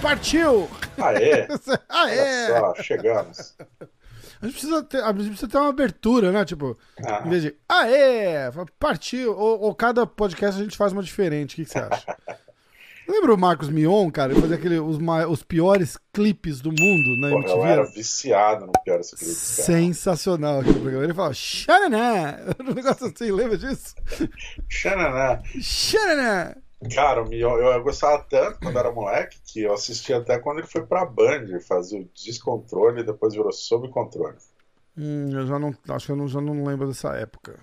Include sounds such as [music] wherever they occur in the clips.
Partiu! Aê! [laughs] Aê! Olha só, chegamos. A gente, precisa ter, a gente precisa ter uma abertura, né? Tipo, Ah. em vez de aê, partiu. Ou, ou cada podcast a gente faz uma diferente. O que, que você acha? [laughs] Lembra o Marcos Mion, cara? Ele fazia aquele, os, os piores clipes do mundo na Pô, MTV. eu era viciado no pior clipes, cara. Sensacional aquele programa. Ele falava, xananá. [laughs] Um negócio assim, lembra disso? Xananá. Xananá. Cara, o Mion, eu, eu gostava tanto quando era moleque que eu assistia até quando ele foi pra Band fazer o descontrole e depois virou sob controle. Hum, eu já não. Acho que eu não, já não lembro dessa época.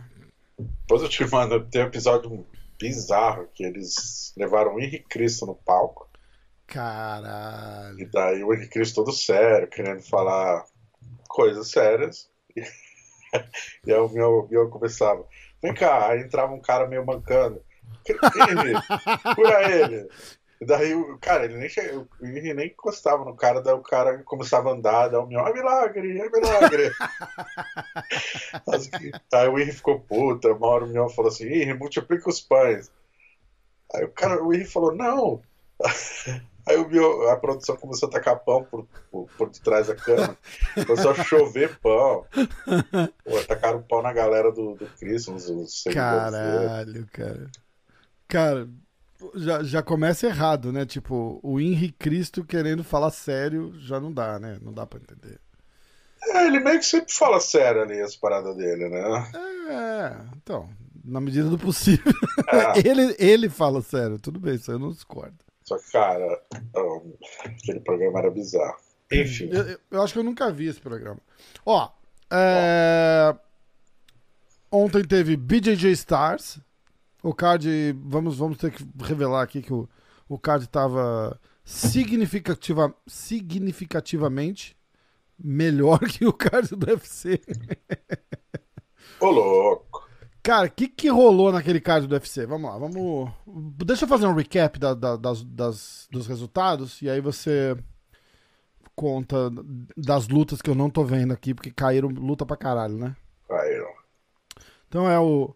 Depois eu te mando, tem um episódio bizarro que eles levaram o Henrique Cristo no palco. Caralho. E daí o Henrique Cristo todo sério, querendo falar coisas sérias. [laughs] E aí o meu, meu começava, vem cá, aí entrava um cara meio mancando. Ele, cura ele. E daí, o cara, ele nem, o Henrique nem encostava no cara, daí o cara começava a andar, daí o meu, é milagre, é milagre. [laughs] Aí o Henrique ficou puta, uma hora o meu falou assim, Henrique, multiplica os pães. Aí o cara, o Henrique falou, não. [laughs] Aí o meu, a produção começou a tacar pão por, por, por detrás da cama. Começou a chover pão. Pô, tacaram pão na galera do, do dele. Caralho, cara. Cara, já, já começa errado, né? Tipo, o Henri Cristo querendo falar sério já não dá, né? Não dá pra entender. É, ele meio que sempre fala sério ali as paradas dele, né? É, então, na medida do possível. É. [laughs] ele, ele fala sério, tudo bem, isso eu não discordo. Só que, cara, um, aquele programa era bizarro. Enfim, Eu, eu- eu acho que eu nunca vi esse programa. Ó, é, ontem teve BJJ Stars. O card, vamos, vamos ter que revelar aqui que o, o card tava significativa, significativamente melhor [laughs] que o card do UFC. ô louco. Cara, o que, que rolou naquele card do UFC? Vamos lá, vamos. Deixa eu fazer um recap da- da- das, das- dos resultados e aí você conta das lutas que eu não tô vendo aqui, porque caíram luta pra caralho, né? Aí, ó. Então é o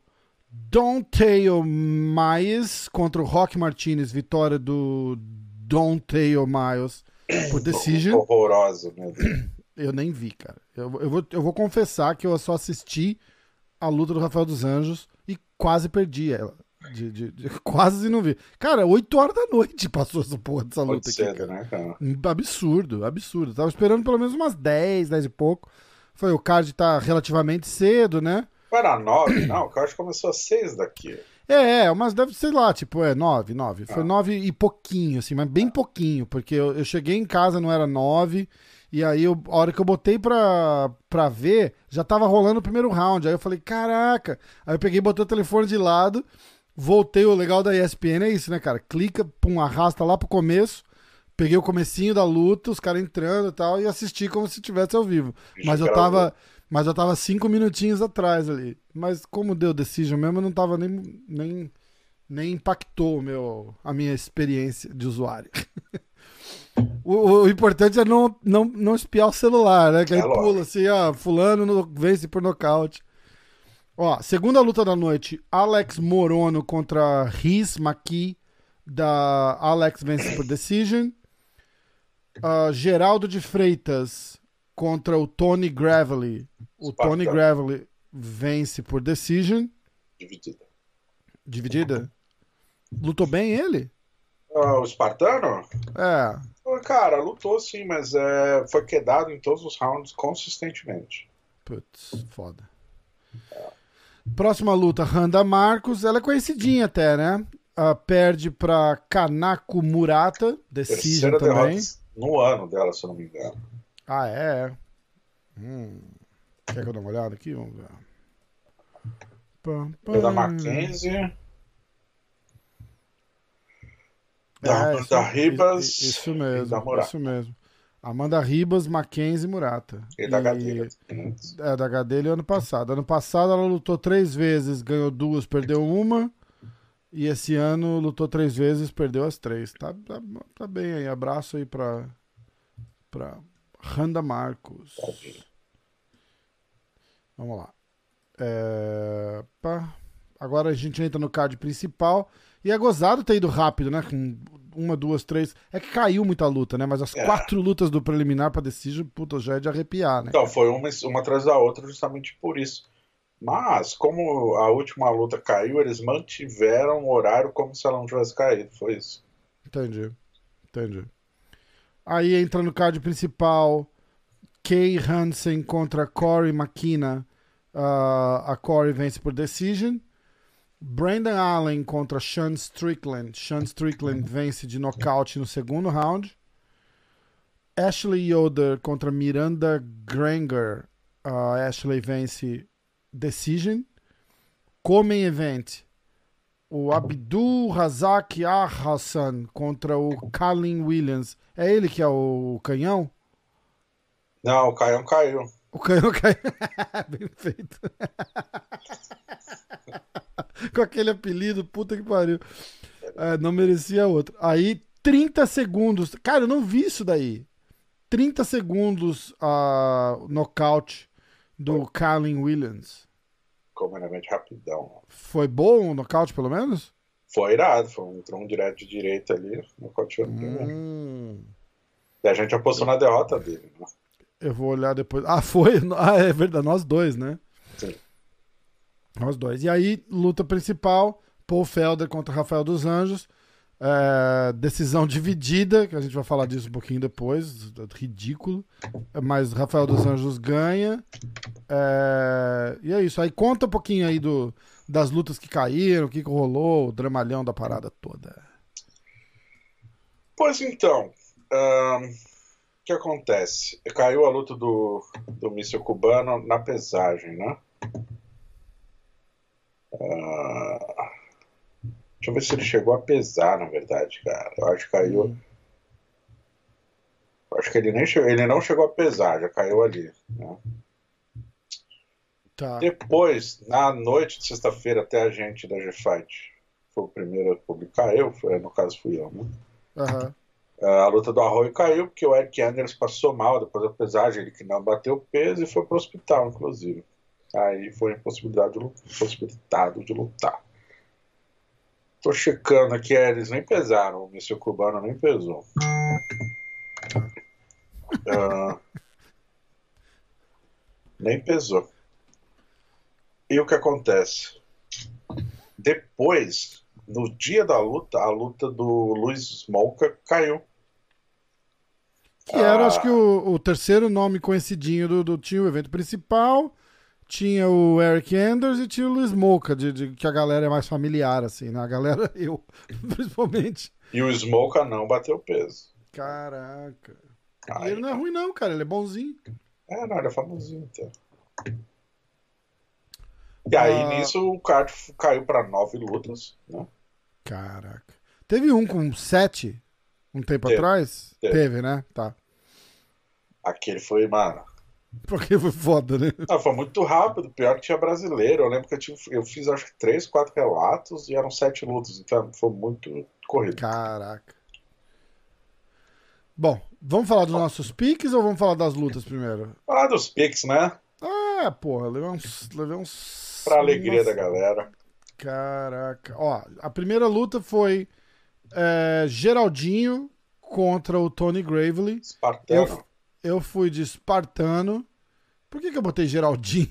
Donteo Maes contra o Rock Martinez, vitória do Donteo Maes por decision. Horroroso, meu Deus. Eu nem vi, cara. Eu, eu, vou, eu vou confessar que eu só assisti a luta do Rafael dos Anjos e quase perdi ela. De, de- de- [laughs] quase não vi. Cara, 8 horas da noite passou essa porra dessa luta aqui, cedo, cara. né, cara? Absurdo, absurdo. Tava esperando pelo menos umas 10, 10 e pouco. Foi, o card tá relativamente cedo, né? Era nove, não. O cara começou às seis daqui. É, é, mas deve ser lá, tipo, é 9, 9. Foi Ah. 9 e pouquinho, assim, mas bem pouquinho, porque eu, eu cheguei em casa, não era 9, e aí eu- a hora que eu botei pra, pra ver, já tava rolando o primeiro round. Aí eu falei, caraca. Aí eu peguei, botei o telefone de lado, voltei, o legal da ESPN é isso, né, cara? Clica, pum, arrasta lá pro começo, peguei o comecinho da luta, os caras entrando e tal, e assisti como se tivesse ao vivo. Mas eu tava. Mas eu tava cinco minutinhos atrás ali. Mas como deu decision mesmo, não tava nem, nem, nem impactou meu, a minha experiência de usuário. [laughs] o, o- importante é não, não, não espiar o celular, né? Que aí É lógico. pula assim, ó, fulano no- vence por nocaute. Ó, segunda luta da noite, Alex Morono contra Riz Maqui, da Alex vence por decision. Ah, Geraldo de Freitas contra o Tony Gravely. O Espartano. Tony Gravely vence por decision. Dividido. Dividida. Lutou bem ele? Ah, o Espartano? É. Cara, lutou sim, mas é, foi quedado em todos os rounds consistentemente. Putz, foda. Próxima luta, Randa Marcos. Ela é conhecidinha até, né? Ah, perde pra Kanako Murata. Decision Terceira também. no ano dela, se eu não me engano. Ah, é? Hum. Quer que eu dê uma olhada aqui? Vamos ver. Pam, da. Mackenzie. Da É, isso- Ribas. Isso, isso mesmo, da isso mesmo. Amanda Ribas, Mackenzie e Murata. E da Gadelha. É, da Gadelha ano passado. Ano passado ela lutou três vezes, ganhou duas, perdeu uma. E esse ano lutou três vezes, perdeu as três. Tá, tá, tá bem aí. Abraço aí pra, pra Randa Marcos. Vamos lá. É. Agora a gente entra no card principal. E é gozado ter ido rápido, né? Com uma, duas, três. É que caiu muita luta, né? Mas as É. quatro lutas do preliminar pra Decision, puta, já é de arrepiar, né? Então, foi uma, uma atrás da outra justamente por isso. Mas, como a última luta caiu, eles mantiveram o horário como se ela não tivesse caído. Foi isso. Entendi. Entendi. Aí entra no card principal Kay Hansen contra Corey McKenna. Ah, a Corey vence por decision. Brandon Allen contra Sean Strickland. Sean Strickland vence de nocaute no segundo round. Ashley Yoder contra Miranda Granger. A Ashley vence decision. Comem event. O Abdul Razak Hassan contra o Colin Williams. É ele que é o canhão? Não, o Caião caiu. O canhão caiu. [laughs] Bem feito. [laughs] Com aquele apelido, puta que pariu. É, não merecia outro. Aí, 30 segundos. Cara, eu não vi isso daí. 30 segundos a nocaute do Colin Williams. Comumente rapidão. Foi bom o nocaute, pelo menos? Foi irado, foi um, entrou um direto de direita ali, no continuo. Hum. E a gente apostou na derrota dele, né? Eu vou olhar depois. Ah, foi? [laughs] Ah, é verdade. Nós dois, né? Sim. Nós dois. E aí, luta principal: Paul Felder contra Rafael dos Anjos. É, decisão dividida, que a gente vai falar disso um pouquinho depois. Ridículo. Mas Rafael dos Anjos ganha. É, e é isso. Aí conta um pouquinho aí do, das lutas que caíram, o que, que rolou, o dramalhão da parada toda. Pois então, o que acontece? Caiu a luta do, do míssil cubano na pesagem, né? Ah, deixa eu ver se ele chegou a pesar, na verdade, cara. Eu acho que caiu. eu Acho que ele, nem chegou, ele não chegou a pesar, já caiu ali. Né? Tá. Depois, na noite de sexta-feira, até a gente da G-Fight foi o primeiro a publicar, eu, foi, no caso fui eu, né? Aham. A luta do Arroio caiu porque o Eric Anders passou mal depois da pesagem, ele que não bateu peso e foi pro hospital, inclusive. Aí foi impossibilitado de lutar. Tô checando aqui, é, eles nem pesaram, o míssil cubano nem pesou. Ah, nem pesou. E o que acontece? Depois, no dia da luta, a luta do Luiz Smolka caiu. Que era, Ah. acho que, o, o terceiro nome conhecidinho do, do. Tinha o evento principal, tinha o Eric Anders e tinha o Luiz Moca, de, de- que a galera é mais familiar, assim, né? A galera, [laughs] eu, principalmente. E o Smolka não bateu peso. Caraca. E Aí, ele não é ruim, não, cara. Ele é bonzinho. É, não, ele é famosinho então. E aí, Ah. nisso, o card caiu pra nove lutas, né? Caraca. Teve um com sete um tempo Teve. atrás? Teve. Teve, né? Tá. Aquele foi, mano. Porque foi foda, né? Não, foi muito rápido, pior que tinha brasileiro. Eu lembro que eu, tive- eu fiz acho que três, quatro relatos e eram sete lutas, então foi muito corrido. Caraca. Bom, vamos falar dos nossos piques ou vamos falar das lutas primeiro? Falar dos pics, né? Ah, porra, levei uns. Levei uns. Pra alegria da galera. Caraca. Ó, a primeira luta foi é, Geraldinho contra o Tony Gravely. Espartano. Eu, eu fui de Espartano. Por que, que eu botei Geraldinho?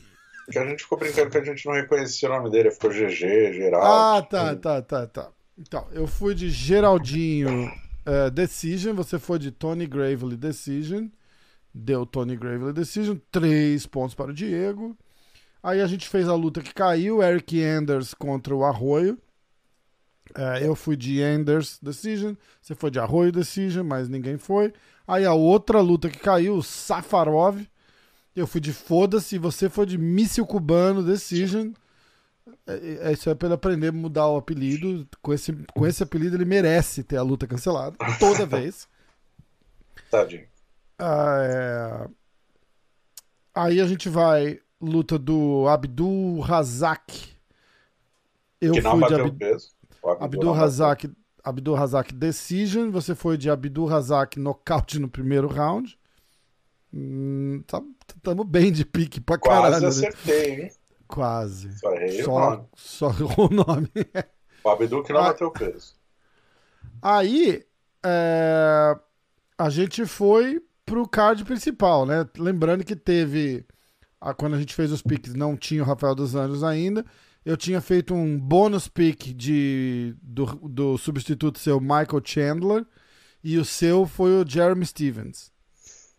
Que a gente ficou brincando que a gente não reconhecia o nome dele. Ficou GG, Geraldo. Ah, tá, tá, tá, tá. Então, eu fui de Geraldinho é, Decision, você foi de Tony Gravely Decision. Deu Tony Gravely Decision, três pontos para o Diego. Aí a gente fez a luta que caiu, Eric Anders contra o Arroio. É, eu fui de Anders Decision, você foi de Arroio Decision, mas ninguém foi. Aí a outra luta que caiu, Safarov. Eu fui de Foda-se, você foi de Míssil Cubano Decision. É, é, isso é pra ele aprender a mudar o apelido. Com esse, com esse apelido, ele merece ter a luta cancelada. Toda vez. [laughs] Tadinho. Ah, é... Aí a gente vai. Luta do Abdul Razak. Eu que não fui de Abdul Abdul. Razak. Abdul Razak Decision. Você foi de Abdul Razak nocaute no primeiro round. Hum, Estamos bem de pique pra Quase caralho. né? acertei, hein? Quase. Só errei o Só, nome. só o nome. O Abdu que não Ah. bateu peso. Aí, é, a gente foi pro card principal, né? Lembrando que teve. a- quando a gente fez os picks, não tinha o Rafael dos Anjos ainda. Eu tinha feito um bônus pick de, do, do substituto seu Michael Chandler. E o seu foi o Jeremy Stevens.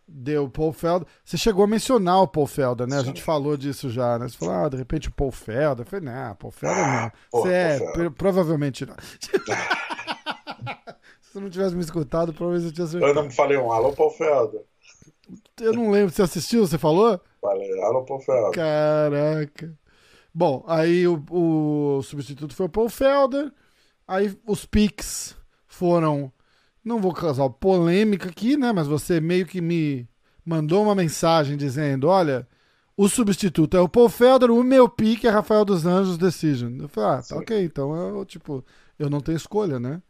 Deu o Paul Felder. Você chegou a mencionar o Paul Felder, né? A Sim. gente falou disso já, né? Você falou, ah, de repente o Paul Felder. Eu falei, não, Paul Felder não. Ah, porra, Você é, Felder. pro- provavelmente não. [laughs] Se você não tivesse me escutado, provavelmente eu tinha Eu acertado. não falei um alô, Paul Felder. Eu não lembro. Você assistiu? Você falou? Falei alô, Paul Felder. Caraca. Bom, aí o, o substituto foi o Paul Felder. Aí os picks foram. Não vou causar polêmica aqui, né? Mas você meio que me mandou uma mensagem dizendo: olha, o substituto é o Paul Felder, o meu pique é Rafael dos Anjos Decision. Eu falei: ah, tá ok, então eu, tipo, eu não tenho escolha, né?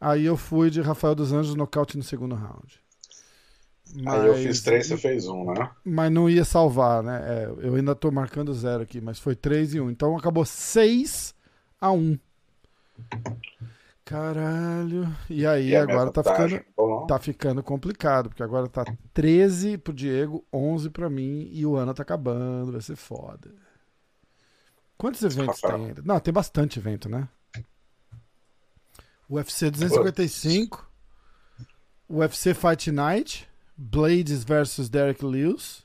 Aí eu fui de Rafael dos Anjos nocaute no segundo round. Aí eu Mas- fiz três, você fez um, né? mas não ia salvar, né? É, eu ainda tô marcando zero aqui, mas foi 3 e 1. Então acabou 6 a 1. Caralho. E aí E agora tá vantagem, ficando, bom, tá ficando complicado, porque agora tá 13 pro Diego, 11 pra mim e o ano tá acabando, vai ser foda. Quantos eventos Rafael. tem ainda? Não, tem bastante evento, né? UFC 255, UFC Fight Night, Blades versus Derek Lewis.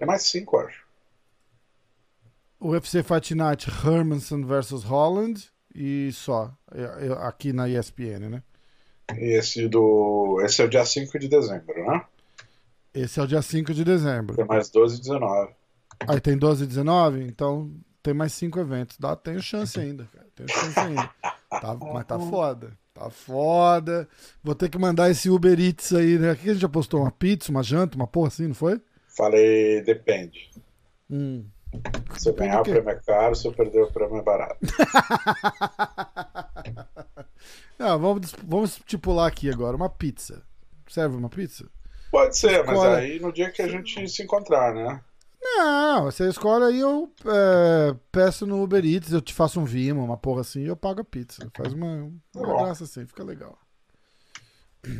É mais cinco, acho. UFC Fight Night Hermanson versus Holland e só. É- é Aqui na ESPN, né? E esse do. Esse é o dia 5 de dezembro, né? Esse é o dia 5 de dezembro. Tem mais 12 e 19. Aí tem 12 e 19, então tem mais 5 eventos. Dá, tenho chance ainda, cara. Tenho chance ainda. Tá- mas tá foda. Tá foda. Vou ter que mandar esse Uber Eats aí, né? O que a gente já postou? Uma pizza, uma janta, uma porra assim, não foi? Falei, depende. Hum. Se eu ganhar o prêmio é caro, se eu perder o prêmio é barato. [laughs] Não, vamos, vamos estipular aqui agora. Uma pizza. Serve uma pizza? Pode ser, mas aí no dia que a gente se encontrar, né? Não, você escolhe aí, eu é, peço no Uber Eats, eu te faço um Vimo, uma porra assim, e eu pago a pizza. Faz uma, uma graça assim, fica legal.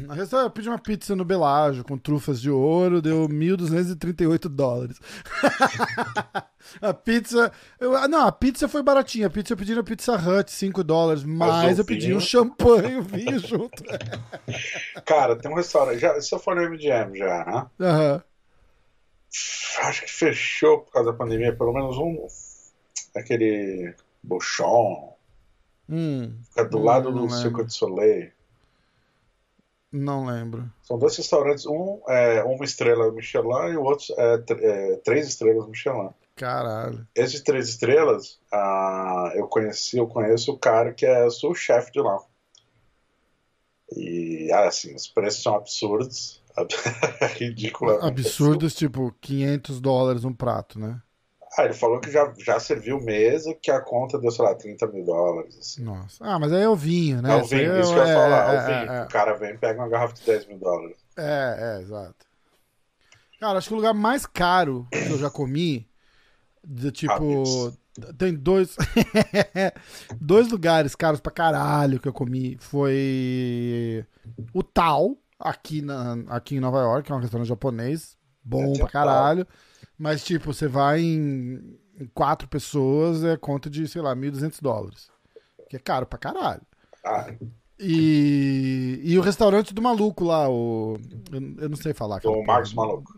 A resta- Eu pedi uma pizza no Belágio com trufas de ouro, deu 1.238 dólares. [laughs] a pizza. eu- ah, não, a pizza foi baratinha. A pizza eu pedi na Pizza Hut, 5 dólares, mas eu pedi um champanhe e um vinho junto. Cara, tem um restaurante. Já, eu for no MGM já, né? Aham. Acho que fechou por causa da pandemia, pelo menos um. Aquele. Bouchon. Hum, Fica do lado do. Circo de Soleil. não lembro. São dois restaurantes, um é uma estrela Michelin e o outro é, é três estrelas Michelin. Caralho. Esse de três estrelas, ah, eu conheci, eu conheço o cara que é o chefe de lá. E ah, assim, os preços são absurdos, [laughs] ridículo. Absurdos, tipo, 500 dólares um prato, né? Ah, ele falou que já, já serviu mesa, que a conta deu, sei lá, 30 mil dólares. Assim. Nossa. Ah, mas aí é o vinho, né? É o Isso vinho, é- isso que eu ia é- falar, é- o vinho. é- O cara vem e pega uma garrafa de 10 mil dólares. É, é, exato. Cara, acho que o lugar mais caro que eu já comi, de tipo. Tem dois. [laughs] dois lugares caros pra caralho que eu comi. Foi o Tal, aqui, na, aqui em Nova York, é um restaurante japonês. Bom É, pra o caralho. Mas, tipo, você vai em, em quatro pessoas, é conta de, sei lá, 1.200 dólares. Que é caro pra caralho. Ah, E, e o restaurante do maluco lá, o. Eu, eu não sei falar. porra. Marcos Maluco.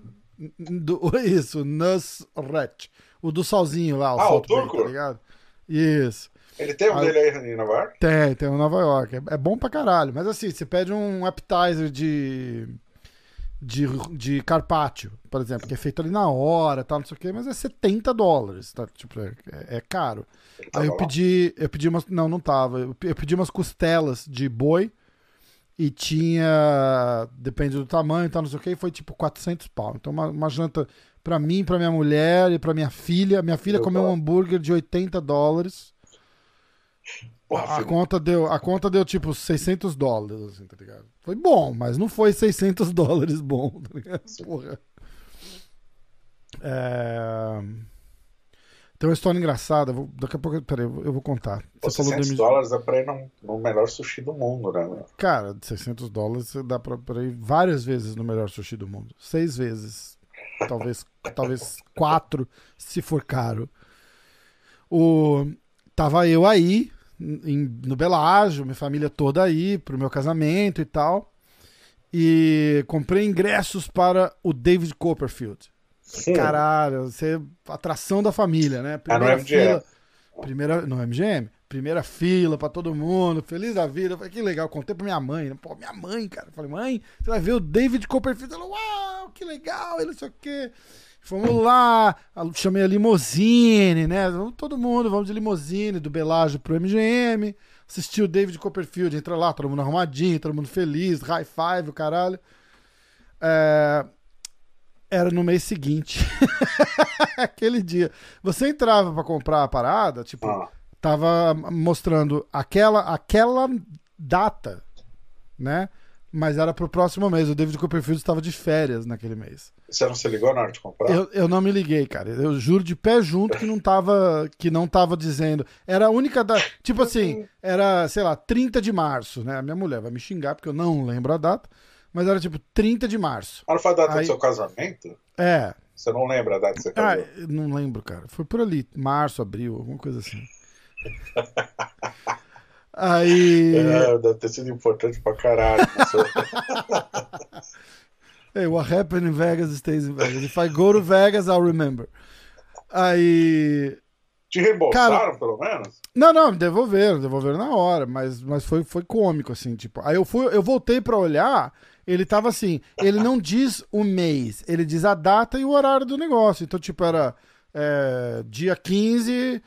Do- [laughs] isso, Nusret. O do Salzinho lá, o Ah, o turco? tá ligado? Isso. Ele tem um Ah, dele aí em Nova York? Tem, tem um Nova York. É, é bom pra caralho. Mas assim, você pede um appetizer de. De, de carpaccio, por exemplo, que é feito ali na hora, tal, não sei o quê, mas é 70 dólares, tá? Tipo, é, é caro. Ele Aí eu lá? pedi, eu pedi umas, não, não tava. Eu pe- eu pedi umas costelas de boi e tinha, depende do tamanho e tal, não sei o que, foi tipo 400 pau. Então uma, uma janta pra mim, pra minha mulher e pra minha filha. Minha filha Meu comeu um pai. hambúrguer de 80 dólares. Porra, A conta deu, a conta deu tipo 600 dólares, assim, tá ligado? Foi bom, mas não foi 600 [laughs] dólares bom, tá ligado? Porra. É... Tem uma história engraçada. Vou... Daqui a pouco, peraí, eu vou contar. Você 600 do... dólares dá pra ir no, no, melhor sushi do mundo, né? Cara, 600 dólares dá pra, pra ir várias vezes no melhor sushi do mundo. Seis vezes. Talvez, [laughs] talvez quatro, se for caro. O... Tava eu aí, em, no Belágio, minha família toda aí, pro meu casamento e tal. E comprei ingressos para o David Copperfield. Sim. Caralho, você é atração da família, né? Primeira ah, no fila, MGM. Primeira, no MGM? Primeira fila pra todo mundo, feliz da vida. Falei, que legal, contei pra minha mãe, né? Pô, minha mãe, cara. Falei, mãe, você vai ver o David Copperfield. Ela, uau, que legal, ele não sei o quê. Fomos lá, chamei a limousine, né? Todo mundo, vamos de limousine, do Belágio pro MGM. Assisti o David Copperfield, entra lá, todo mundo arrumadinho, todo mundo feliz, high five, o caralho. É, era no mês seguinte. [laughs] Aquele dia. Você entrava para comprar a parada, tipo, ah. tava mostrando aquela aquela data, né? Mas era pro próximo mês. O David Copperfield estava de férias naquele mês. Você não se ligou na hora de comprar? Eu, eu não me liguei, cara. Eu juro de pé junto que não tava, que não tava dizendo. Era a única da. Tipo assim, era, sei lá, 30 de março, né? A minha mulher vai me xingar porque eu não lembro a data mas era tipo 30 de março. Mas foi a data Aí... do seu casamento? É. Você não lembra a data que você casou? Ah, não lembro, cara. Foi por ali, março, abril, alguma coisa assim. [laughs] Aí. É, deve ter sido importante pra caralho. [laughs] hey, what happened in Vegas stays in Vegas. If I go to Vegas, I'll remember. Aí. Te reembolsaram, Cara, pelo menos? Não, não, devolveram, devolveram na hora, mas, mas foi, foi cômico, assim, tipo. Aí eu fui, eu voltei pra olhar, ele tava assim, ele não diz o mês, ele diz a data e o horário do negócio. Então, tipo, era é, dia 15,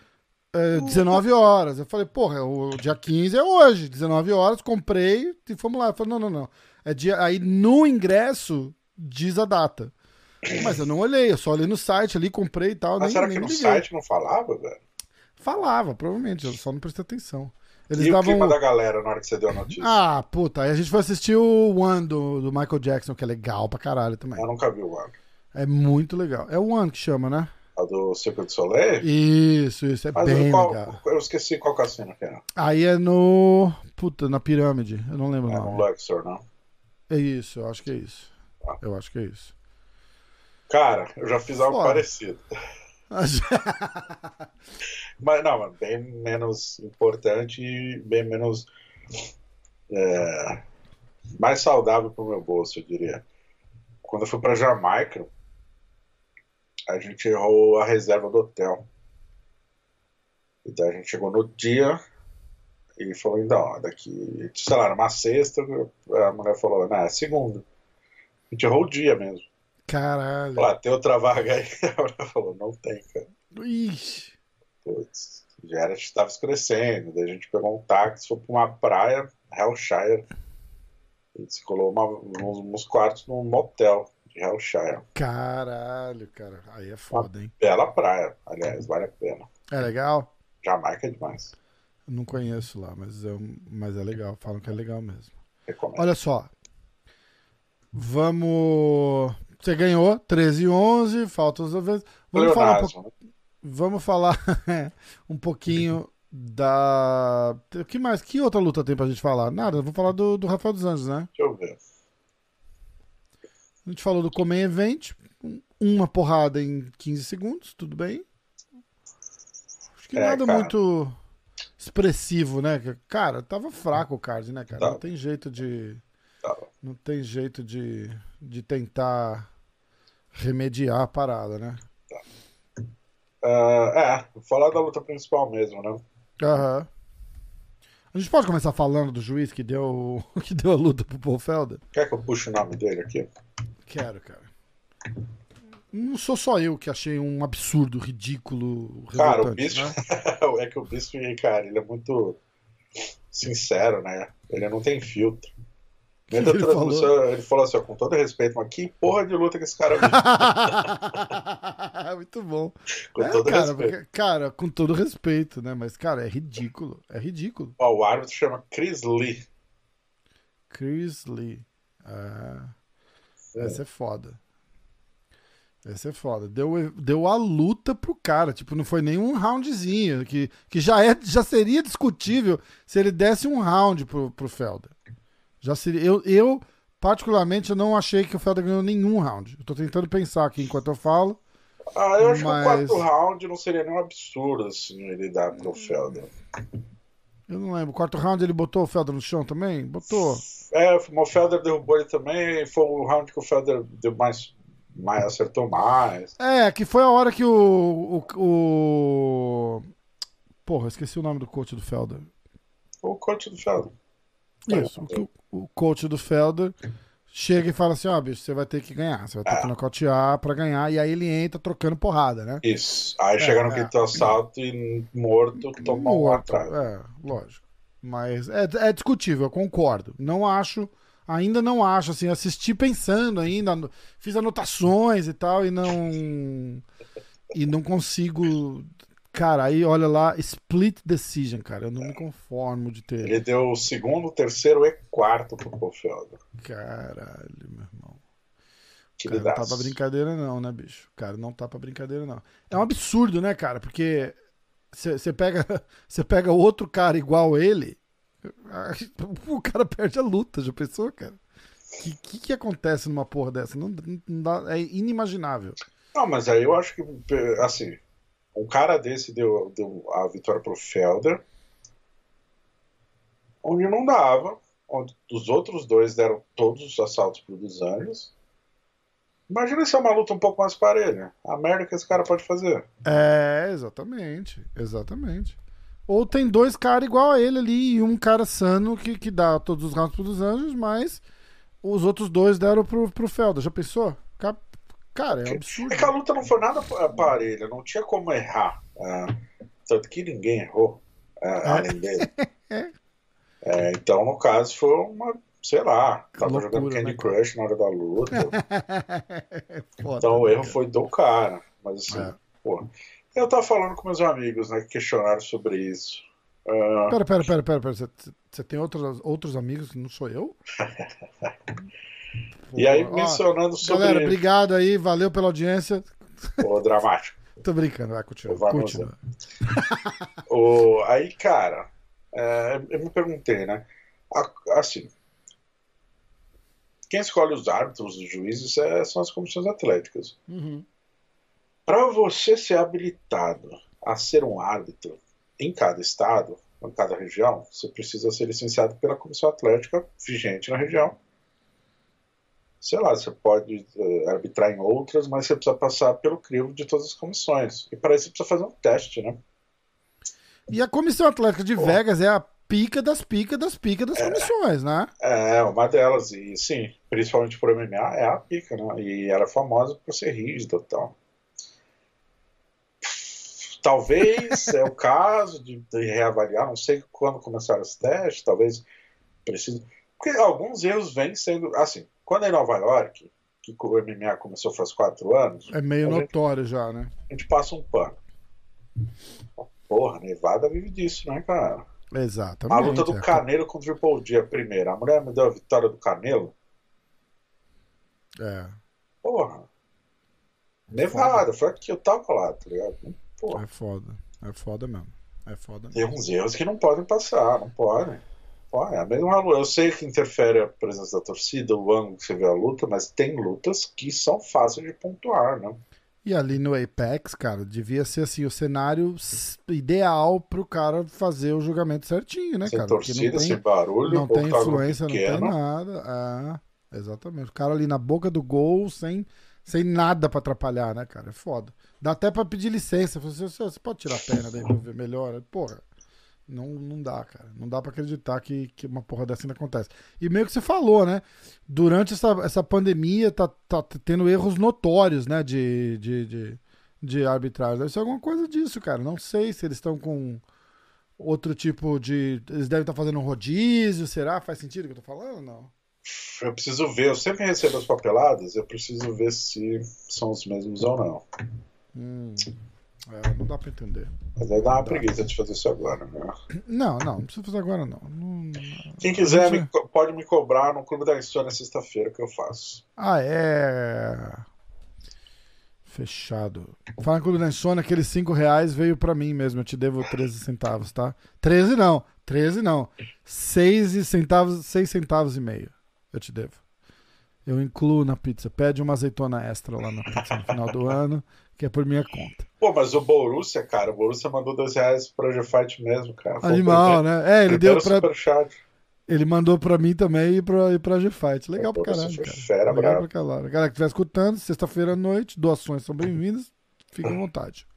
é, 19 horas. Eu falei, porra, o dia 15 é hoje, 19 horas, comprei e fomos lá. Eu falei, não, não, não. É dia... Aí no ingresso diz a data. Mas eu não olhei, eu só olhei no site ali, comprei e tal. Mas nem, será nem que no liguei. site não falava, velho? Falava, provavelmente, eu só não prestei atenção. Eles e davam... o clima da galera na hora que você deu a notícia? Ah, puta, aí a gente foi assistir o One do, do Michael Jackson, que é legal pra caralho também. Eu nunca vi o One. É muito legal. É o One que chama, né? A do Circo de Soleil? Isso, isso, é Mas bem qual, legal. Eu esqueci qual cassino que é. Aí é no. Puta, na pirâmide. Eu não lembro é, o nome. no Luxor, não? É isso, eu acho que é isso. Ah. Eu acho que é isso. Cara, eu já fiz algo Foda. parecido. [laughs] mas não, bem menos importante e bem menos. É, mais saudável para o meu bolso, eu diria. Quando eu fui para Jamaica, a gente errou a reserva do hotel. Então a gente chegou no dia e falou: então, daqui, sei lá, numa sexta, a mulher falou: não, é segunda. A gente errou o dia mesmo. Caralho. Lá, tem outra vaga aí. [laughs] Ela falou, não tem, cara. Ixi. Putz, já era, estava escurecendo. Daí a gente pegou um táxi, foi para uma praia, Hellshire. A gente se colou uma, uns, uns quartos num motel de Hellshire. Caralho, cara. Aí é foda, hein? Bela praia, aliás, vale a pena. É legal? Jamaica é demais. Não conheço lá, mas, eu, mas é legal. Falam que é legal mesmo. Recomendo. Olha só. Vamos você ganhou 13 e 11, faltam os vezes. Vamos falar, um vamos falar um pouquinho da. O que mais? Que outra luta tem pra gente falar? Nada, vou falar do, do Rafael dos Anjos, né? Deixa eu ver. A gente falou do Comen Event, uma porrada em 15 segundos, tudo bem. Acho que é, nada cara. muito expressivo, né? Cara, tava fraco o card, né, cara? Não tem jeito de. Não tem jeito de, de tentar remediar a parada, né? Uh, é, vou falar da luta principal mesmo, né? Uhum. A gente pode começar falando do juiz que deu, [laughs] que deu a luta pro Paul Felder? Quer que eu puxe o nome dele aqui? Quero, cara. Não sou só eu que achei um absurdo, ridículo, Cara, o Bispo... Né? [laughs] é que o Bispo, cara, ele é muito sincero, né? Ele não tem filtro. [laughs] Ele, ele, falou? ele falou assim, ó, com todo respeito, mas que porra de luta que esse cara viu. [laughs] Muito bom. Com é, todo cara, respeito. Porque, cara, com todo respeito, né? Mas, cara, é ridículo. É ridículo. Ó, o árbitro chama Chris Lee. Chris Lee. Ah. Essa é foda. Esse é foda. Deu, deu a luta pro cara. Tipo, não foi nenhum roundzinho. Que, que já, é, já seria discutível se ele desse um round pro, pro Felder. Já seria. Eu, eu, particularmente, eu não achei que o Felder ganhou nenhum round. Eu tô tentando pensar aqui enquanto eu falo. Ah, eu acho mas... que o quarto round não seria nenhum absurdo assim ele dar pro Felder. Eu não lembro. O quarto round ele botou o Felder no chão também? Botou. É, o Felder derrubou ele também. Foi o round que o Felder deu mais mais, acertou mais. É, que foi a hora que o, o, o. Porra, esqueci o nome do coach do Felder. O coach do Felder. Isso, o, o coach do Felder chega e fala assim: ó, oh, bicho, você vai ter que ganhar, você vai ter é. que nocautear pra ganhar, e aí ele entra trocando porrada, né? Isso. Aí é, chega no é. quinto assalto e morto, toma um atrás. É, lógico. Mas é, é discutível, eu concordo. Não acho ainda não acho, assim, assisti pensando ainda, fiz anotações e tal, e não. E não consigo. Cara, aí olha lá, split decision, cara. Eu não me conformo de ter. Ele deu o segundo, terceiro e quarto pro Kofelder. Caralho, meu irmão. Que cara, não tá pra brincadeira, não, né, bicho? Cara, não tá pra brincadeira, não. É um absurdo, né, cara? Porque você pega, [laughs] pega outro cara igual ele [laughs] O cara perde a luta, já pensou, cara? O que, que, que, acontece numa porra dessa? Não, não dá, é inimaginável. Não, mas aí eu acho que, assim, um cara desse deu, deu a vitória pro Felder, onde não dava, onde os outros dois deram todos os assaltos pro dos Anjos. Imagina se é uma luta um pouco mais parelha. A merda que esse cara pode fazer. É, exatamente. Exatamente. Ou tem dois caras igual a ele ali e um cara sano que, que dá todos os rounds pros anjos, mas os outros dois deram pro, pro Felder. Já pensou? Cara, é absurdo. É que a luta não foi nada parelha, não tinha como errar. É, tanto que ninguém errou, é, [laughs] é. além dele. É, então, no caso, foi uma. Sei lá, tava loucura, jogando Candy né, Crush na hora da luta. [laughs] Foda, então o erro foi do cara. Mas assim, é. pô. Eu tava falando com meus amigos, né, que questionaram sobre isso. Uh... Pera, pera, pera, pera, pera. Você, você tem outros, outros amigos que não sou eu? [laughs] e aí, mencionando sobre. Galera, obrigado aí, valeu pela audiência. Pô, dramático. [laughs] Tô brincando, vai, continua. continua. [laughs] o, aí, cara, é, eu me perguntei, né? Assim, quem escolhe os árbitros, os juízes, é, são as comissões atléticas. Uhum. Para você ser habilitado a ser um árbitro em cada estado, em cada região, você precisa ser licenciado pela Comissão Atlética vigente na região. Sei lá, você pode uh, arbitrar em outras, mas você precisa passar pelo crivo de todas as comissões. E para isso você precisa fazer um teste, né? E a Comissão Atlética de Pô. Vegas é a pica das picas das picas das é, comissões, né? É, uma delas. E sim, principalmente por MMA, é a pica, né? E ela é famosa por ser rígida e tal. Talvez é o [laughs] caso de, de, reavaliar, não sei quando começaram os testes, talvez precise. Porque alguns erros vêm sendo. Assim, quando é em Nova York, que o MMA começou faz quatro anos. É meio notório gente, já, né? A gente passa um pano. Porra, Nevada vive disso, né, cara? Exatamente. A luta do é. Canelo contra o Triple G, a primeira. A mulher me deu a vitória do Canelo. É. Porra. Nevada, foi aqui, eu tava lá, tá ligado? É foda. É foda mesmo. É foda mesmo. Tem uns erros que não podem passar, não podem. Pô, é luta. Eu sei que interfere a presença da torcida, o ângulo que você vê a luta, mas tem lutas que são fáceis de pontuar, né? E ali no Apex, cara, devia ser assim o cenário ideal pro cara fazer o julgamento certinho, né, sem cara? Torcida, tem, sem barulho, não tem influência, não tem nada. É, exatamente. O cara ali na boca do gol, sem, sem nada para atrapalhar, né, cara? É foda. Dá até pra pedir licença. Você, você pode tirar a perna daí pra ver melhor? Porra. Não, não dá, cara. Não dá para acreditar que, que uma porra dessa ainda acontece. E meio que você falou, né? Durante essa, essa pandemia tá, tá tendo erros notórios, né? De, de, de, de arbitragem. Deve ser alguma coisa disso, cara. Não sei se eles estão com outro tipo de. Eles devem estar tá fazendo um rodízio, será? Faz sentido o que eu tô falando? Não. Eu preciso ver, eu sempre recebo as papeladas, eu preciso ver se são os mesmos ou não. Hum, é, não dá pra entender. Mas aí dá uma dá. preguiça de fazer isso agora, né? Não, não, não precisa fazer agora não. não Quem quiser gente... me, pode me cobrar no Clube da História sexta-feira que eu faço. Ah, é. Fechado. Fala Clube da Insônia, aqueles 5 reais veio pra mim mesmo. Eu te devo 13 centavos, tá? 13 não. 13 não. 6 centavos, 6 centavos e meio. Eu te devo. Eu incluo na pizza. Pede uma azeitona extra lá na pizza no final do ano, que é por minha conta. Pô, mas o Borussia, cara, o Borussia mandou 2 reais pro G-Fight mesmo, cara. Foi Animal, né? É, ele deu pra. superchat. Ele mandou pra mim também e pra, e pra G-Fight. Legal pra Pô, você caralho. Cara. fera, Legal brabo. pra caralho. Galera que estiver escutando, sexta-feira à noite, doações são bem-vindas. Fiquem à vontade.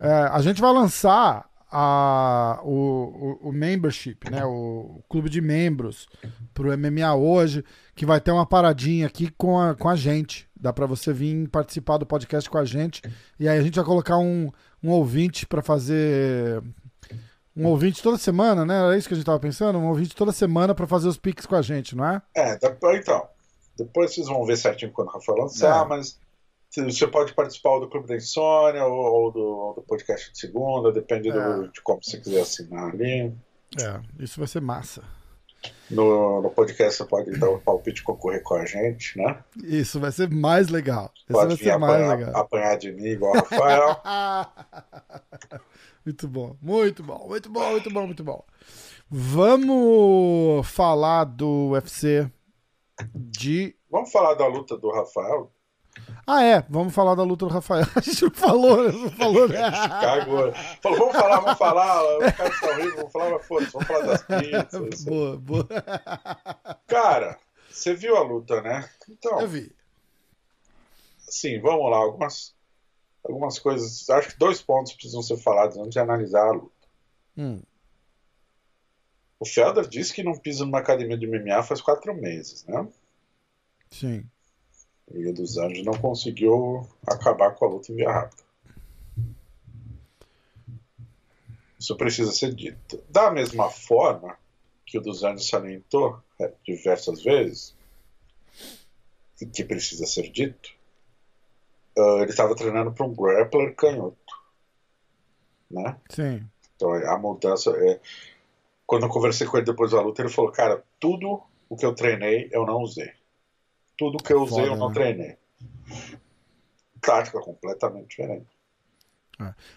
É, a gente vai lançar a, o, o, o membership, né? O, clube de membros pro MMA hoje, que vai ter uma paradinha aqui com a, com a gente. Dá pra você vir participar do podcast com a gente. E aí a gente vai colocar um, um ouvinte pra fazer. Um ouvinte toda semana, né? Era isso que a gente tava pensando? Um ouvinte toda semana pra fazer os piques com a gente, não é? É, então. Depois vocês vão ver certinho quando o Rafael lançar, É. mas você pode participar do Clube da Insônia ou, ou do, ou do podcast de segunda, depende do- É. de como você quiser assinar ali. É, isso vai ser massa. No, no podcast você pode dar o palpite e concorrer com a gente, né? Isso vai ser mais legal. Isso vai Pode vir ser mais apanhar, legal. apanhar de mim igual o Rafael. [laughs] muito bom, muito bom, muito bom, muito bom, muito bom. Vamos falar do UFC de. Vamos falar da luta do Rafael? Ah, é, vamos falar da luta do Rafael. [laughs] A gente não falou, né? não falou, né? [laughs] Cagou. Falou, vamos falar, vamos falar. O cara tá horrível, vamos falar, mas foda-se, vamos falar das pizzas. [laughs] boa, boa. Cara, você viu a luta, né? Então, Eu vi. Sim, vamos lá. Algumas, algumas coisas. Acho que dois pontos precisam ser falados antes de analisar a luta. Hum, O Felder disse que não pisa numa academia de MMA faz quatro meses, né? sim. E o dos Anjos não conseguiu acabar com a luta em via rápida. Isso precisa ser dito. Da mesma forma que o dos Anjos salientou é, diversas vezes, e que precisa ser dito, ah, ele estava treinando para um grappler canhoto. Né? Sim. Então a mudança é. Quando eu conversei com ele depois da luta, ele falou: Cara, tudo o que eu treinei eu não usei. Tudo que eu usei Foda, eu não né? treinei. Tática completamente diferente.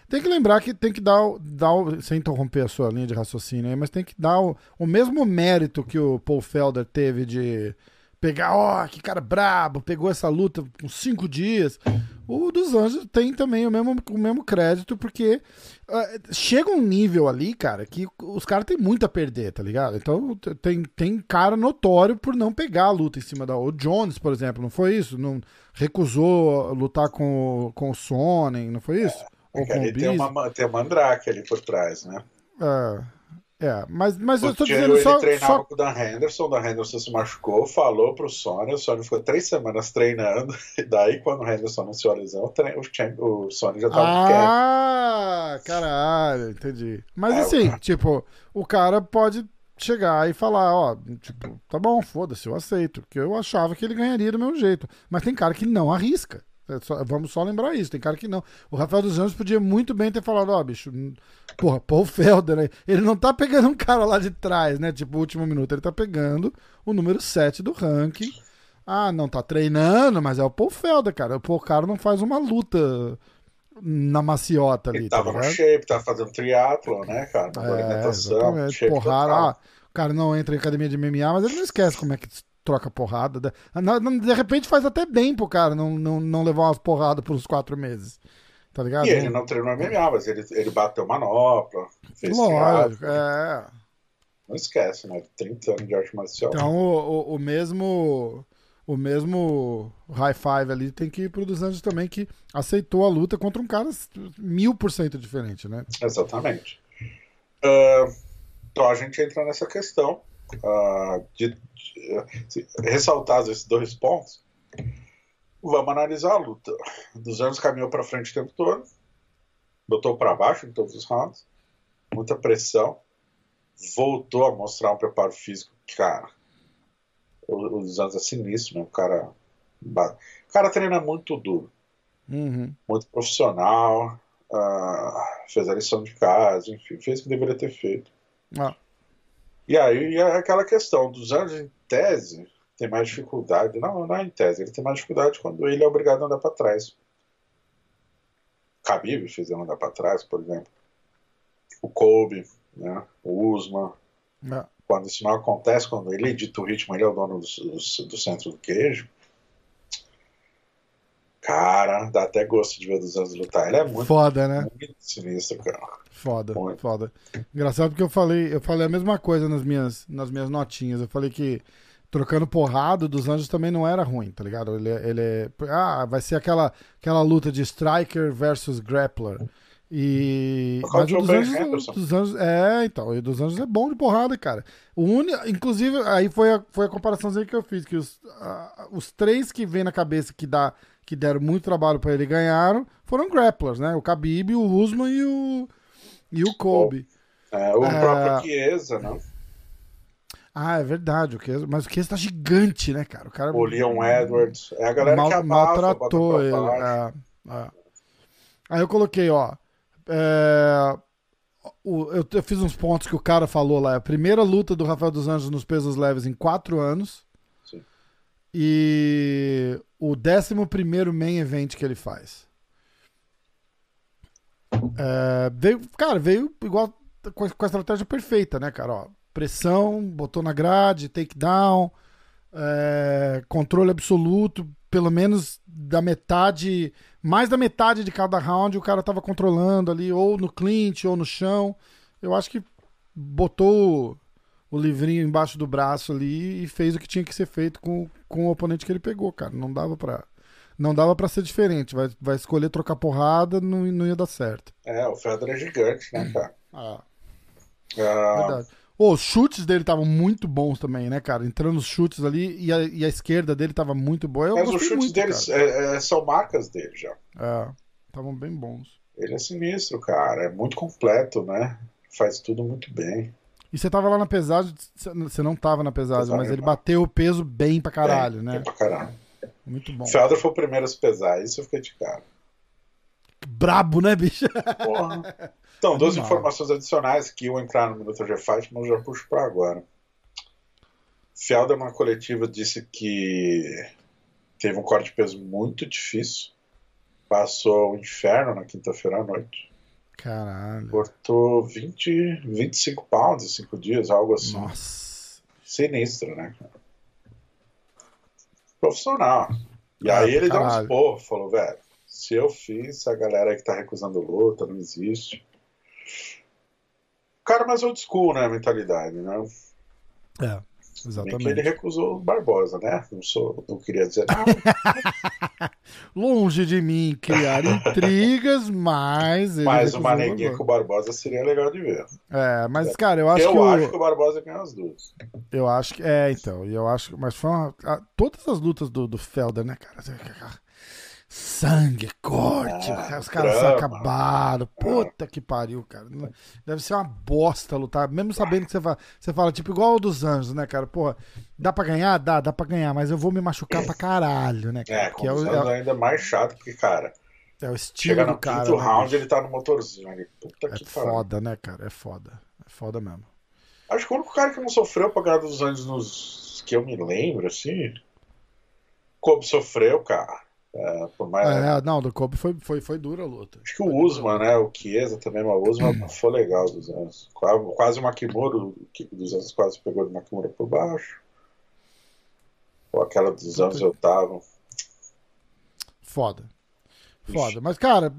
Tem que lembrar que tem que dar, o- dar sem interromper a sua linha de raciocínio aí, mas tem que dar o, o mesmo mérito que o Paul Felder teve de pegar, ó, que cara brabo, pegou essa luta com cinco dias. O dos Anjos tem também o mesmo, o mesmo crédito, porque ah, chega um nível ali, cara, que os caras têm muito a perder, tá ligado? Então tem, tem cara notório por não pegar a luta em cima da. O Jones, por exemplo, não foi isso? Não recusou lutar com, o- com o Sonnen, não foi isso? Ou Porque com o tem uma, tem uma mandrake ali por trás, né? É, é, mas, mas eu tô dizendo ele só. treinava só com o Dan Henderson, o Dan Henderson se machucou, falou pro Sony, o Sony ficou três semanas treinando, [laughs] e daí quando o Henderson anunciou a lesão, o, tre- o, Sony já tava quieto. ah, caralho, entendi. Mas É, assim, o- tipo, o cara pode chegar e falar, ó, tipo, tá bom, foda-se, eu aceito, porque eu achava que ele ganharia do meu jeito. Mas tem cara que não arrisca. É só- vamos só lembrar isso, tem cara que não. O Rafael dos Anjos podia muito bem ter falado, ó, bicho, hum, porra, Paul Felder, né? ele não tá pegando um cara lá de trás, né? Tipo, último minuto, ele tá pegando o número 7 do ranking. Ah, não tá treinando, mas é o Paul Felder, cara. O Paul cara não faz uma luta na maciota ali, Ele tá tava no ligado? shape, tava fazendo triatlon, né, cara? É, alimentação, Porrada. Ah, o cara não entra em academia de MMA, mas ele não esquece como é que troca porrada. De, repente faz até bem pro cara não, não, não levar umas porradas por uns quatro meses. Tá ligado? E ele não treinou MMA, mas ele, ele bateu manopla, fez Lógico, é. Não esquece, né? 30 anos de arte marcial. Então o, o, o mesmo. O mesmo high five ali tem que ir pro dos Anjos também, que aceitou a luta contra um cara mil por cento diferente, né? Exatamente. Ah, então a gente entra nessa questão ah, de, ressaltar esses dois pontos. Vamos analisar a luta. Dos anos caminhou para frente o tempo todo, botou para baixo em todos os rounds, muita pressão, voltou a mostrar um preparo físico, cara. O, o dos anos é sinistro, né? O cara, o cara treina muito duro Uhum. muito profissional, ah, fez a lição de casa, enfim, fez o que deveria ter feito. Ah, E aí é aquela questão dos anos em tese tem mais dificuldade, não, não é em tese, ele tem mais dificuldade quando ele é obrigado a andar para trás. Khabib fez ele andar para trás, por exemplo. O Kobe, né? o Usman. É. Quando isso não acontece, quando ele edita o ritmo, ele é o dono do, do, do centro do queijo. Cara, dá até gosto de ver dos anos lutar. Ele é muito, Foda, né? muito sinistro, cara. Foda, Muito. foda. Engraçado porque eu falei, eu falei a mesma coisa nas minhas, nas minhas notinhas. Eu falei que trocando porrada dos Anjos também não era ruim, tá ligado? Ele, é- ele é, ah, vai ser aquela, aquela luta de striker versus grappler. E mas o do dos anjos, Henderson. dos anjos, é, então, e o dos anjos é bom de porrada, cara. O uni, inclusive, aí foi a, foi a comparaçãozinha que eu fiz, que os, os três que vem na cabeça que dá que deram muito trabalho pra ele e ganharam foram grapplers, né? O Khabib, o Usman e o e o Kobe. É, o É. próprio Chiesa, né? Ah, é verdade. O Chiesa, mas o Chiesa tá gigante, né, cara? O cara O Leon Edwards. É a galera mal- que maltratou ele. é, é. Aí eu coloquei, ó. é, o- eu, eu fiz uns pontos que o cara falou lá. A primeira luta do Rafael dos Anjos nos pesos leves em quatro anos. E o décimo primeiro main event que ele faz. É, veio, cara, veio igual com a, com a estratégia perfeita, né, cara? Ó, pressão, botou na grade, takedown, é, controle absoluto, pelo menos da metade, mais da metade de cada round o cara tava controlando ali, ou no clinch, ou no chão. Eu acho que botou o, livrinho embaixo do braço ali e fez o que tinha que ser feito com, com o oponente que ele pegou, cara. Não dava pra. Não dava pra ser diferente. Vai, vai escolher trocar porrada, não, não ia dar certo. É, o Fedor é gigante, né, cara? Ah, Ah, verdade. Ô, os chutes dele estavam muito bons também, né, cara? Entrando os chutes ali e a, e a esquerda dele tava muito boa. Eu mas os chutes muito, deles cara. é- é- são marcas dele já. É, estavam bem bons. Ele é sinistro, cara. É muito completo, né? Faz tudo muito bem. E você tava lá na pesagem, você não tava na pesagem, Pesagem, mas ele bateu o peso bem pra caralho, Bem, né? bem pra caralho. Muito bom. O foi o primeiro a se pesar, isso eu fiquei de cara. Brabo, né, bicho? Porra. Então, duas Animal. informações adicionais que iam entrar no Minuto Fight, mas eu já puxo pra agora. Felder, na coletiva, disse que teve um corte de peso muito difícil. Passou o inferno na quinta-feira à noite. Caralho. Cortou 20, 25 pounds em 5 dias, algo assim. Nossa. Sinistro, né? cara? Profissional. E Ah, aí ele deu caralho. uns porros, falou, velho, se eu fiz, a galera que tá recusando luta, não existe. Cara, mais old school, né, a mentalidade, né? É, Que ele exatamente. recusou o Barbosa, né? Não, sou, não queria dizer nada, [laughs] Longe de mim criar intrigas, mas mas uma o neguinha com o Barbosa seria legal de ver. É, mas, cara, eu acho eu que o- acho que o Barbosa ganhou as duas. Eu acho que. É, então. E eu acho. Mas foi uma. todas as lutas do, do Felder, né, cara? Sangue, corte, Ah, os caras se acabaram. Puta que pariu, cara. Deve ser uma bosta lutar. Mesmo sabendo que você fala, você fala, tipo, igual o dos anjos, né, cara? Porra, dá pra ganhar? Dá, dá pra ganhar, mas eu vou me machucar pra caralho, né, cara? É, que é o, anos é, ainda mais chato, porque, cara, é o estilo chega do no cara. quinto né, round, ele tá no motorzinho ali. Puta É que pariu. foda, né, cara? É foda. É foda mesmo. Acho que o único cara que não sofreu pra ganhar dos anos nos que eu me lembro, assim. Kobe sofreu, cara. É, por mais, É, não, do Kobe foi, foi, foi dura a luta. Acho que o Usman, né? O Chiesa também, mas o Usman foi legal dos anos. Quase, o Makimura, o dos anos quase pegou o Makimura por baixo. Ou aquela dos anos eu tava. Foda. Ixi. Foda. Mas, cara,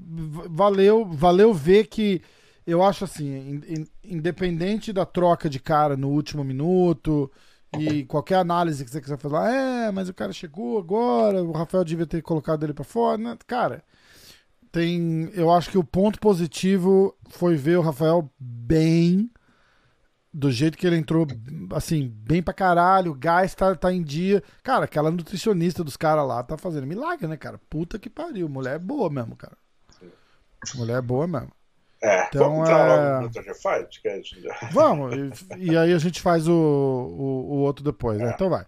valeu, valeu ver que eu acho assim, in- in- independente da troca de cara no último minuto e qualquer análise que você quiser falar, é, mas o cara chegou agora, o Rafael devia ter colocado ele pra fora, né? Cara, tem, eu acho que o ponto positivo foi ver o Rafael bem do jeito que ele entrou, assim, bem pra caralho, o gás tá, tá em dia. Cara, aquela nutricionista dos caras lá tá fazendo milagre, né, cara? Puta que pariu. Mulher é boa mesmo, cara. Mulher é boa mesmo. É, Então, vamos entrar é- logo no Metal Fight, que a gente já... Vamos, e, [laughs] e aí a gente faz o, o, o outro depois, né? É. Então vai.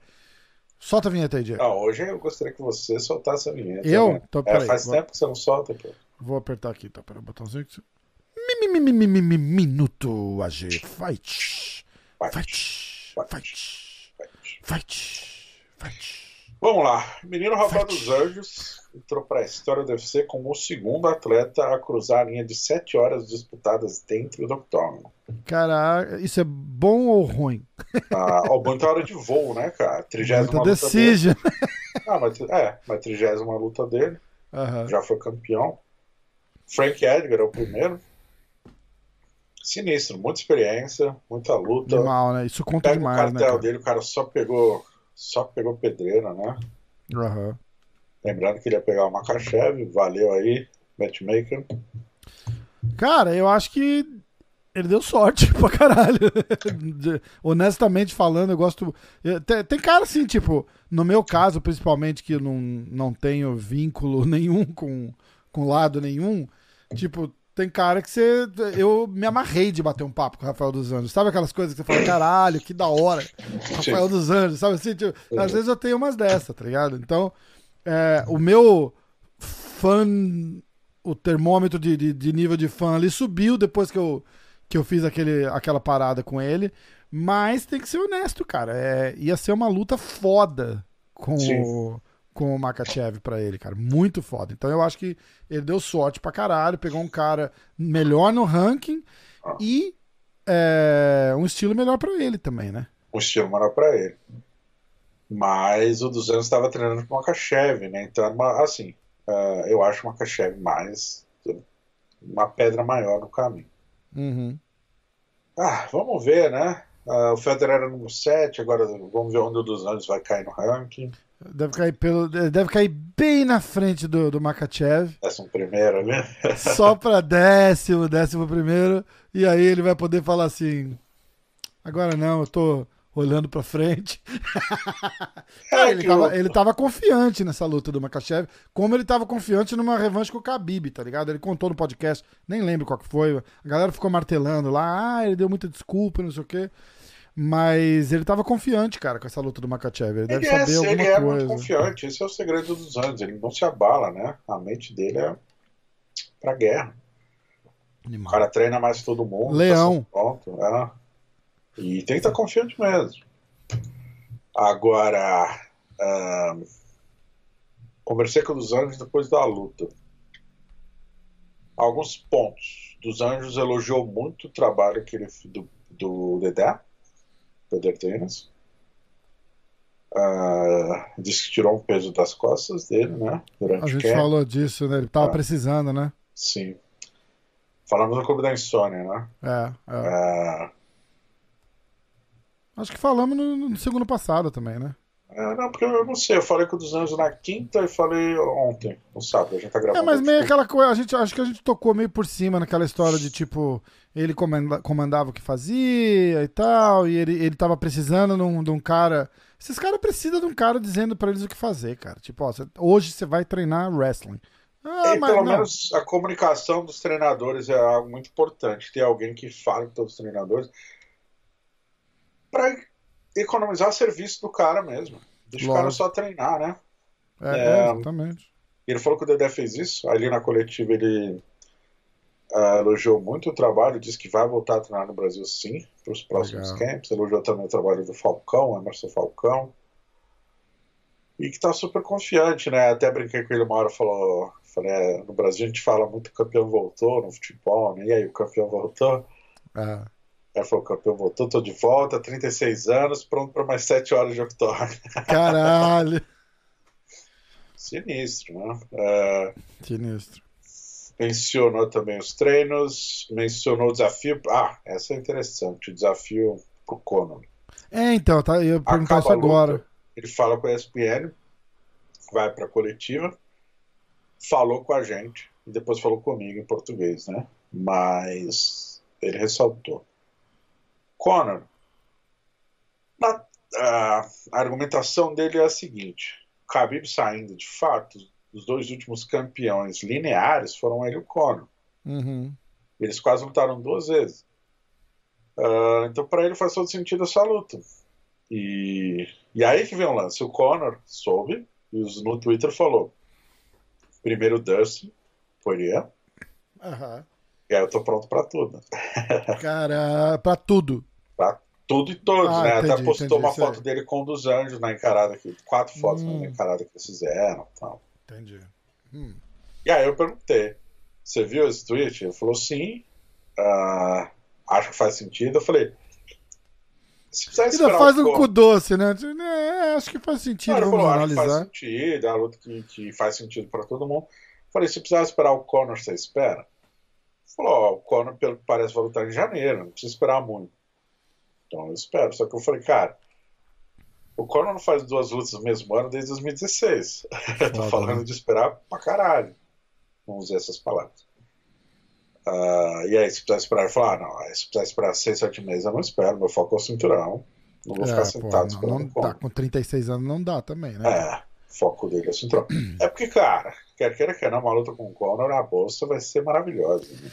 Solta a vinheta aí, Diego. Ah, hoje eu gostaria que você soltasse a vinheta. Eu? né? Então, É, peraí, faz vou- tempo que você não solta, pô. Vou apertar aqui, tá? Pera, o botãozinho. que- Mi, mi, mi, mi, mi, mi, Minuto AG. Fight. Fight. Fight. Fight. Fight. Fight. Fight. Vamos lá. Menino Rafael dos Anjos entrou para a história do UFC como o segundo atleta a cruzar a linha de sete horas disputadas dentro do octógono. Cara, isso é bom ou ruim? Ah, ó, muita hora de voo, né, cara? Trigésima luta decision. dele. Ah, mas, é, mas trigésima luta dele. Aham. Já foi campeão. Frank Edgar é o primeiro. Sinistro, muita experiência, muita luta. Mal, né? Isso conta Pega o demais, cartel né? dele, o cara só pegou, só pegou pedreira, né? Aham. Lembrando que ele ia pegar o Makachev, valeu aí, matchmaker. Cara, eu acho que ele deu sorte [laughs] pra caralho. Honestamente falando, eu gosto. Tem, tem cara assim, tipo, no meu caso, principalmente, que eu não, não tenho vínculo [laughs] nenhum com, com lado nenhum. Tipo, tem cara que você. Eu me amarrei de bater um papo com o Rafael dos Anjos. Sabe aquelas coisas que você fala, [laughs] caralho, que da hora. Rafael dos Anjos, sabe assim? Tipo, às vezes eu tenho umas dessas, tá ligado? Então, é, o meu fã. O termômetro de, de, de nível de fã ali subiu depois que eu, que eu fiz aquele, aquela parada com ele. Mas tem que ser honesto, cara. É, ia ser uma luta foda com Sim. o, com o Makachev pra ele, cara. Muito foda. Então eu acho que ele deu sorte pra caralho. Pegou um cara melhor no ranking e é, um estilo melhor pra ele também, né? um estilo melhor pra ele. Mas o dos anos estava treinando com o Makachev, né? Então, uma- assim, ah, eu acho o Makachev mais uma pedra maior no caminho. Uhum. Ah, vamos ver, né? Ah, o Federer era número 7, agora vamos ver onde o dos anos vai cair no ranking. Deve cair, pelo, deve cair bem na frente do, do Makachev. Décimo primeiro ali. [laughs] Só pra décimo, décimo primeiro. E aí ele vai poder falar assim: agora não, eu tô olhando pra frente. [laughs] É, ele, tava, o- ele tava confiante nessa luta do Makachev, como ele tava confiante numa revanche com o Khabib, tá ligado? Ele contou no podcast, nem lembro qual que foi. A galera ficou martelando lá, ah, ele deu muita desculpa, não sei o quê. Mas ele tava confiante, cara, com essa luta do Makachev. Ele deve Ele é, saber alguma ele é coisa. muito confiante, esse é o segredo dos anos. Ele não se abala, né? A mente dele é pra guerra. O Animal. cara treina mais que todo mundo. Leão. tá Pronto, é. E tem que estar confiante mesmo. Agora, conversei com o dos Anjos depois da luta. Alguns pontos. Dos Anjos elogiou muito o trabalho que ele, do, do Dedé, Dedé Tênis. Ah, disse que tirou um peso das costas dele, né? Durante A gente falou disso, né? Ele tava Ah. precisando, né? Sim. Falamos no Clube da Insônia, né? É, é. Ah, Acho que falamos no, no segundo passado também, né? É, não, porque eu não sei, eu falei com o dos Anjos na quinta e falei ontem, no sábado, a gente tá gravando. É, mas meio aquela coisa, a gente, acho que a gente tocou meio por cima naquela história de tipo, ele comanda- comandava o que fazia e tal, e ele, ele tava precisando de um, de um cara. Esses caras precisam de um cara dizendo pra eles o que fazer, cara. Tipo, ó, cê- hoje você vai treinar wrestling. Ah, E mas pelo não. menos a comunicação dos treinadores é algo muito importante. Ter alguém que fale com todos os treinadores para economizar serviço do cara mesmo. Deixa o cara Lógico. só treinar, né? É, É, exatamente. Ele falou que o Dedé fez isso. Ali na coletiva ele ah, elogiou muito o trabalho, disse que vai voltar a treinar no Brasil sim, para os próximos Legal. camps. Elogiou também o trabalho do Falcão, Emerson Falcão. E que tá super confiante, né? Até brinquei com ele uma hora, falou, falei, é, no Brasil a gente fala muito que o campeão voltou no futebol, né? E aí, o campeão voltou? É. Aí falou, campeão voltou, tô de volta, 36 anos, pronto para mais 7 horas de octógono. Caralho. [laughs] Sinistro, né? É, Sinistro. mencionou também os treinos, mencionou o desafio. Ah, essa é interessante, o desafio pro Conor. É, então, tá, eu perguntar isso luta, agora. Ele fala com a ESPN, vai pra coletiva, falou com a gente e depois falou comigo em português, né? Mas ele ressaltou. Conor, na- a, a argumentação dele é a seguinte: Khabib saindo, de fato, os dois últimos campeões lineares foram ele e o Conor. Uhum. Eles quase lutaram duas vezes. Ah, então, para ele faz todo sentido essa luta. E, e aí que vem o lance. O Conor soube e os- no Twitter falou: primeiro Dustin, Poirier, Aham. E aí eu tô pronto para tudo. [laughs] Cara, pra tudo. Pra Tudo e todos, Ah, né? entendi, Até postou entendi, uma foto dele com um dos anjos na encarada que quatro fotos Hum. na encarada que eles fizeram, e tal. Entendi. Hum. E aí eu perguntei: "Você viu esse tweet?" Ele falou: "Sim. ah, acho que faz sentido." Eu falei: "Se precisar Ainda faz um cu doce, né? É, acho que faz sentido, Não, vamos falou, acho que faz analisar. sentido, é uma luta que, que faz sentido pra todo mundo. Falei, se precisar esperar o Conor, você espera? Falou, ó, o Conor, pelo que parece, vai lutar em janeiro, não precisa esperar muito. Então eu espero. Só que eu falei, cara, o Conor não faz duas lutas no mesmo ano desde 2016. [laughs] eu tô falando de esperar pra caralho. Vamos usar essas palavras. Ah, e aí, se precisar esperar, ele falou, ah, não, se precisar esperar seis, sete meses, eu não espero, meu foco é o cinturão. Não vou ficar É, pô, sentado não, esperando não dá, com 36 anos não dá também, né? É, foco dele é o cinturão. É porque, cara, quer queira, quer não, uma luta com o Conor, a bolsa vai ser maravilhosa. né?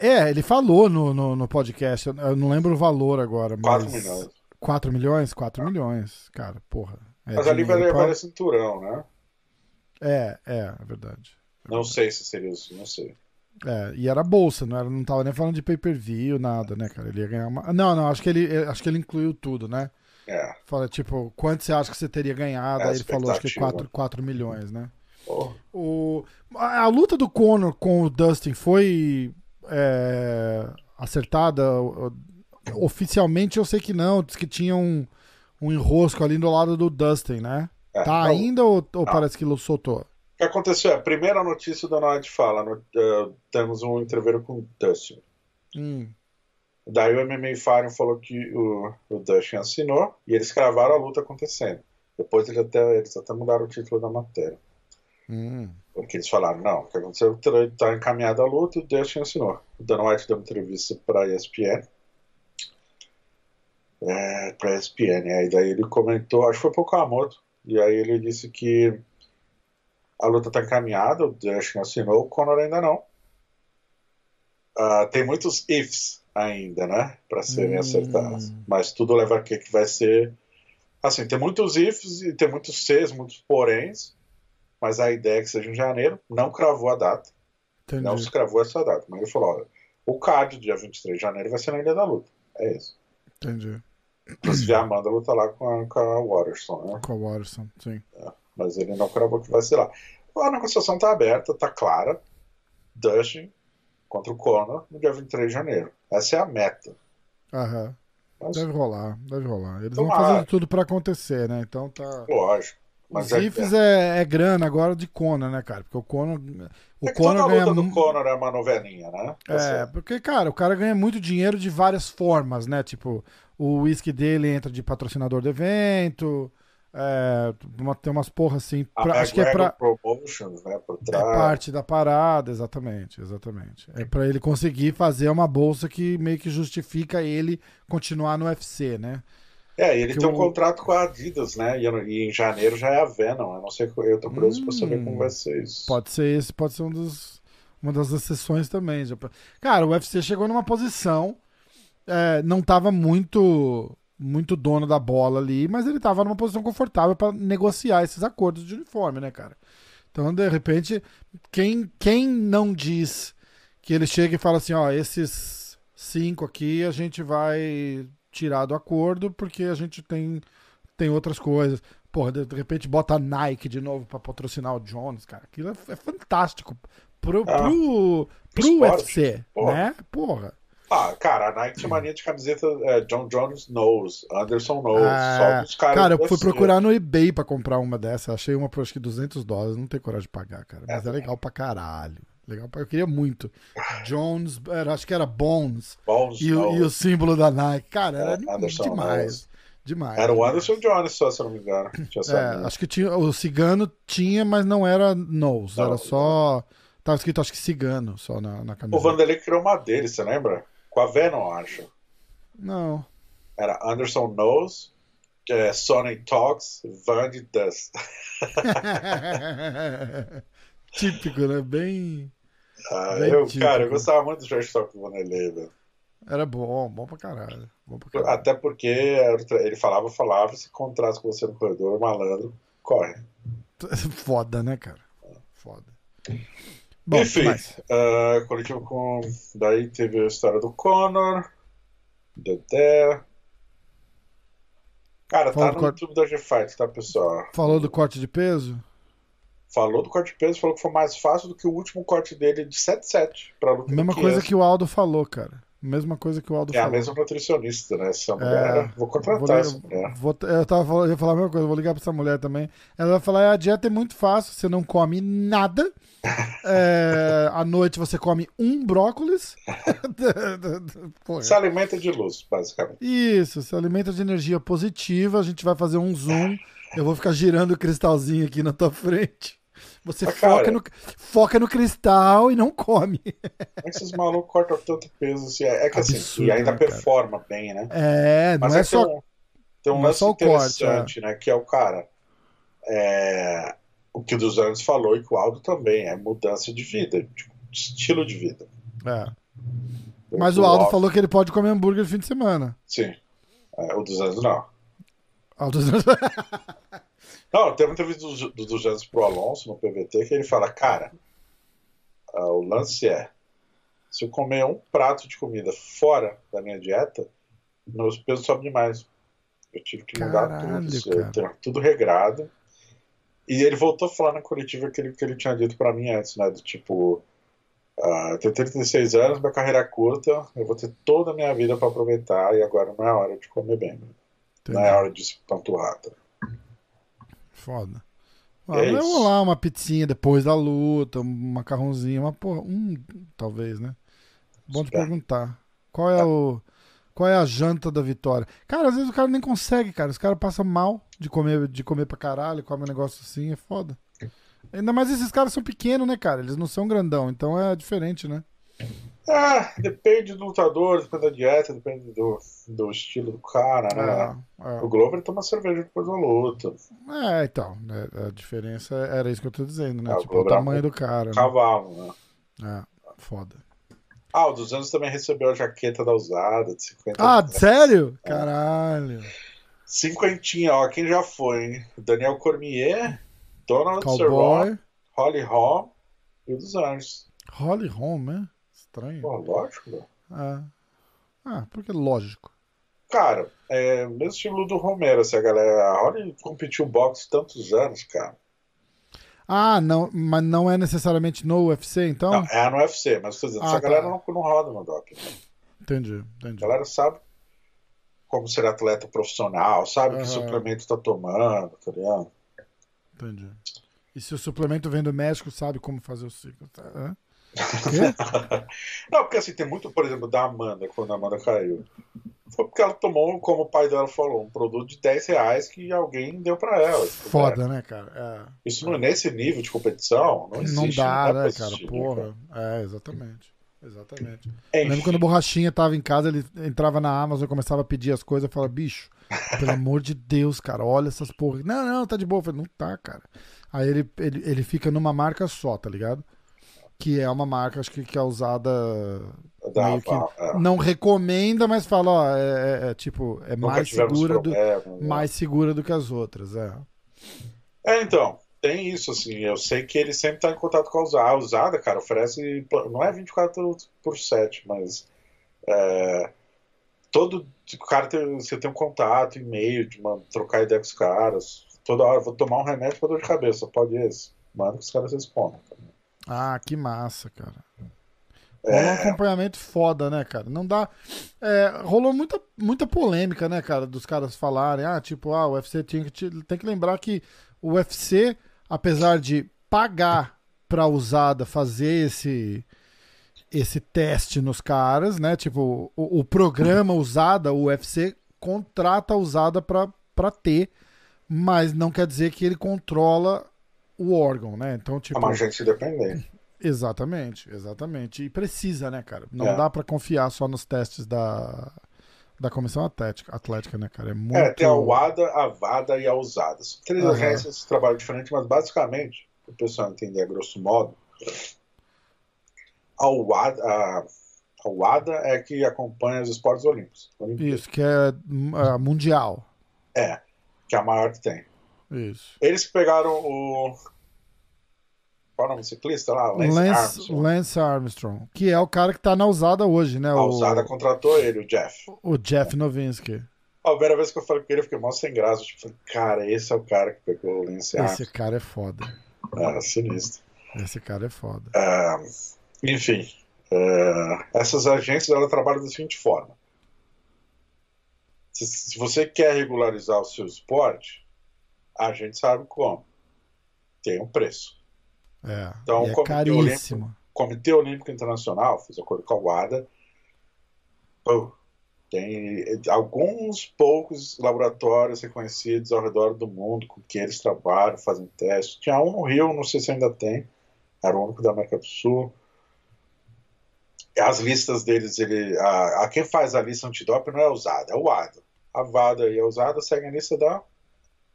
É, é, ele falou no, no, no podcast, eu- não lembro o valor agora, mas... 4 milhões. 4 milhões? 4 milhões, cara, porra. É Mas ali vai pra- levar esse cinturão, né? É, é, é verdade. Não sei se seria isso, não sei. É, e era bolsa, não, era, não tava nem falando de pay-per-view, nada, né, cara? Ele ia ganhar uma... Não, não, acho que ele, acho que ele incluiu tudo, né? É, Fala, tipo, quanto você acha que você teria ganhado? É, Aí ele falou, acho que expectativa. 4, 4 milhões, né? porra. O, a, a luta do Conor com o Dustin foi é, acertada? Oficialmente eu sei que não, diz que tinha um, um enrosco ali do lado do Dustin, né? É, Tá não, ainda ou, ou parece que ele soltou? O que aconteceu é, a primeira notícia da Night fala, no- eh, temos um entreveiro com o Dustin. Hum, Daí o MMA Forum falou que o, o Dustin assinou e eles cravaram a luta acontecendo. Depois eles até, eles até mudaram o título da matéria. hum, Porque eles falaram, não, o que aconteceu está encaminhada a luta e o Dustin assinou. O Dana White deu uma entrevista para a ESPN. É, para a ESPN. Aí daí ele comentou, acho que foi pro Kamoto. E aí ele disse que a luta está encaminhada, o Dustin assinou, o Conor ainda não. Ah, tem muitos ifs ainda, né? Para serem Hum. acertados. Mas tudo leva a que que vai ser. Assim, tem muitos ifs e tem muitos Cs, muitos poréns. Mas a ideia é que seja em janeiro. Não cravou a data. entendi. Não se cravou essa data. Mas ele falou: olha, o card, dia 23 de janeiro, vai ser na Ilha da Luta. É isso. Entendi. Inclusive a Amanda luta lá com a, com a Waterson, né? Com o Watson, sim. Mas ele não cravou que vai ser lá. A negociação tá aberta, tá clara. Dustin contra o Conor no dia 23 de janeiro. Essa é a meta. Aham. Mas, Deve rolar, deve rolar. Eles vão fazer tudo pra acontecer, né? Então tá. lógico. Mas Os é, ifs é, é grana agora de Conor, né, cara? Porque o Conor. O é toda ganha. luta do é uma novelinha, né? Tá É, certo. porque, cara, o cara ganha muito dinheiro de várias formas, né? Tipo, o whisky dele entra de patrocinador do evento. É, uma- tem umas porras assim. Pra- acho que é pra. Promotions, né? Por É trás. parte da parada, exatamente, exatamente. É pra ele conseguir fazer uma bolsa que meio que justifica ele continuar no UFC, né? É, ele tem um o- contrato com a Adidas, né? E, e em janeiro já é a Venom. Eu não sei, eu tô curioso pra saber Hum, como vai ser isso. Pode ser esse, pode ser um dos, uma das exceções também. Cara, o UFC chegou numa posição, é, não tava muito muito dono da bola ali, mas ele tava numa posição confortável pra negociar esses acordos de uniforme, né, cara? Então, de repente, quem, quem não diz que ele chega e fala assim, ó, esses cinco aqui a gente vai tirar do acordo porque a gente tem, tem outras coisas. Porra, de, de repente bota a Nike de novo pra patrocinar o Jones, cara. Aquilo é, é fantástico pro, Ah, pro, pro esporte, UFC, porra. né? Porra. Ah, cara, a Nike tinha mania de camiseta é, John Jones knows, Anderson knows, Ah, só dos caras. Cara, eu fui UFC. procurar no eBay pra comprar uma dessa. Achei uma por acho que 200 dólares. Não tenho coragem de pagar, cara. Mas é, É. legal pra caralho. Legal pra... Eu queria muito. Jones, era, acho que era Bones. Bones E, o- knows. e o símbolo da Nike. Cara, era É, Anderson demais. knows. Demais. Era o. Anderson Jones, só se eu não me engano. É, acho que tinha. O cigano tinha, mas não era. Não, era só. Tava escrito, acho que cigano, só na, na O camisa. Vanderlei criou uma dele, você lembra? Com a Venom, acho. Não. Era Anderson knows, é, Sony talks, Vandy does. [laughs] Típico, né? Bem. Ah, Bem eu, típico. cara, eu gostava muito do talk do Vanderlei, velho. Era bom, bom pra caralho. Bom pra caralho. Até porque ele falava, falava, se encontrasse com você no corredor, malandro, corre. [laughs] Foda, né, cara? Foda. Bom, Enfim, ah, coletivo com. Daí teve a história do Conor, Dedé. Cara, Falou tá no corte- YouTube da G-Fight, tá, pessoal? Falou do corte de peso? Falou do corte de peso, falou que foi mais fácil do que o último corte dele de 7-7 pra luta Mesma coisa 500. que o Aldo falou, cara. Mesma coisa que o Aldo É a falou. mesma nutricionista, né? Essa mulher, vou contratar Vou essa mulher. vou- eu tava eu ia falar a mesma coisa, vou ligar pra essa mulher também. Ela vai falar: a dieta é muito fácil, você não come nada. [laughs] É, à noite você come um brócolis. [laughs] Se alimenta de luz, basicamente. Isso, se alimenta de energia positiva. A gente vai fazer um zoom. Eu vou ficar girando o cristalzinho aqui na tua frente. Você Mas, foca, cara- no, foca no cristal e não come. Como é que esses malucos cortam tanto peso assim? É, é que assim, Absurdo, e ainda né, cara? performa bem, né? É, Mas não é, que só. tem um, tem um é lance só o corte, interessante, né? Que é o cara. é, o que o dos anos falou e que o Aldo também, é mudança de vida, de estilo de vida. é. Mas o Aldo falou que ele pode comer hambúrguer no fim de semana. Sim. É, o dos anos não. Aldo... [laughs] Não, tem uma entrevista do, do 200 pro Alonso no PVT que ele fala, cara, ah, o lance é, se eu comer um prato de comida fora da minha dieta, meus pesos sobem demais. Eu tive que mudar Caralho, tudo, cara. tenho tudo regrado. E ele voltou a falar na coletiva que ele, que ele tinha dito pra mim antes, né, do tipo, ah, eu tenho 36 anos, minha carreira é curta, eu vou ter toda a minha vida pra aproveitar e agora não é hora de comer bem, não é hora de se panturrar. tá? Foda. É Ah, vai isso. rolar uma pizzinha depois da luta, um macarrãozinho, uma porra, um, talvez, né? Bom te Espero. perguntar. Qual é o qual é a janta da vitória? Cara, às vezes o cara nem consegue, cara. Os caras passam mal de comer de comer pra caralho, come um negócio assim, é foda. Ainda mais esses caras são pequenos, né, cara? Eles não são grandão, então é diferente, né? Ah, depende do lutador, depende da dieta, depende do, do estilo do cara, né? É, O Glover toma cerveja depois da luta. é. É, então, é, a diferença era isso que eu tô dizendo, né? É, o tipo, o Glover é tamanho do cara. Né? Cavalo, né? É, foda. Ah, o dos anos também recebeu a jaqueta da usada de 50 Ah, sério? Caralho. Cinquentinha, ó, quem já foi, hein? Daniel Cormier, Donald Cerrone, Cowboy. Holly Holm e o dos Anjos. Holly Holm, né? Estranho. Pô, lógico. É. Ah, porque lógico. Cara, é mesmo estilo do Romero, assim, a galera. A Holly competiu boxe tantos anos, cara. Ah, não, mas não é necessariamente no UFC, então? Não, é no UFC, mas tô dizendo, Ah, essa tá. galera não, não roda no doping. né? Entendi, A entendi. galera sabe como ser atleta profissional, sabe que Aham. suplemento tá tomando, tá ligado? Entendi. E se o suplemento vem do médico, sabe como fazer o ciclo? Tá? [laughs] Não, porque assim, tem muito, por exemplo, da Amanda, quando a Amanda caiu. Foi porque ela tomou, como o pai dela falou, um produto de 10 reais que alguém deu pra ela. tipo, Foda, né, cara? Isso não, nesse nível de competição não É. existe. Não dá, pra né, cara? assistir, Porra. É, exatamente. Exatamente. Enfim, Lembro quando o Borrachinha tava em casa, ele entrava na Amazon, começava a pedir as coisas, eu falava, bicho, pelo amor de Deus, cara, olha essas porra. Não, não, tá de boa. Eu falei, não tá, cara. Aí ele, ele, ele fica numa marca só, tá ligado? Que é uma marca, acho que, que é usada. dá, meio que é. Não recomenda, mas fala, ó, é, é- é, tipo, é Nunca mais segura, do, né? mais segura do que as outras, é. É, então, tem isso, assim. Eu sei que ele sempre tá em contato com a usada. A usada, cara, oferece. Não é 24 por 7, mas. É, todo. O cara tem, você tem um contato, e-mail, de man- trocar ideia com os caras. Toda hora, vou tomar um remédio pra dor de cabeça, pode esse. Manda que os caras respondem. Ah, que massa, cara. Rolou um acompanhamento foda, né, cara? Não dá. é, rolou muita, muita polêmica, né, cara, dos caras falarem, ah, tipo, ah, o UFC tinha que. te- Tem que lembrar que o UFC, apesar de pagar pra usada fazer esse esse teste nos caras, né? Tipo, o, o programa usada, o UFC contrata a usada pra, pra ter, mas não quer dizer que ele controla o órgão, né? Então, É tipo. uma agência independente. Exatamente, exatamente. E precisa, né, cara? Não É. dá pra confiar só nos testes da, da comissão atlética, atlética, né, cara? É muito. É, tem a WADA, a VADA e a USADA. São três agências que trabalham diferente, mas basicamente, para o pessoal entender a grosso modo, a WADA, a, a é que acompanha os esportes olímpicos. Isso, que é uh, mundial. É, que é a maior que tem. Isso. Eles pegaram o. Qual é o nome do ciclista lá? Lance, Lance, Armstrong. Lance Armstrong, que é o cara que tá na usada hoje, né? A O, usada contratou ele, o Jeff. o Jeff Novinsky. A primeira vez que eu falei com ele, eu fiquei mal sem graça. Tipo, falei, cara, esse é o cara que pegou o Lance Esse Armstrong. cara é foda. Ah, sinistro. Esse cara é foda. Ah, enfim, é, essas agências ela trabalham da seguinte forma: se, se você quer regularizar o seu esporte, a gente sabe como. Tem um preço. É. Então, e é Comitê caríssimo. O Comitê Olímpico Internacional fez acordo com a WADA. Tem alguns poucos laboratórios reconhecidos ao redor do mundo com que eles trabalham, fazem testes. Tinha um no Rio, não sei se ainda tem. Era o único da América do Sul. As listas deles, ele, a, a quem faz a lista antidoping não é usada, é o WADA. A WADA e a usada seguem a lista da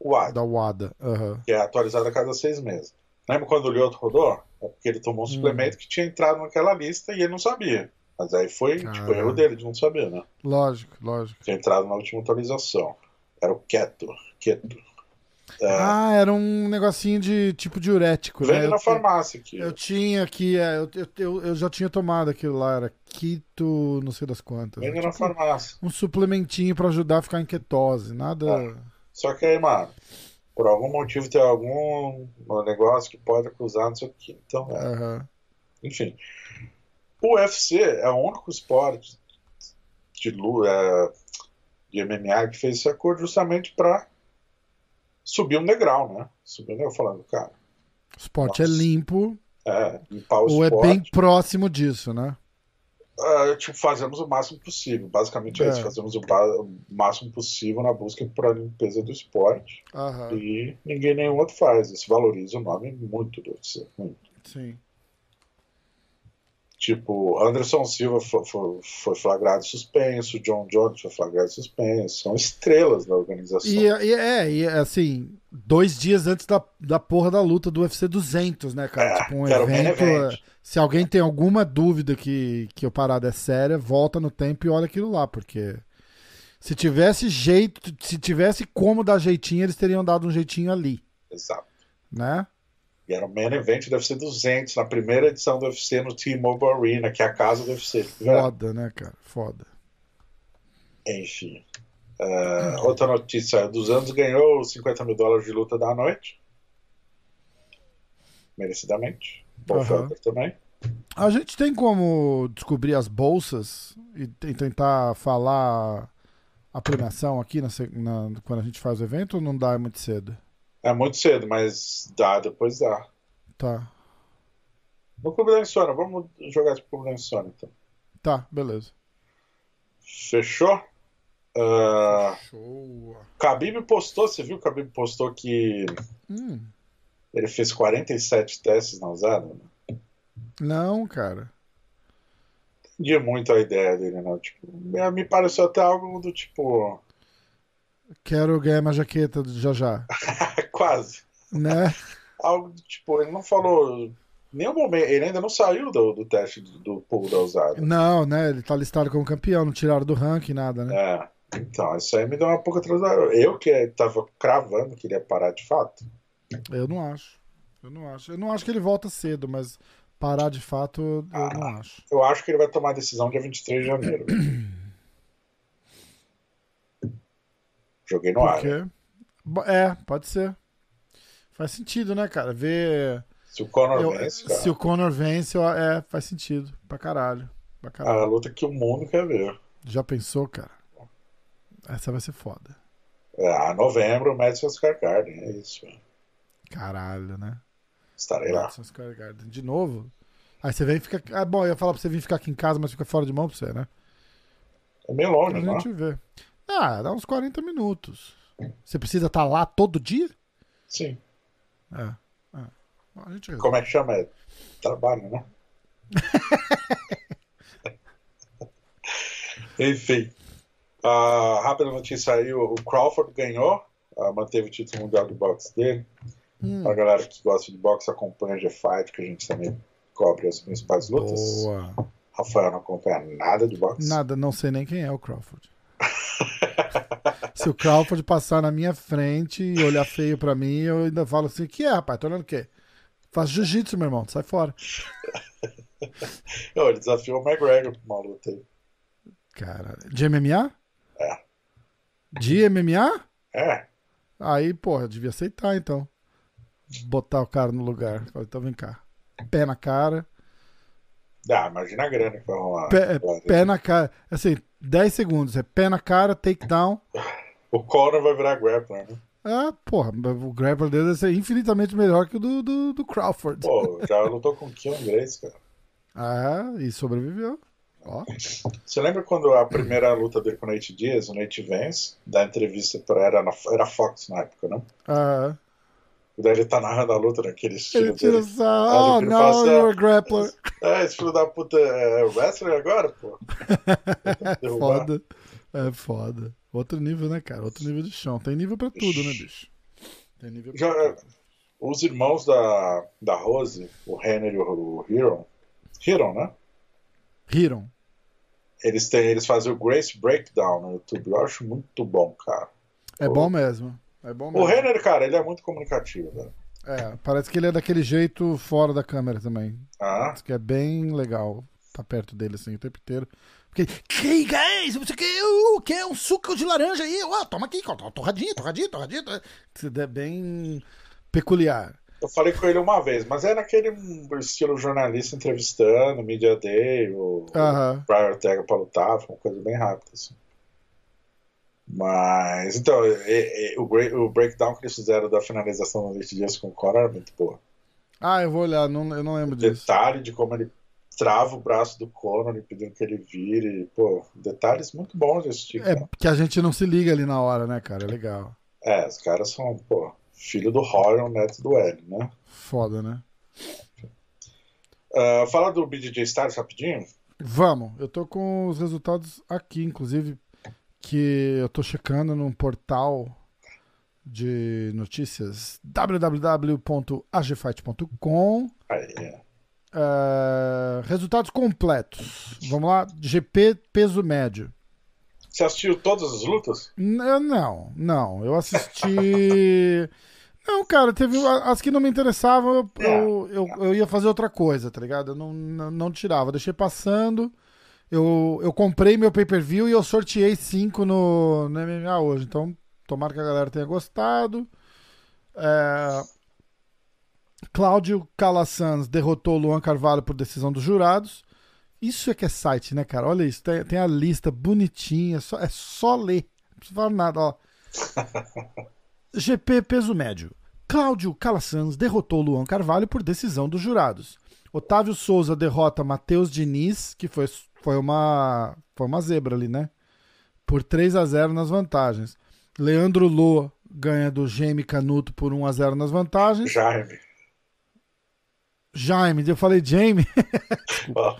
WADA, Da WADA. aham. que é atualizada a cada seis meses. Lembra quando o Lioto rodou? É porque ele tomou um suplemento que tinha entrado naquela lista e ele não sabia. Mas aí foi tipo, erro dele de não saber, né? Lógico, lógico. Tinha entrado na última atualização. Era o Keto. Keto. É, Ah, era um negocinho de tipo diurético, né? vende Eu na te- farmácia aqui. Eu tinha aqui, é, eu, eu- eu, eu já tinha tomado aquilo lá, era quito, não sei das quantas. Vende Era na tipo farmácia. um suplementinho pra ajudar a ficar em ketose, nada. Só que aí, mano, por algum motivo tem algum negócio que pode acusar, não sei o quê. Então, é. Aham. Enfim. O UFC é o único esporte de, lu- é, de MMA que fez esse acordo justamente para subir um degrau, né? Subir um degrau falando, cara, O esporte é Nossa. limpo, é, limpar o ou é esporte. bem próximo disso, né? É, tipo, fazemos o máximo possível. Basicamente é, É. isso, fazemos o, o máximo possível na busca para a limpeza do esporte. Aham. E ninguém nenhum outro faz. Isso valoriza o nome muito do UFC. Muito. Sim. Tipo, Anderson Silva fo- fo- foi flagrado suspenso, John Jones foi flagrado suspenso. São estrelas da organização. E, e é, e assim, dois dias antes da, da porra da luta do UFC 200, né, cara? É, tipo, um o evento. event. Se alguém tem alguma dúvida que, que a parada é séria, volta no tempo e olha aquilo lá, porque se tivesse jeito, se tivesse como dar jeitinho, eles teriam dado um jeitinho ali, Exato. né? E era o main event do UFC 200, na primeira edição do UFC no T-Mobile Arena, que é a casa do UFC. Foda, né, cara? Foda. Enfim. É, outra notícia: dos anos ganhou os 50 mil dólares de luta da noite. Merecidamente. Paul. Felder também. A gente tem como descobrir as bolsas e, tentar falar a premiação aqui na na- quando a gente faz o evento ou não dá muito cedo? É muito cedo, mas dá, depois dá. Tá. No Clube da Insônia, vamos jogar de Clube da Insônia então. Tá, beleza. Fechou? Ah, Show. Khabib postou, você viu? O Khabib postou que Hum, ele fez 47 testes na usada. Né? não, cara. Entendi muito a ideia dele, né? Tipo, me pareceu até algo do tipo. Quero ganhar uma jaqueta já já. [laughs] Quase. Né? Algo tipo, ele não falou. Nenhum momento, ele ainda não saiu do, do teste do, do pool da usada. Não, né? Ele tá listado como campeão, não tiraram do ranking, nada, né? É, então, isso aí me deu uma pouca atrasada. Eu que tava cravando que ele ia parar de fato. Eu não acho. Eu não acho. Eu não acho que ele volta cedo, mas parar de fato eu, eu não acho. Eu acho que ele vai tomar a decisão dia 23 de janeiro. [clears throat] Joguei no Por ar. É, pode ser. Faz sentido, né, cara? Ver. Se o Conor eu- vence, cara, se o Conor vence, eu- é, faz sentido. Pra caralho. Pra a caralho. luta que o mundo quer ver. Já pensou, cara? Essa vai ser foda. É, novembro, Madison Square Garden, é isso. Caralho, né? Estarei lá. Madison Square Garden. De novo? Aí você vem e fica. Ah, bom, eu ia falar pra você vir ficar aqui em casa, mas fica fora de mão pra você, né? É meio longe, A não? gente vê. Ah, dá uns 40 minutos. Você precisa estar lá todo dia? Sim. É. é. Bom. Como é que chama? É trabalho, né? [laughs] Enfim. A rápida notícia aí, o Crawford ganhou, ah, manteve o título mundial de boxe dele. Hum, A galera que gosta de boxe acompanha a G-Fight, que a gente também cobre as principais lutas. boa. Rafael não acompanha nada de boxe. Nada, não sei nem quem é o Crawford. [laughs] Se o Crawford passar na minha frente e olhar feio pra mim, eu ainda falo assim: que é, rapaz? Tô olhando o quê? Faz jiu-jitsu, meu irmão, sai fora. [laughs] Não, ele desafiou o McGregor uma luta aí. Cara, de MMA? É. De MMA? É. Aí, porra, devia aceitar então. Botar o cara no lugar. Falei, então vem cá. Pé na cara. Ah, imagina a grana que vai rolar. Pé, pé na cara. Assim, 10 segundos. É pé na cara, takedown. O Conor vai virar grappler, né? Ah, porra, o grappler dele deve ser infinitamente melhor que o do, do, do Crawford. Pô, já lutou com o Keon Grace, cara. Ah, e sobreviveu. Ó. Você lembra quando a primeira luta dele com o Nate Diaz, o Nate Vance, da entrevista para era, na, era Fox na época, né? Ah, E daí ele tá narrando a luta naquele estilo ele tira. Aí Oh, não, fala assim, you're a ah, grappler. É, esse filho da puta é wrestler agora, pô. [laughs] É foda. É foda. Outro nível, né, cara? Outro nível de chão. Tem nível pra tudo, né, bicho? Tem nível pra Já, tudo. os irmãos da, da Rose, o Henry e o Hero, Hero, né? Riram. Eles, têm, eles fazem o Grace Breakdown no YouTube. Eu acho muito bom, cara. É bom mesmo. É bom O mesmo. Henry, cara, ele é muito comunicativo, velho. É, parece que ele é daquele jeito fora da câmera também. Ah, Diz que é bem legal tá perto dele assim o tempo inteiro. Porque, hey guys, você quer, uh, quer um suco de laranja aí? Ó, toma aqui, torradinha, torradinha, torradinha. É bem peculiar. eu falei com ele uma vez, mas é naquele estilo jornalista entrevistando, Media Day, o, Aham. o Brian Ortega pra lutar, foi uma coisa bem rápida, assim. Mas, então, e- e- o, break- o breakdown que eles fizeram da finalização do Dias com o Conor é muito boa. Ah, eu vou olhar, não, eu não lembro O disso. detalhe de como ele trava o braço do Conor, impedindo que ele vire, pô, detalhes muito bons desse tipo. É né? que a gente não se liga ali na hora, né, cara? É legal. É, os caras são, pô, filho do Rorion, neto do L, né? Foda, né? Ah, fala do BJJ Stars rapidinho. Vamos, eu tô com os resultados aqui, inclusive, que eu tô checando num portal de notícias www.agfight.com. Aí, é. É, resultados completos. Vamos lá, GP peso médio. Você assistiu todas as lutas? N- eu não, não. Eu assisti. [laughs] Não, cara, teve as que não me interessavam, eu, eu, eu, eu ia fazer outra coisa, tá ligado? Eu não, não, não tirava, deixei passando. Eu, eu comprei meu pay-per-view e eu sorteei cinco no, no MMA hoje. Então, tomara que a galera tenha gostado. É, Cláudio Calassans derrotou Luan Carvalho por decisão dos jurados. Isso é que é site, né, cara? Olha isso, tem, tem a lista bonitinha, só, é só ler. Não precisa falar nada, ó. [laughs] GP peso médio. Cláudio Calassans derrotou Luan Carvalho por decisão dos jurados. Otávio Souza derrota Matheus Diniz, que foi, foi, uma, foi uma zebra ali, né? Por 3 a 0 nas vantagens. Leandro Lô ganha do Jaime Canuto por 1 a 0 nas vantagens. Jaime. Jaime, eu falei Jaime. [laughs] Ó,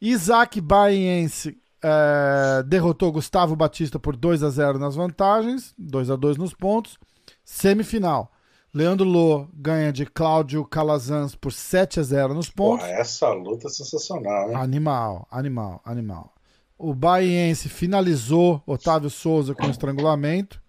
Isaac Baiense eh, derrotou Gustavo Batista por 2 a 0 nas vantagens, 2 a 2 nos pontos. Semifinal. Leandro Lô ganha de Cláudio Calazans por 7 a 0 nos pontos. porra, essa luta é sensacional, hein? Animal, animal, animal. O Baiense finalizou Otávio Souza com estrangulamento.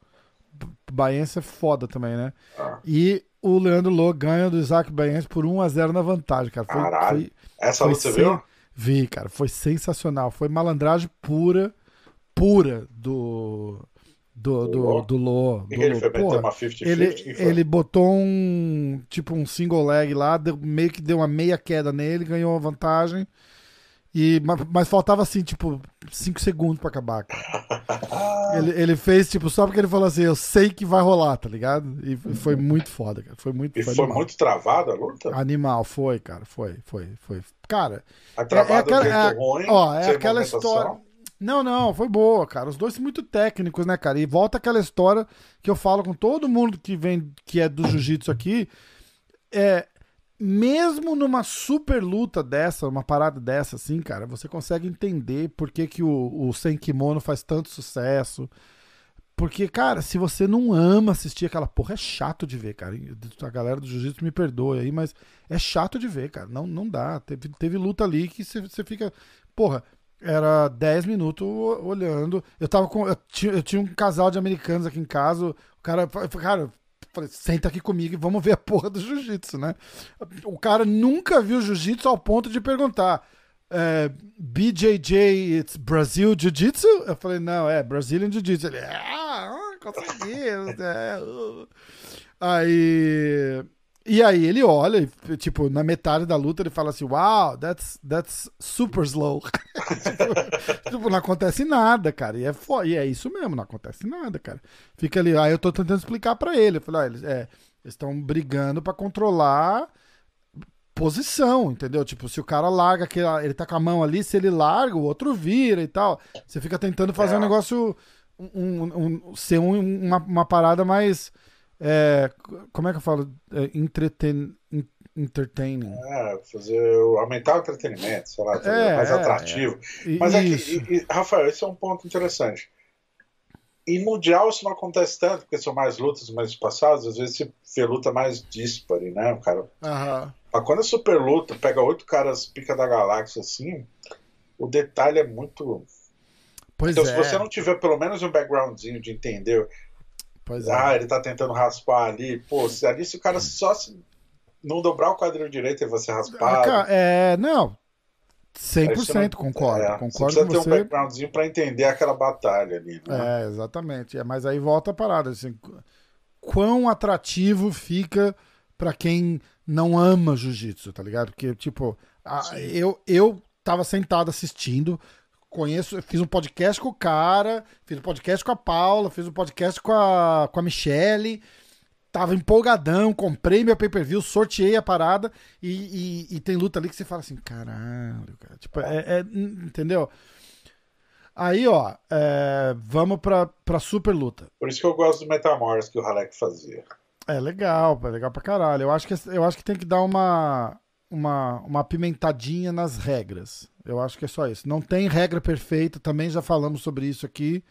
O Baiense é foda também, né? Ah. E o Leandro Lô ganha do Isaac Baiense por 1 a 0 na vantagem, cara. Foi, Caralho. foi- Essa foi luta você viu? Vi, cara. Foi sensacional. Foi malandragem pura, pura do. Do, do, do Lô. Do que, ele foi Porra, uma 50-50? ele, que foi? ele botou um. Tipo um single leg lá, deu- meio que deu uma meia queda nele, ganhou a vantagem. E, ma- mas, faltava assim, tipo, 5 segundos pra acabar, [laughs] ele, ele fez, tipo, só porque ele falou assim, eu sei que vai rolar, tá ligado? E foi muito foda, cara. Foi muito E foi animal. muito travada a luta? Animal, foi, cara. Foi, foi, foi. Cara, A travada aquela- do jeito é- ruim, ó, é aquela história. Não, não, foi boa, cara. Os dois são muito técnicos, né, cara? E volta aquela história que eu falo com todo mundo que vem, que é do jiu-jitsu aqui. É, mesmo numa super luta dessa, uma parada dessa, assim, cara, você consegue entender por que, que o, o Sem Kimono faz tanto sucesso. Porque, cara, se você não ama assistir aquela porra, é chato de ver, cara. A galera do jiu-jitsu me perdoe aí, mas é chato de ver, cara. Não, não dá. Teve, teve luta ali que você você fica. Porra, era 10 minutos olhando. Eu tava com. Eu tinha, eu tinha um casal de americanos aqui em casa. O cara. Cara, falei, senta aqui comigo e vamos ver a porra do jiu-jitsu, né? O cara nunca viu jiu-jitsu ao ponto de perguntar. é, BJJ, it's Brazil Jiu-Jitsu? Eu falei, não, é Brazilian Jiu-Jitsu. Ele, ah, consegui. [laughs] é, uh. Aí. E aí ele olha, e, tipo, na metade da luta ele fala assim, wow, that's, that's super slow. [laughs] tipo, tipo, não acontece nada, cara. E é, e é isso mesmo, não acontece nada, cara. Fica ali, aí eu tô tentando explicar para ele. Eu falei, ah, eles é, estão brigando para controlar posição, entendeu? Tipo, se o cara larga, que ele tá com a mão ali, se ele larga, o outro vira e tal. Você fica tentando fazer é. um negócio, um, um, ser um, uma, uma parada mais é, como é que eu falo? É, entreten, entertaining. É, fazer, aumentar o entretenimento, sei lá, é, mais é, atrativo. É. Mas isso. é que, e, Rafael, esse é um ponto interessante. Em Mundial isso não acontece tanto, porque são mais lutas mais espaçadas, às vezes você vê luta mais dispare, né? O cara. Uhum. Mas quando é super luta, pega oito caras pica da galáxia assim, o detalhe é muito. Pois então, se você não tiver pelo menos um backgroundzinho de entender Pois ah, é. ele tá tentando raspar ali. Pô, se ali se o cara só se não dobrar o quadril direito e você raspar. É, não. 100% não, concordo. É, concordo você precisa ter você. um backgroundzinho pra entender aquela batalha ali. Né? É, exatamente. É, mas aí volta a parada. Assim, quão atrativo fica para quem não ama jiu-jitsu, tá ligado? Porque, tipo, a, eu, eu tava sentado assistindo, conheço, fiz um podcast com o cara, fiz um podcast com a Paula, fiz um podcast com a, com a Michelle. Tava empolgadão, comprei meu pay-per-view, sorteei a parada e, e, e, tem luta ali que você fala assim, caralho, cara. Tipo, é, é entendeu? Aí, ó, é, vamos pra, pra super luta. Por isso que eu gosto do Metamorphs que o Halek fazia. É legal, é legal pra caralho. Eu acho que, eu acho que tem que dar uma, uma, uma apimentadinha nas regras. Eu acho que é só isso. Não tem regra perfeita, também já falamos sobre isso aqui,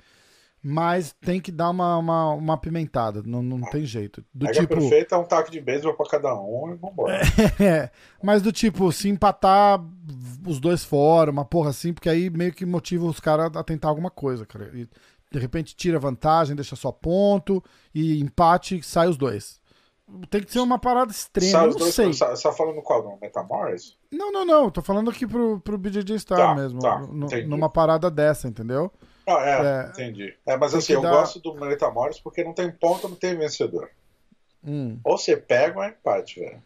mas tem que dar uma, uma, uma apimentada, não, não tem jeito. Do regra tipo... perfeita é um taco de beisebol para cada um e vambora. [laughs] É, mas do tipo, se empatar os dois fora, uma porra assim, porque aí meio que motiva os caras a tentar alguma coisa, cara. E, de repente tira vantagem, deixa só ponto, e empate, sai os dois. Tem que ser uma parada extrema, não sei. Você tá falando qual? No Metamorphs? Não, não, não. Tô falando aqui pro, pro BJJ Star tá, mesmo. Tá, no, numa parada dessa, entendeu? Ah, é, é entendi. É, mas assim, eu dar... gosto do Metamorphs porque não tem ponto, não tem vencedor. Hum. Ou você pega ou é empate, velho.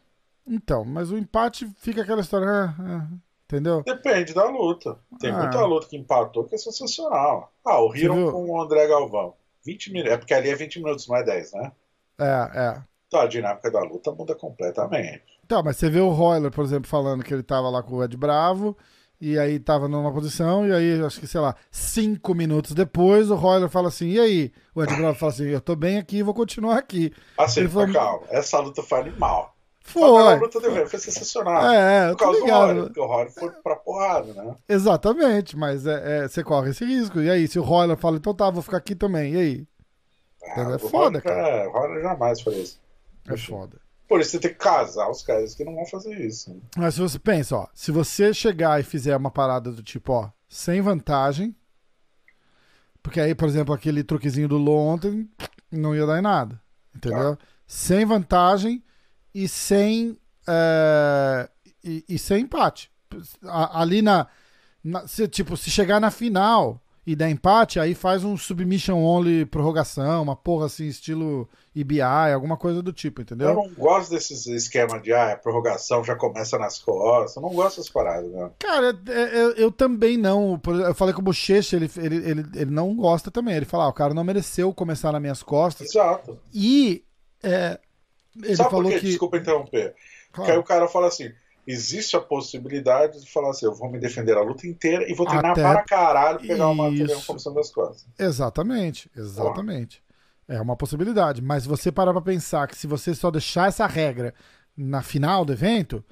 Então, mas o empate fica aquela história. É, é, entendeu? Depende da luta. Tem ah. muita luta que empatou que é sensacional. Ah, o Hero com o André Galvão. 20 minutos. É porque ali é 20 minutos, não é 10, né? É, é. Então a dinâmica da luta muda completamente. Tá, mas você vê o Royler, por exemplo, falando que ele tava lá com o Ed Bravo, e aí tava numa posição, e aí, acho que, sei lá, cinco minutos depois, o Royler fala assim, e aí? O Ed Bravo fala assim, eu tô bem aqui, vou continuar aqui. Assim, ele falou, calma, essa luta foi animal. Foi. A luta dele foi sensacional. É, Por causa ligado. do Royler, porque o Royler foi pra porrada, né? Exatamente, mas é, é, você corre esse risco. E aí, se o Royler fala, então tá, vou ficar aqui também, e aí? Ah, é foda, cara. É, o Royler jamais foi isso. É foda. Por isso você tem que casar os caras que não vão fazer isso. Né? Mas se você pensa, ó, se você chegar e fizer uma parada do tipo, ó, sem vantagem, porque aí, por exemplo, aquele truquezinho do Low ontem não ia dar em nada, entendeu? Tá. Sem vantagem e sem é, e, e, sem empate. Ali na, na se, tipo, se chegar na final e der empate, aí faz um submission only prorrogação, uma porra assim, estilo EBI, alguma coisa do tipo, entendeu? Eu não gosto desses esquemas de ah, a prorrogação já começa nas costas. Eu não gosto dessas paradas, né? Cara, eu, é, é, eu também não. Eu falei com o Bochecha, ele, ele, ele, ele não gosta também. Ele fala, ah, o cara não mereceu começar nas minhas costas. Exato. E é, ele Sabe falou por quê? que. Desculpa interromper. Claro. Porque aí o cara fala assim: existe a possibilidade de falar assim, eu vou me defender a luta inteira e vou treinar Até... para caralho pegar uma, uma comissão das costas. Exatamente, exatamente. É uma possibilidade. Mas você parar pra pensar que se você só deixar essa regra na final do evento,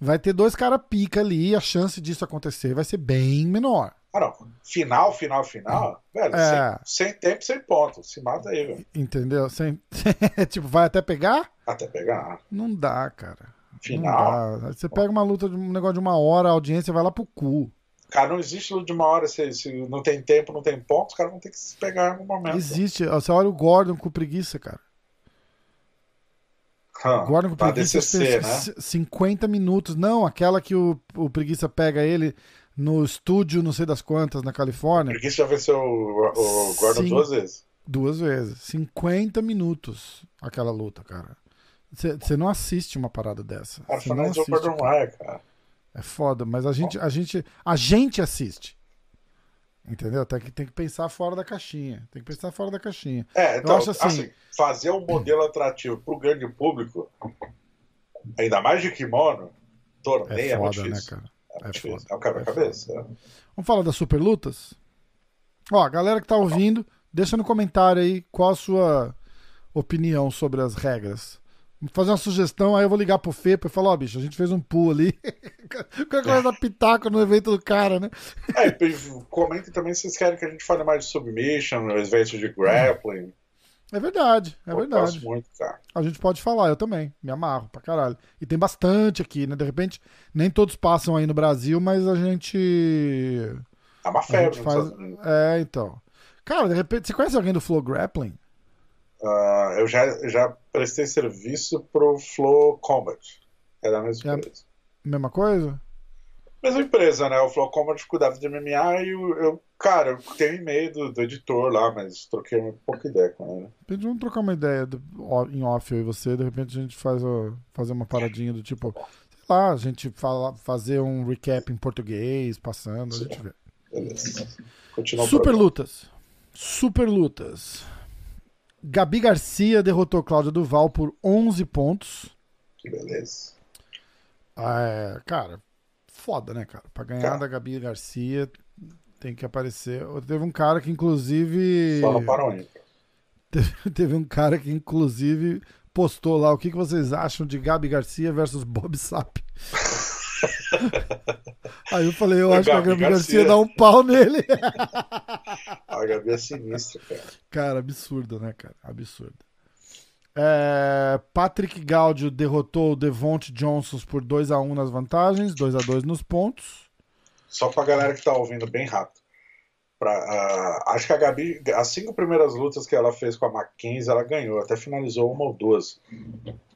vai ter dois caras pica ali e a chance disso acontecer vai ser bem menor. Ah, não. Final, final, final, velho, é. sem, sem, tempo, sem ponto. Se mata aí, velho. Entendeu? Sem... [laughs] tipo, vai até pegar? Até pegar. Não dá, cara. Final. Você pega uma luta de um negócio de uma hora, a audiência vai lá pro cu. Cara, não existe luta de uma hora, se, se não tem tempo, não tem ponto, os caras vão ter que se pegar no momento. Existe. Você olha o Gordon com preguiça, cara. Hum, Gordon com preguiça DCC, né? 50 minutos. Não, aquela que o, o preguiça pega ele no estúdio, não sei das quantas, na Califórnia. Porque você já venceu o, o Gordon Sim. duas vezes. Duas vezes. 50 minutos aquela luta, cara. Você não assiste uma parada dessa. Cara, finalizou o. Gordon cara. Ryan, cara. É foda, mas a gente, a gente, a gente assiste. Entendeu? Até que tem que pensar fora da caixinha. Tem que pensar fora da caixinha. É, então, acho assim- assim, fazer um modelo [clears throat] atrativo pro grande público, ainda mais de kimono, torneio É é, muito foda, né, difícil. cara? É, É difícil. foda. é um quebra-cabeça. é. Vamos falar das super lutas? Ó, a galera que tá ouvindo, deixa no comentário aí qual a sua opinião sobre as regras. Fazer uma sugestão, aí eu vou ligar pro Fepa e falar, ó, bicho, a gente fez um pool ali. Qualquer coisa da pitaco no evento do cara, né? É, comentem também se vocês querem que a gente fale mais de submission, evento de grappling. É verdade, é Eu verdade. muito, cara. A gente pode falar, eu também. Me amarro pra caralho. E tem bastante aqui, né? De repente, nem todos passam aí no Brasil, mas a gente. É uma febre faz. É, então. Cara, de repente, você conhece alguém do Flow Grappling? Ah, eu já, já prestei serviço pro Flow Combat. É da mesma É. empresa. Mesma coisa? Mesma empresa, né? O Flow Combat cuidava de MMA e eu, eu- cara, eu tenho e-mail do, do editor lá, mas troquei um pouca ideia com ele. De vamos trocar uma ideia do- em off eu e você. De repente, a gente faz fazer uma paradinha do tipo. Sei lá, a gente fala, fazer um recap em português, passando, a gente vê. Beleza. Continua Super lutas. Super lutas. Gabi Garcia derrotou Cláudia Duval por 11 pontos. Que beleza. Ah, é, cara, foda, né, cara? Pra ganhar Cara. da Gabi Garcia tem que aparecer. Teve um cara que, inclusive. Só para ímpar. Teve, [laughs] teve um cara que, inclusive, postou lá o que, que vocês acham de Gabi Garcia versus Bob Sapp. [laughs] Aí eu falei, eu A acho que a Gabi Gabi Garcia, Garcia. dá um pau nele. [laughs] A Gabi é sinistra, cara. Cara, absurdo, né, cara? Absurdo. É, Patrick Gaudio derrotou o Devonte Johnson por 2x1 nas vantagens, 2x2 nos pontos. Só pra galera que tá ouvindo bem rápido. Pra, ah, acho que a Gabi, as cinco primeiras lutas que ela fez com a Mackenzie, ela ganhou. Até finalizou uma ou duas.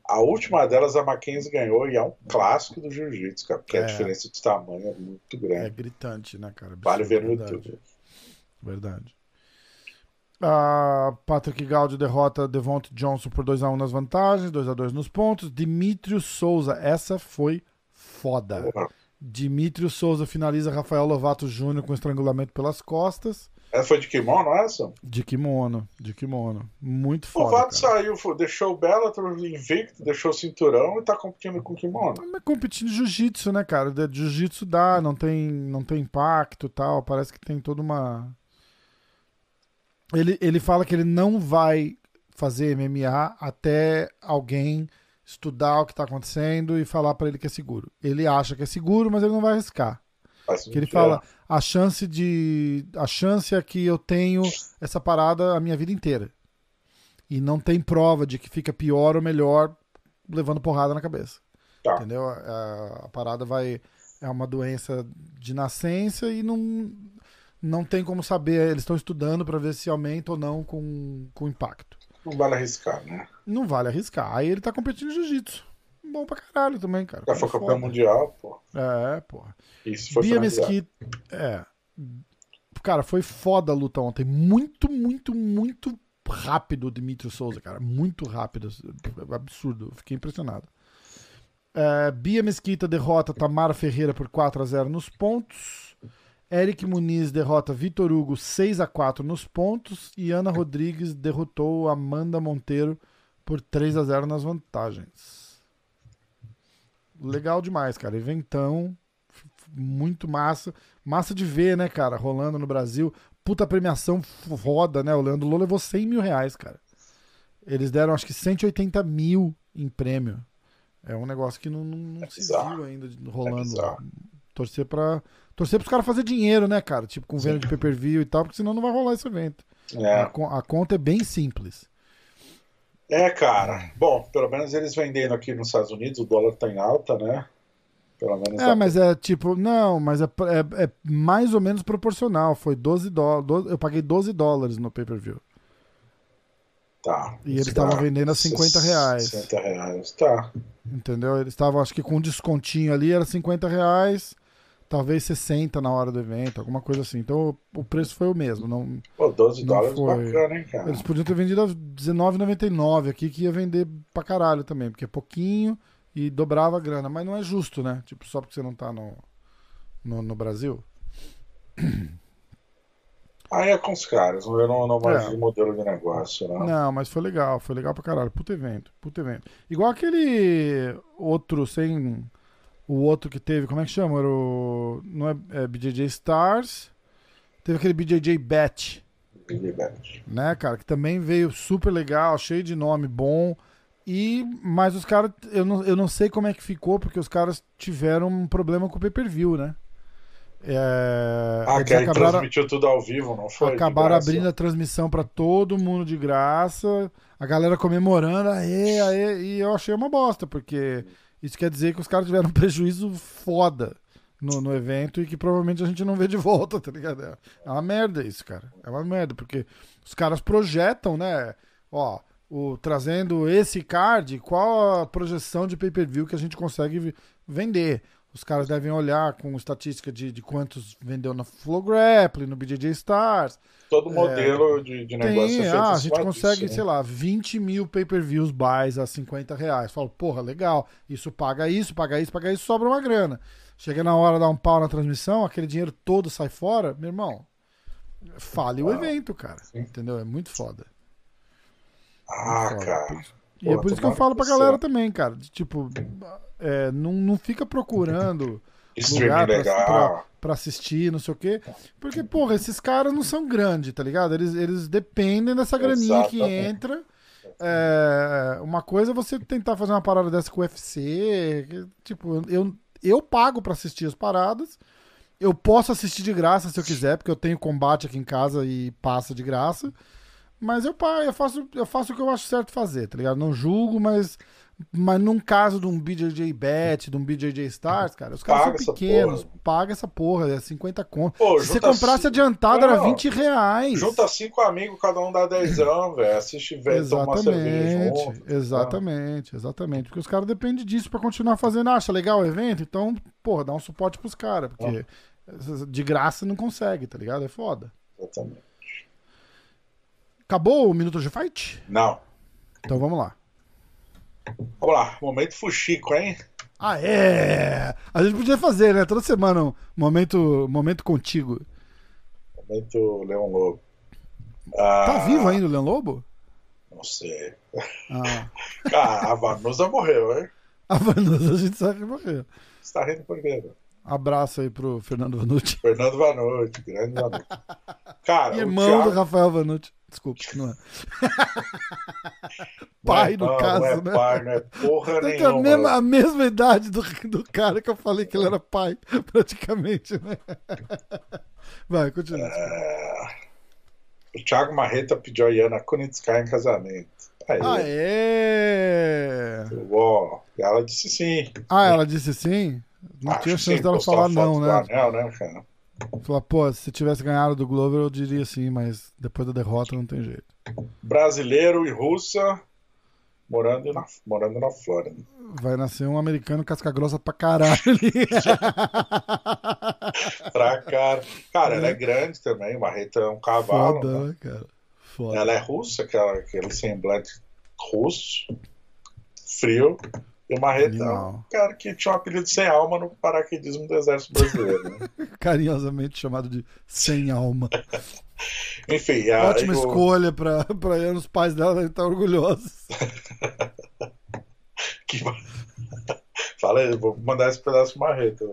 A última delas, a Mackenzie ganhou e é um clássico do jiu-jitsu, cara. Porque É. a diferença de tamanho é muito É grande. gritante, né, cara? vale ver no Verdade. YouTube. Verdade. Patrick Gaudio derrota Devonte Johnson por 2x1 nas vantagens, 2x2 nos pontos. Dimitrio Souza, essa foi foda. Porra. Dimitrio Souza finaliza Rafael Lovato Jr. com estrangulamento pelas costas. Essa foi de kimono, essa? De kimono, de kimono. Muito O foda. Vato cara. saiu, deixou o Bellator invicto, deixou o cinturão e tá competindo com kimono. Mas competindo jiu-jitsu, né, cara? Jiu-jitsu dá, não tem, não tem impacto e tal. Parece que tem toda uma. Ele, ele fala que ele não vai fazer MMA até alguém estudar o que tá acontecendo e falar pra ele que é seguro. Ele acha que é seguro, mas ele não vai arriscar. Que ele fala, a chance de. A chance é que eu tenho essa parada a minha vida inteira. E não tem prova de que fica pior ou melhor levando porrada na cabeça. Tá. Entendeu? A, a parada vai. É uma doença de nascença e não, não tem como saber. Eles estão estudando pra ver se aumenta ou não com, com impacto. Não vale arriscar, né? Não vale arriscar. Aí ele tá competindo jiu-jitsu. Bom pra caralho também, cara. Já foi campeão mundial, pô. É, porra. Isso foi Bia. Mesquita. É. Cara, foi foda a luta ontem. Muito, muito, muito rápido o Dimitri Souza, cara. Muito rápido. Absurdo. Fiquei impressionado. É, Bia Mesquita derrota Tamara Ferreira por 4 a 0 nos pontos. Eric Muniz derrota Vitor Hugo 6 a 4 nos pontos. E Ana Rodrigues derrotou Amanda Monteiro por 3 a 0 nas vantagens. Legal demais, cara. Eventão. Muito massa. Massa de ver, né, cara? Rolando no Brasil. Puta premiação foda, né? O Leandro Lô levou 100 mil reais, cara. Eles deram acho que 180 mil em prêmio. É um negócio que não, não- não É se viu ainda rolando. bizarro. torcer pra. Torcer pros caras fazer dinheiro, né, cara? Tipo, com venda de pay-per-view e tal, porque senão não vai rolar esse evento. A, É. con- a conta é bem simples. É, cara. Bom, pelo menos eles vendendo aqui nos Estados Unidos, o dólar tá em alta, né? Pelo menos É, dá- mas é tipo, não, mas é, é- é mais ou menos proporcional. Foi 12 dólares. Eu paguei 12 dólares no pay-per-view. tá. E eles estavam dá vendendo a 50 reais. 60 reais. Tá. Entendeu? Eles estavam, acho que com um descontinho ali era 50 reais. Talvez 60 na hora do evento, alguma coisa assim. Então o preço foi o mesmo. Não, Pô, 12 Não dólares foi. bacana, hein, cara? eles podiam ter vendido a R$19,99 aqui, que ia vender pra caralho também, porque é pouquinho e dobrava a grana. Mas não é justo, né? Tipo, só porque você não tá no, no, no Brasil. [clears throat] Aí é com os caras, eu não, não manjo É. de modelo de negócio, né? Não, mas foi legal, foi legal pra caralho. Puta evento, puta evento. Igual aquele outro sem. O outro que teve, como é que chama? Era o. Não é, é BJJ Stars. Teve aquele BJJ Bet, Bad. né, cara? Que também veio super legal, cheio de nome bom. E. Mas os caras. Eu não, eu não sei como é que ficou, porque os caras tiveram um problema com o pay per view, né? É, Ah, que acabaram- transmitiu tudo ao vivo, não foi? Acabaram abrindo a transmissão pra todo mundo de graça, a galera comemorando, aê, aê, e eu achei uma bosta, porque isso quer dizer que os caras tiveram um [laughs] prejuízo foda no, no evento e que provavelmente a gente não vê de volta, tá ligado? É- É uma merda isso, cara. É uma merda, porque os caras projetam, né? Ó, o, trazendo esse card, qual a projeção de pay-per-view que a gente consegue vender? Os caras devem olhar com estatística de, de quantos vendeu na Flow Grappling, no BJJ Stars. Todo modelo de, de negócio Tem, é feito ah, a gente consegue, disso, sei né? lá, 20 mil pay-per-views buys a 50 reais. Falo, porra, legal, isso paga isso, paga isso, paga isso, sobra uma grana. Chega na hora de dar um pau na transmissão, aquele dinheiro todo sai fora, meu irmão, fale o Ah, evento, cara. sim. Entendeu? É muito foda. Ah, Foda. cara. E Pô, é por isso que eu falo pra galera também, cara. de, tipo, é, não, não fica procurando [laughs] lugar pra- legal. pra assistir, não sei o quê. Porque, porra, esses caras não são grandes, tá ligado? Eles, eles dependem dessa graninha que entra. É, uma coisa é você tentar fazer uma parada dessa com o UFC. que, tipo, eu, eu pago pra assistir as paradas. Eu posso assistir de graça se eu quiser, porque eu tenho combate aqui em casa e passa de graça. Mas eu, eu, faço, eu faço o que eu acho certo fazer, tá ligado? Não julgo, mas, mas num caso de um BJJ Bet, de um BJJ Stars, cara, os caras Paga são essa pequenos. porra. Paga essa porra, é 50 conto. Pô, Se você comprasse ci- adiantado, era Não, 20 reais. Junta cinco amigos, cada um dá dezão, [laughs] velho. Assiste, velho, toma uma cerveja Exatamente, junto. tá? exatamente, exatamente. Porque os caras dependem disso pra continuar fazendo. Acha legal o evento? Então, porra, dá um suporte pros caras. Porque de graça não consegue, tá ligado? É foda. Exatamente. Acabou o Minuto de Fight? Não. Então vamos lá. Vamos lá. Momento Fuxico, hein? Ah, é! A gente podia fazer, né? Toda semana um momento, momento contigo. Momento Leão Lobo. Ah, Tá vivo ainda o Leão Lobo? Não sei. Ah, [laughs] Ah, a Vanusa morreu, hein? a Vanusa, a gente sabe que morreu. Você tá rindo por quê? Abraço aí pro Fernando Vanucci. [laughs] Fernando Vanucci, grande Vanucci. Cara, Irmão o do Thiago... Rafael Vanucci. Desculpa, não é. [laughs] pai, no não, caso, não é né? pai, não é porra Tem que a nenhuma. mesma, a mesma idade do, do cara que eu falei que ele era pai, [laughs] praticamente, né? Vai, continua. É, O Thiago Marreta pediu a Iana Kunitskaya em casamento. Aí, Ah, é? ela disse sim. Ah, ela disse sim? Não Acho tinha chance dela falar não, né? Anel, né, cara? Falar, pô, se tivesse ganhado do Glover, eu diria sim, mas depois da derrota não tem jeito. Brasileiro e russa morando na, morando na Flórida. Vai nascer um americano casca grossa pra caralho. [laughs] Pra cara. Cara, ela é grande também. O Marreta é um cavalo. Foda, né? né, cara? Foda. Ela é russa, aquela, aquele semblante russo, frio. E o Marreta é um cara que tinha um apelido sem alma no paraquedismo do Exército Brasileiro. Né? [laughs] Carinhosamente chamado de sem alma. [laughs] Enfim, a, Ótima o- escolha pra, pra os pais dela devem estar orgulhosos. [laughs] que- Fala aí, vou mandar esse pedaço pro Marreta.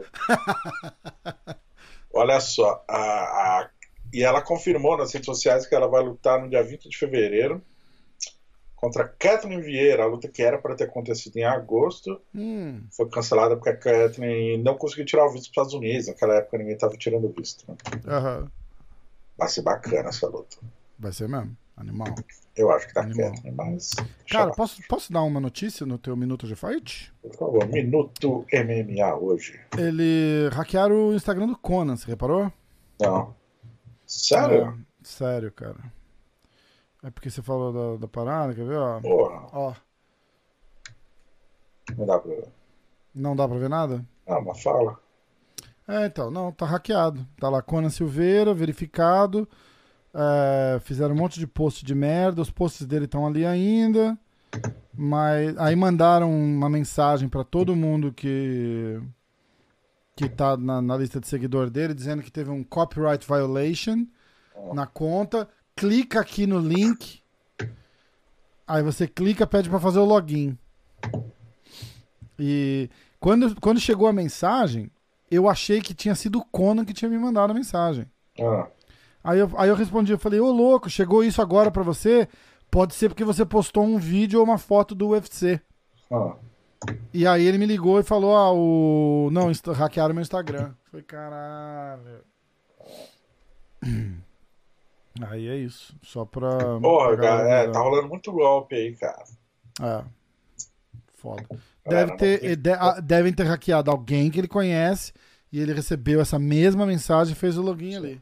Olha só, a, a- e ela confirmou nas redes sociais que ela vai lutar no dia 20 de fevereiro contra Kathleen Vieira, a luta que era para ter acontecido em agosto, Hum, foi cancelada porque a Kathleen não conseguiu tirar o visto para os Estados Unidos. Naquela época ninguém estava tirando o visto. Né? aham. Vai ser bacana essa luta. Vai ser mesmo. Animal. Eu acho que tá Animal. Kathleen, mas. Cara, posso, posso dar uma notícia no teu Minuto de Fight? por favor, Minuto MMA hoje. Ele hackearam o Instagram do Conan, você reparou? Não. Sério? É, sério, cara. É porque você falou da, da parada, quer ver? Ó, Porra, ó, não dá pra ver. não dá pra ver nada? Ah, mas fala. É, então, não, tá hackeado. Tá lá Conan Silveira, verificado. É, fizeram um monte de post de merda, os posts dele estão ali ainda. Mas aí mandaram uma mensagem para todo mundo que que tá na, na, lista de seguidor dele dizendo que teve um copyright violation na conta. Clica aqui no link. Aí você clica, pede para fazer o login. E quando, quando chegou a mensagem, eu achei que tinha sido o Conan que tinha me mandado a mensagem. Ah. Aí, eu, aí eu respondi, eu falei, ô louco, chegou isso agora para você? Pode ser porque você postou um vídeo ou uma foto do UFC. Ah. E aí ele me ligou e falou, ah, o... Não, hackearam meu Instagram. Foi caralho. [clears throat] Aí é isso. Só pra. Porra, cara, é, tá rolando muito golpe aí, cara. É. Foda. Deve ter, a, devem ter hackeado alguém que ele conhece e ele recebeu essa mesma mensagem e fez o login ali.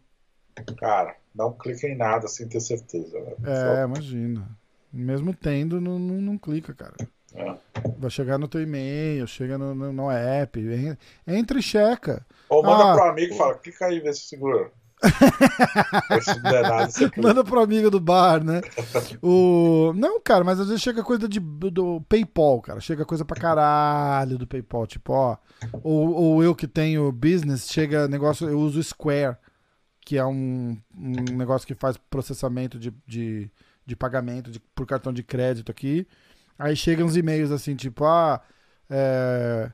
Cara, não clica em nada sem ter certeza. Né? É, Só... imagina. Mesmo tendo, não, não, não clica, cara. É. Vai chegar no teu e-mail, chega no, no, no app, entra e checa. Ou manda ah, pro amigo e fala, clica aí, vê se segura. [laughs] Manda pro amigo do bar, né? [laughs] O... Não, cara, mas às vezes chega coisa de, do PayPal, cara. Chega coisa pra caralho do PayPal. Tipo, ó. Ou, ou eu que tenho business, chega negócio. Eu uso Square, que é um, um negócio que faz processamento de, de, de pagamento de, por cartão de crédito aqui. Aí chegam uns e-mails assim, tipo, ah. É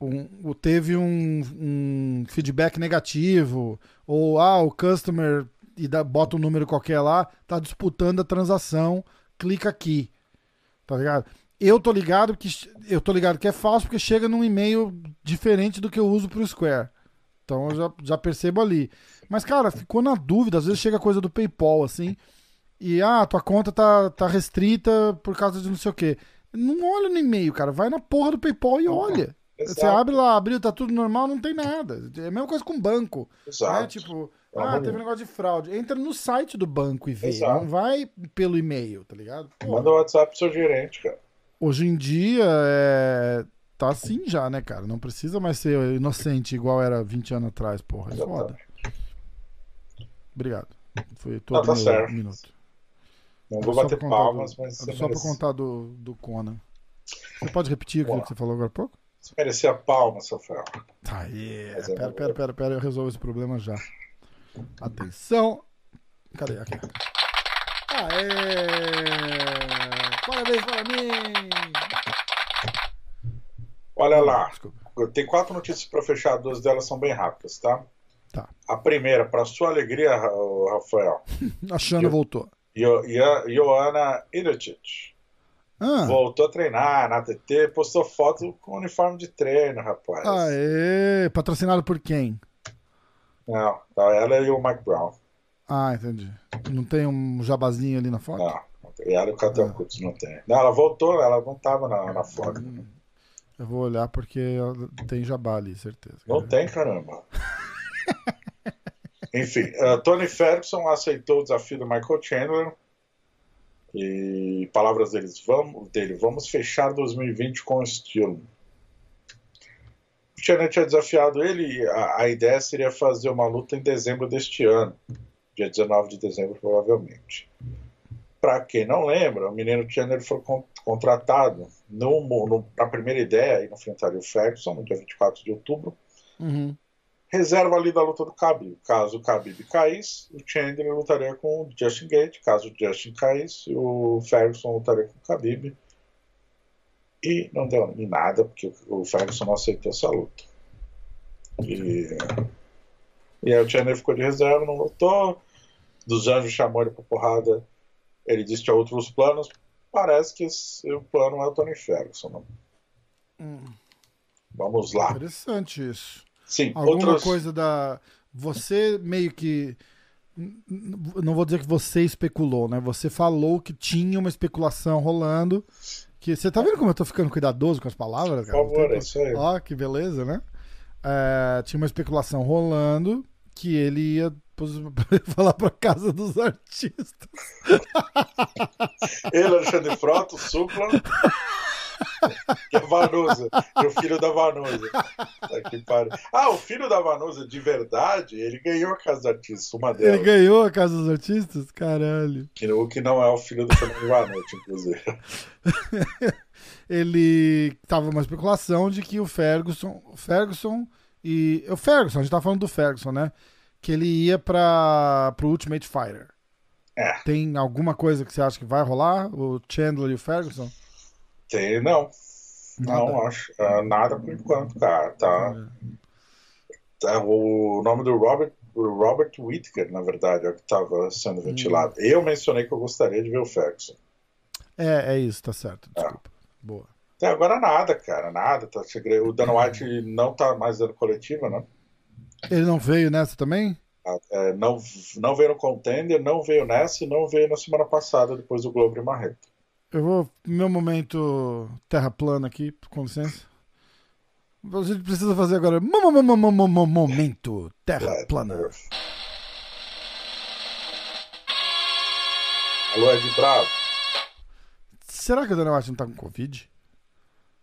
um, teve um, um, feedback negativo, ou ah, o customer e dá, bota um número qualquer lá, tá disputando a transação, clica aqui. Tá ligado? Eu tô ligado que eu tô ligado que é falso porque chega num e-mail diferente do que eu uso pro Square. Então eu já, já percebo ali. Mas, cara, ficou na dúvida. Às vezes chega coisa do PayPal, assim. E, ah, tua conta tá, tá restrita por causa de não sei o quê. Não olha no e-mail, cara. Vai na porra do PayPal e olha. Exato. Você abre lá, abriu, tá tudo normal, não tem nada. É a mesma coisa com banco. Né? Exato. Né? Tipo, ah, teve um negócio de fraude. Entra no site do banco e vê. Exato. Não vai pelo e-mail, tá ligado? Pô. Manda o WhatsApp pro seu gerente, cara. Hoje em dia, é... tá assim já, né, cara? Não precisa mais ser inocente igual era 20 anos atrás, porra. É foda. Obrigado. Foi todo ah, tá certo. minuto. Não vou bater palmas, do... mas. Só merece... pra contar do, do Conan. Você pode repetir o que você falou agora há pouco? Você merecia palma, Sofel. Tá aí. É pera, pera, pera, pera, eu resolvo esse problema já. Atenção. Cadê? Aqui. Aê! Parabéns para mim! Olha lá. Desculpa. Tem quatro notícias para fechar, duas delas são bem rápidas, tá? Tá. A primeira, para sua alegria, Rafael. [laughs] a Xana voltou. Ioana Ilicic ah. Voltou a treinar na TT, postou foto com uniforme de treino, rapaz. Aê, patrocinado por quem? Não, tá ela e o Mike Brown. Ah, entendi. Não tem um jabazinho ali na foto? Não, não tem. Ela e o Catan ah. Não tem. Não, ela voltou, ela não tava na, na foto. Hum, eu vou olhar porque tem jabá ali, certeza. Não tem, caramba. [laughs] Enfim, uh, Tony Ferguson aceitou o desafio do Michael Chandler e palavras deles, vamos, dele, vamos fechar 2020 com estilo. O Tiana tinha desafiado ele, a, a, ideia seria fazer uma luta em dezembro deste ano, dia 19 de dezembro, provavelmente. Para quem não lembra, o menino Chandler foi contratado no, no, na primeira ideia, e enfrentaria o Ferguson, no dia 24 de outubro, uhum reserva ali da luta do Khabib. Caso o Khabib caísse, o Chandler lutaria com o Justin Gate. Caso o Justin caísse, o Ferguson lutaria com o Khabib. E não deu em nada, porque o Ferguson não aceitou essa luta. E, e aí o Chandler ficou de reserva, não lutou. Dos Anjos chamou ele pra porrada. Ele disse que tinha outros planos. Parece que esse, o plano é o Tony Ferguson. Não? Hum. Vamos lá. Interessante isso. Sim, Alguma outros... coisa da. Você meio que. Não vou dizer que você especulou, né? Você falou que tinha uma especulação rolando. Que... Você tá vendo como eu tô ficando cuidadoso com as palavras, cara? Por favor, é isso aí. Ó, que beleza, né? É, tinha uma especulação rolando que ele ia [laughs] falar pra casa dos artistas. [laughs] ele, Alexandre Frota, o Supla. [laughs] que é Vanusa, e o filho da Vanusa. Ah, o filho da Vanusa, de verdade, ele ganhou a Casa dos Artistas, uma delas. Ele ganhou a Casa dos Artistas? Caralho. O que não é o filho do Fernando Vanucci, inclusive. [laughs] ele tava uma especulação de que o Ferguson, o Ferguson e o Ferguson, a gente tá falando do Ferguson, né? Que ele ia para pro Ultimate Fighter. É. Tem alguma coisa que você acha que vai rolar? O Chandler e o Ferguson? Tem, não. Nada. Não, acho. Uh, nada por enquanto, cara. Tá. É. tá o nome do Robert, Robert Whittaker, na verdade, é o que estava sendo hum. ventilado. Hum. Eu mencionei que eu gostaria de ver o Ferguson. É, é isso, tá certo. É. Desculpa. É. Boa. Até agora nada, cara, nada. Tá, o Dan White não tá mais dando coletiva, né? Ele não veio nessa também? Ah, é, não, não veio no Contender, não veio nessa e não veio na semana passada, depois do Globo e Marreto. Eu vou. Meu momento terra plana aqui, com licença. A gente precisa fazer agora. Momento terra plana. Alô, Ed Bravo. Será que o Daniel White não tá com Covid?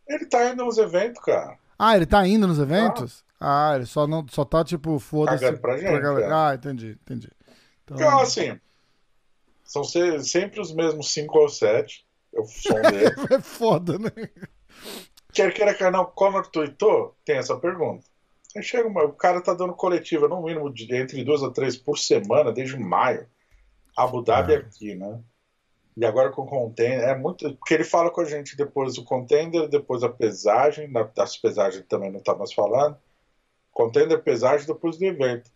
Ele tá indo nos eventos, cara. Ah, ele tá indo nos eventos? Ah, ah ele só, não, só tá, tipo, foda-se. Cagando pra gente. Pra é. Ah, entendi, entendi. Então, então assim, são sempre os mesmos 5 ou 7. Eu sou um deles. [laughs] é foda, né? Quer queira que não, como tweetou, tem essa pergunta. Aí chega uma, o cara tá dando coletiva no mínimo de entre duas a três por semana desde maio. Abu Dhabi ah. aqui, né? E agora com o contender, é muito. Porque ele fala com a gente depois do contender, depois a pesagem, na, das pesagens também não tá mais falando. Contender, pesagem, depois do evento.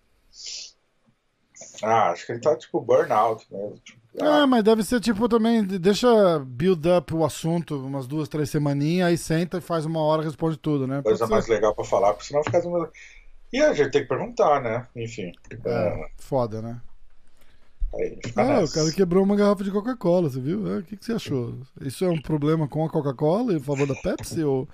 Ah, acho que ele tá tipo burnout mesmo. Tipo, ah. mas deve ser tipo também, deixa build up o assunto umas duas, três semaninhas, aí senta e faz uma hora responde tudo, né? Coisa mais legal pra falar, porque senão fica. E a gente tem que perguntar, né? Enfim. É, é... Foda, né? ah, o cara quebrou uma garrafa de Coca-Cola, você viu? É, o que, que, você achou? Isso é um problema com a Coca-Cola em favor da Pepsi? ou...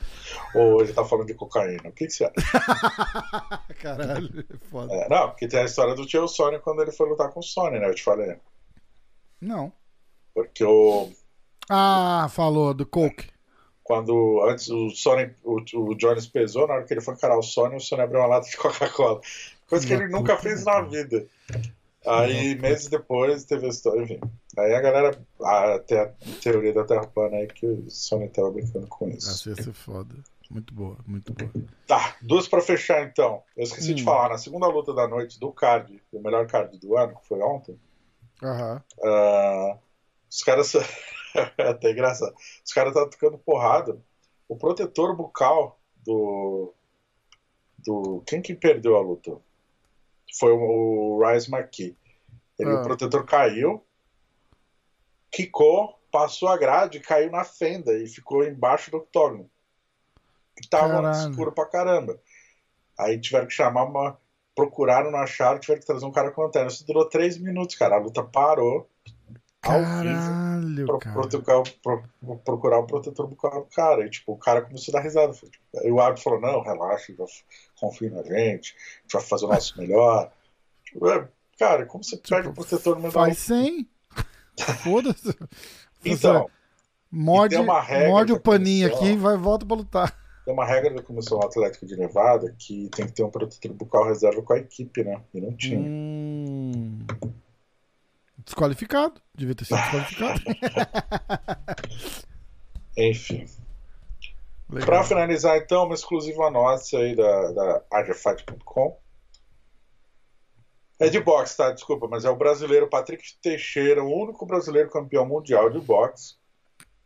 ou ele tá falando de cocaína? O que, que você acha? [laughs] Caralho, é foda. É, não, porque tem a história do tio Sony quando ele foi lutar com o Sony, né? Eu te falei. Não. Porque o. Ah, falou, do Coke. Quando antes o Sony, o, o Jones pesou, na hora que ele foi encarar o Sony, o Sony abriu uma lata de Coca-Cola. Coisa que ele nunca fez na vida. Aí, meses depois, teve a história, enfim. Aí a galera, até a teoria da Terra plana aí que o Sony tava brincando com isso. Essa ia ser foda. Muito boa, muito boa. Tá, duas pra fechar então. Eu esqueci hum. de falar, na segunda luta da noite do card, o melhor card do ano, que foi ontem. Uhum. Uh, os caras. [laughs] até engraçado. Os caras estavam tocando porrada. O protetor bucal do. do Quem que perdeu a luta? foi o Rise McKee. Ele, ah. O protetor caiu, quicou, passou a grade, caiu na fenda e ficou embaixo do octógono. Que tava escuro pra caramba. Aí tiveram que chamar uma. Procuraram, não acharam, tiveram que trazer um cara com lanterna. Isso durou três minutos, cara. A luta parou. Caralho, pro, cara. Procurar, pro, procurar um protetor bucal do cara. E, tipo, o cara começou a dar risada. Tipo, e o árbitro falou: não, relaxa, confia na gente, a gente vai fazer o nosso melhor. Tipo, é, cara, como você tipo, perde o protetor no meio Faz sem. [laughs] Foda-se. Então. Morde, morde o paninho aqui e vai, volta pra lutar. Tem uma regra da Comissão Atlética de Nevada que tem que ter um protetor bucal reserva com a equipe, né? E não tinha. Hum... Desqualificado. Devia ter sido desqualificado. [laughs] Enfim. Para finalizar, então, uma exclusiva nossa aí da, da. É de boxe, tá? Desculpa, mas é o brasileiro Patrick Teixeira, o único brasileiro campeão mundial de boxe.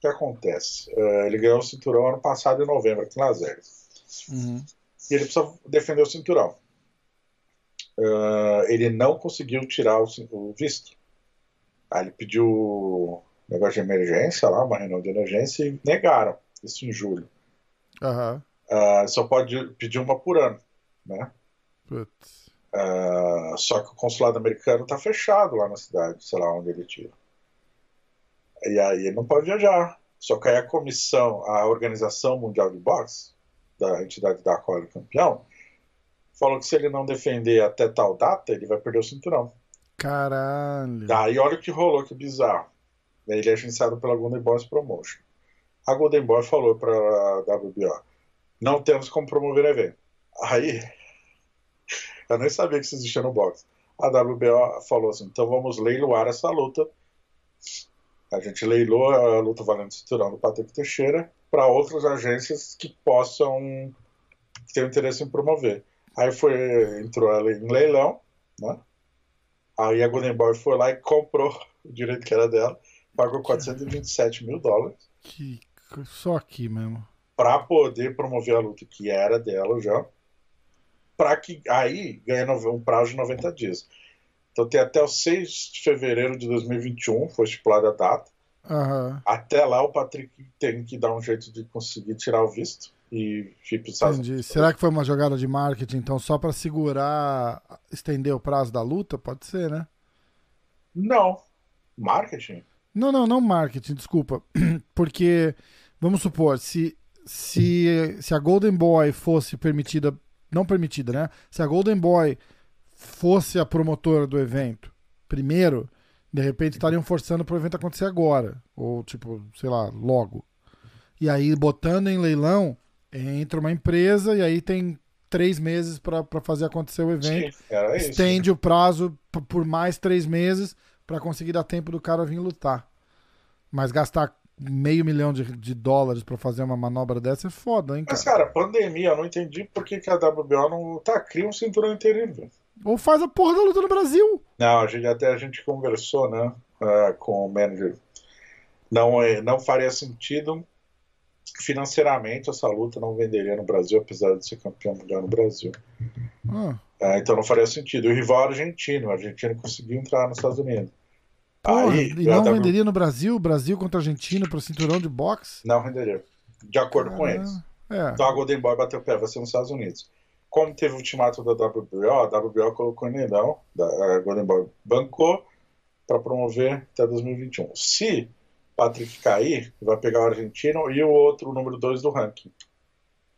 Que acontece? Uh, ele ganhou o cinturão ano passado, em novembro, aqui Las Vegas. Uhum. E ele precisa defender o cinturão. Uh, ele não conseguiu tirar o, o visto. Aí ele pediu negócio de emergência lá, uma reunião de emergência, e negaram isso em julho. Uhum. Uh, só pode pedir uma por ano, né? Uh, só que o consulado americano está fechado lá na cidade, sei lá onde ele tira. E aí ele não pode viajar. Só que aí a comissão, a Organização Mundial de Boxe, da entidade da qual ele é campeão, falou que se ele não defender até tal data, ele vai perder o cinturão. Caralho. Daí olha o que rolou, que bizarro. Ele é agenciado pela Golden Boys Promotion. A Golden Boy falou para a WBO: não temos como promover evento. Aí, [laughs] eu nem sabia que isso existia no boxe. A WBO falou assim: então vamos leiloar essa luta. A gente leilou a luta valendo cinturão do Patrick Teixeira para outras agências que possam ter interesse em promover. Aí foi, entrou ela em leilão, né? Aí a Golden Boy foi lá e comprou o direito que era dela, pagou 427 mil dólares. Que só aqui mesmo. Para poder promover a luta que era dela já. Para que aí ganha um prazo de 90 dias. Então tem até o 6 de fevereiro de 2021, foi estipulada a data. Uhum. Até lá o Patrick tem que dar um jeito de conseguir tirar o visto e Estados Unidos. Será que foi uma jogada de marketing, então, só para segurar, estender o prazo da luta? Pode ser, né? Não. Marketing? Não, não, não marketing, desculpa. [clears throat] Porque, vamos supor, se, se, se a Golden Boy fosse permitida, não permitida, né? Se a Golden Boy fosse a promotora do evento, primeiro, de repente estariam forçando para o evento acontecer agora, ou tipo, sei lá, logo. E aí, botando em leilão, entra uma empresa e aí tem três meses para fazer acontecer o evento. Era isso. Estende o prazo por mais três meses para conseguir dar tempo do cara vir lutar. Mas gastar meio milhão de, de dólares para fazer uma manobra dessa é foda, hein, cara? Mas, cara, pandemia, eu não entendi por que, que a WBO não. Tá, cria um cinturão interino, velho. Ou faz a porra da luta no Brasil. Não, a gente, até a gente conversou, né, uh, com o manager. Não, é, não faria sentido financeiramente essa luta não venderia no Brasil, apesar de ser campeão mundial no Brasil. Ah. É, então não faria sentido. O rival argentino, o argentino conseguiu entrar nos Estados Unidos. Porra, Aí, e não venderia no Brasil? Brasil contra Argentina para o cinturão de boxe? Não venderia. De acordo Caramba. com eles. É. Então a Golden Boy bateu o pé, vai ser nos Estados Unidos. Como teve o ultimato da WBO, a WBO colocou em leilão, a Golden Boy bancou para promover até 2021. Se Patrick cair, vai pegar o argentino e o outro, o número 2 do ranking,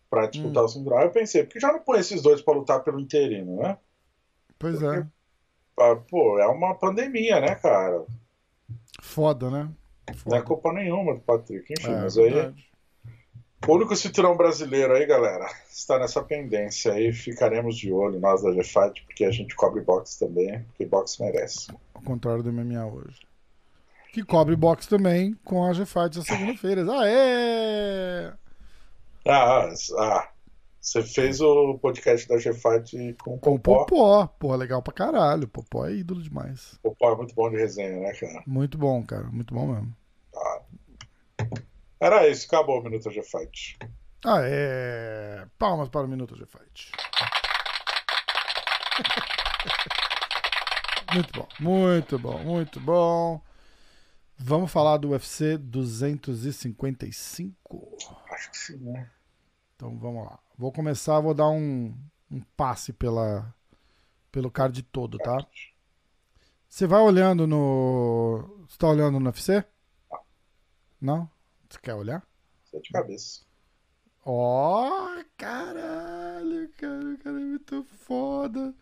para disputar hum. o cinturão. Eu pensei, porque já não põe esses dois para lutar pelo interino, né? Pois porque, é. Ah, pô, é uma pandemia, né, cara? Foda, né? Foda. Não é culpa nenhuma do Patrick, enfim, é, mas aí. Verdade. O único cinturão brasileiro aí, galera, está nessa pendência aí. Ficaremos de olho, nós da GFight, porque a gente cobre boxe também, porque boxe merece. Ao contrário do MMA hoje que cobre boxe também com a G-Fight na segunda-feira. Ah, é! Ah, ah, você fez o podcast da G-Fight com o Com o Popó. Porra, legal pra caralho. Popó é ídolo demais. Popó é muito bom de resenha, né, cara? Muito bom, cara. Muito bom mesmo. Era isso, acabou o Minuto G-Fight. Ah, é. Palmas para o Minuto G-Fight. [laughs] muito bom, muito bom, muito bom. Vamos falar do UFC 255? Acho que sim, né? Então vamos lá. Vou começar, vou dar um, um passe pela, pelo card todo, tá? Você vai olhando no. Você tá olhando no UFC? Não. Você quer olhar? Você de cabeça. Ó, oh, caralho, cara, cara é muito foda.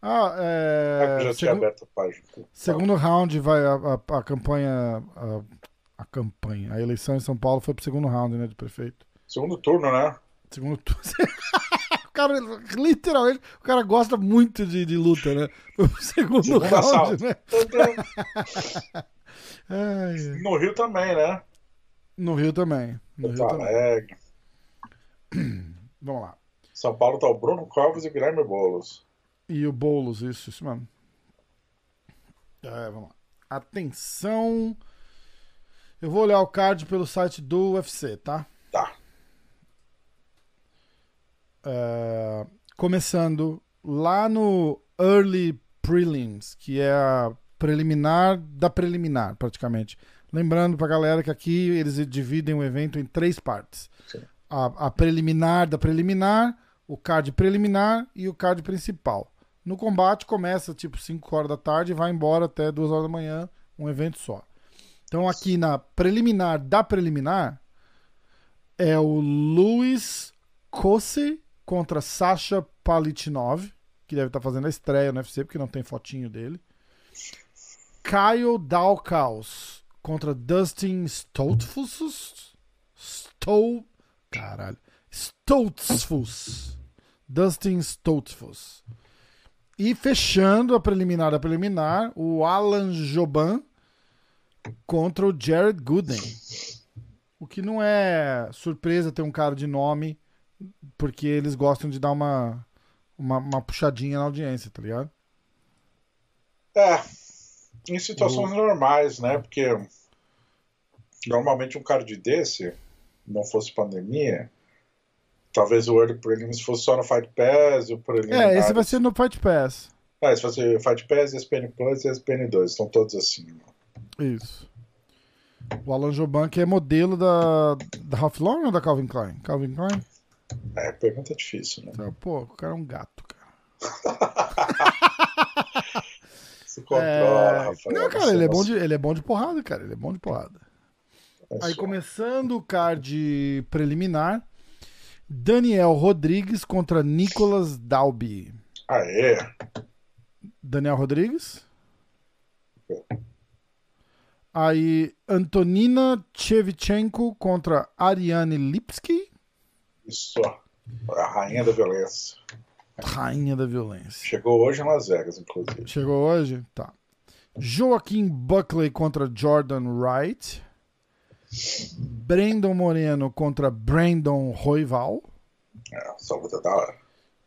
Ah, é. é já tinha aberto a página. Segundo round vai a, a, a campanha. A, a, campanha. A eleição em São Paulo foi pro segundo round, né, de prefeito. Segundo turno, né? Segundo turno. [laughs] o cara, literalmente, o cara gosta muito de, de luta, né? Foi pro segundo, segundo round, assalto. né? [laughs] Ai, no Rio também, né? No Rio também. No Rio também. Alegre. [clears throat] Vamos lá. São Paulo tá o Bruno Covas e o Guilherme Boulos. E o Boulos, isso, isso mesmo. É, vamos lá. Atenção. Eu vou olhar o card pelo site do UFC, tá? Tá. É, começando lá no Early Prelims, que é a preliminar da preliminar, praticamente. Lembrando pra galera que aqui eles dividem o evento em três partes: a, a preliminar da preliminar, o card preliminar e o card principal. No combate começa tipo 5 horas da tarde e vai embora até 2 horas da manhã, um evento só. Então aqui na preliminar da preliminar é o Luiz Kose contra Sasha Palitnov, que deve estar fazendo a estreia no UFC porque não tem fotinho dele. Kyle Dalkaus contra Dustin Stoltzfus. Stol... Caralho. Stoltzfus. Dustin Stoltzfus. E fechando a preliminar da preliminar, o Alan Joban contra o Jared Gooden. O que não é surpresa ter um cara de nome, porque eles gostam de dar uma, uma, uma puxadinha na audiência, tá ligado? É, em situações normais, né? Porque normalmente um card desse, não fosse pandemia, talvez o Early Prelims fosse só no Fight Pass e o preliminar... É, esse vai ser no Fight Pass. Ah, esse vai ser Fight Pass, ESPN Plus e ESPN 2, estão todos assim. Isso. O Alan Joban, que é modelo da, da Ralph Lauren ou da Calvin Klein? Calvin Klein? É, pergunta difícil, né? Então, pô, o cara é um gato, cara. [laughs] Se controla, É, Rafael. Não, cara, ele é, bom de, ele é bom de porrada, cara. Ele é bom de porrada. é Aí começando o card preliminar, Daniel Rodrigues contra Nicolas Dalby. Aê! Daniel Rodrigues. Aí Antonina Shevchenko contra Ariane Lipski, Isso, a rainha da violência. Rainha da violência. Chegou hoje em Las Vegas, inclusive. Chegou hoje? Tá. Joaquim Buckley contra Jordan Wright. Brandon Moreno contra Brandon Roival. É, luta é da hora.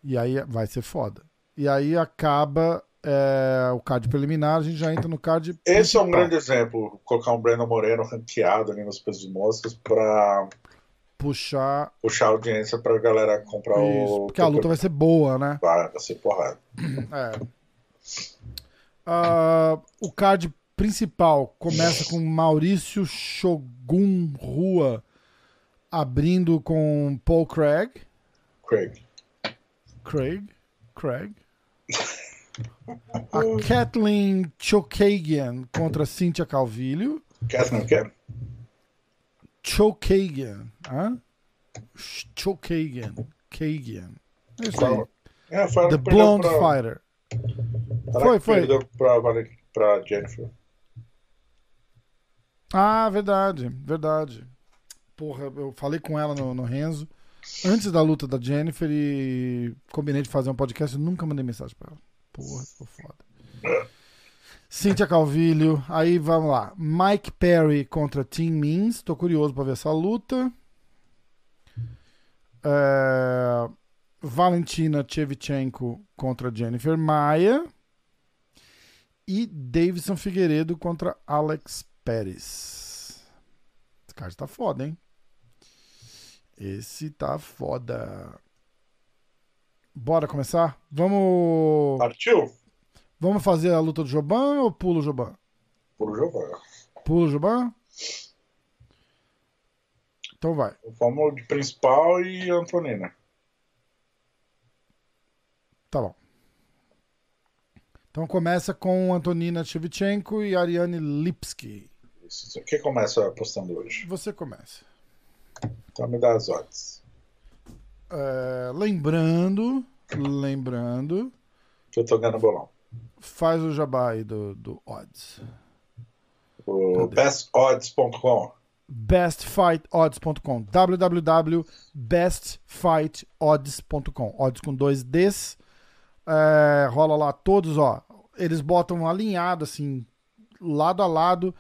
E aí vai ser foda. E aí acaba é, o card preliminar, a gente já entra no card. Esse é um principal. grande exemplo, colocar um Brandon Moreno ranqueado ali nos pesos de moscas pra Puxar. puxar a audiência pra galera comprar Isso, o. porque a luta vai ser boa, né? Vai, vai ser porrada. É. Ah, o card principal começa com Maurício Shogun Rua abrindo com Paul Craig. Craig. Craig. Craig. A Kathleen Chokagian contra Cynthia Calvillo. Catherine quer? Chokagian. Hã? Chokagian. Kagian. É isso aí. É, The Blonde pra, Fighter. ela Foi, foi. perdeu pra, pra Jennifer. Ah, verdade, verdade. Porra, eu falei com ela no, no Renzo antes da luta da Jennifer e combinei de fazer um podcast. Eu nunca mandei mensagem pra ela. Porra, ficou foda. Cynthia Calvillo, aí vamos lá. Mike Perry contra Tim Means. Tô curioso pra ver essa luta. É, Valentina Shevchenko contra Jennifer Maia. E Davidson Figueiredo contra Alex Pérez. Esse card tá foda, hein? Esse tá foda. Bora começar? Vamos. Partiu? Vamos fazer a luta do Joban ou pulo o Joban? Por jogo. Pulo o Joban? Então vai. Vamos de principal e Antonina. Tá bom. Então começa com Antonina Shevchenko e Ariane Lipski. Isso. Quem começa apostando hoje? Você começa. Então me dá as odds. É, lembrando, lembrando, Que eu tô ganhando bolão. Faz o jabá aí do, do odds. O bestodds.com. bestfightodds.com www.bestfightodds.com odds com dois Ds. É, rola lá todos ó. Eles botam alinhado assim lado a lado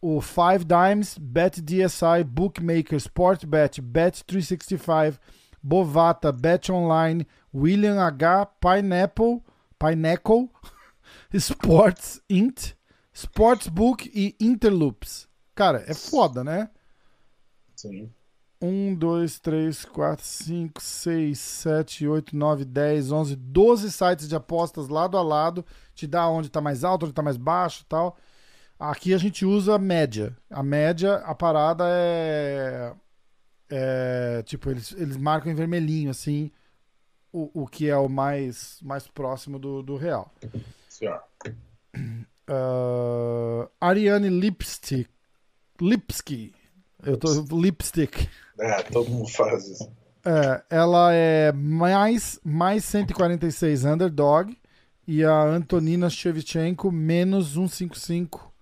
o Five Dimes, Bet DSI, Bookmaker, Sportbet, Bet 365, Bovata, Bet Online, William H, Pineapple, Pineapple, [laughs] Sports Int, Sportsbook e Interloops. Cara, é foda, né? Sim. 1, 2, 3, 4, 5, 6, 7, 8, 9, 10, 11, 12 sites de apostas lado a lado. Te dá onde tá mais alto, onde tá mais baixo e tal. Aqui a gente usa a média. A média, a parada é. é tipo, eles, eles marcam em vermelhinho, assim, o, o que é o mais, mais próximo do, do real. Senhor. Ah, Ariane Lipstick. Lipski. Eu tô. Lipstick. É, todo mundo faz isso. É, ela é mais, mais 146 underdog e a Antonina Shevchenko menos 155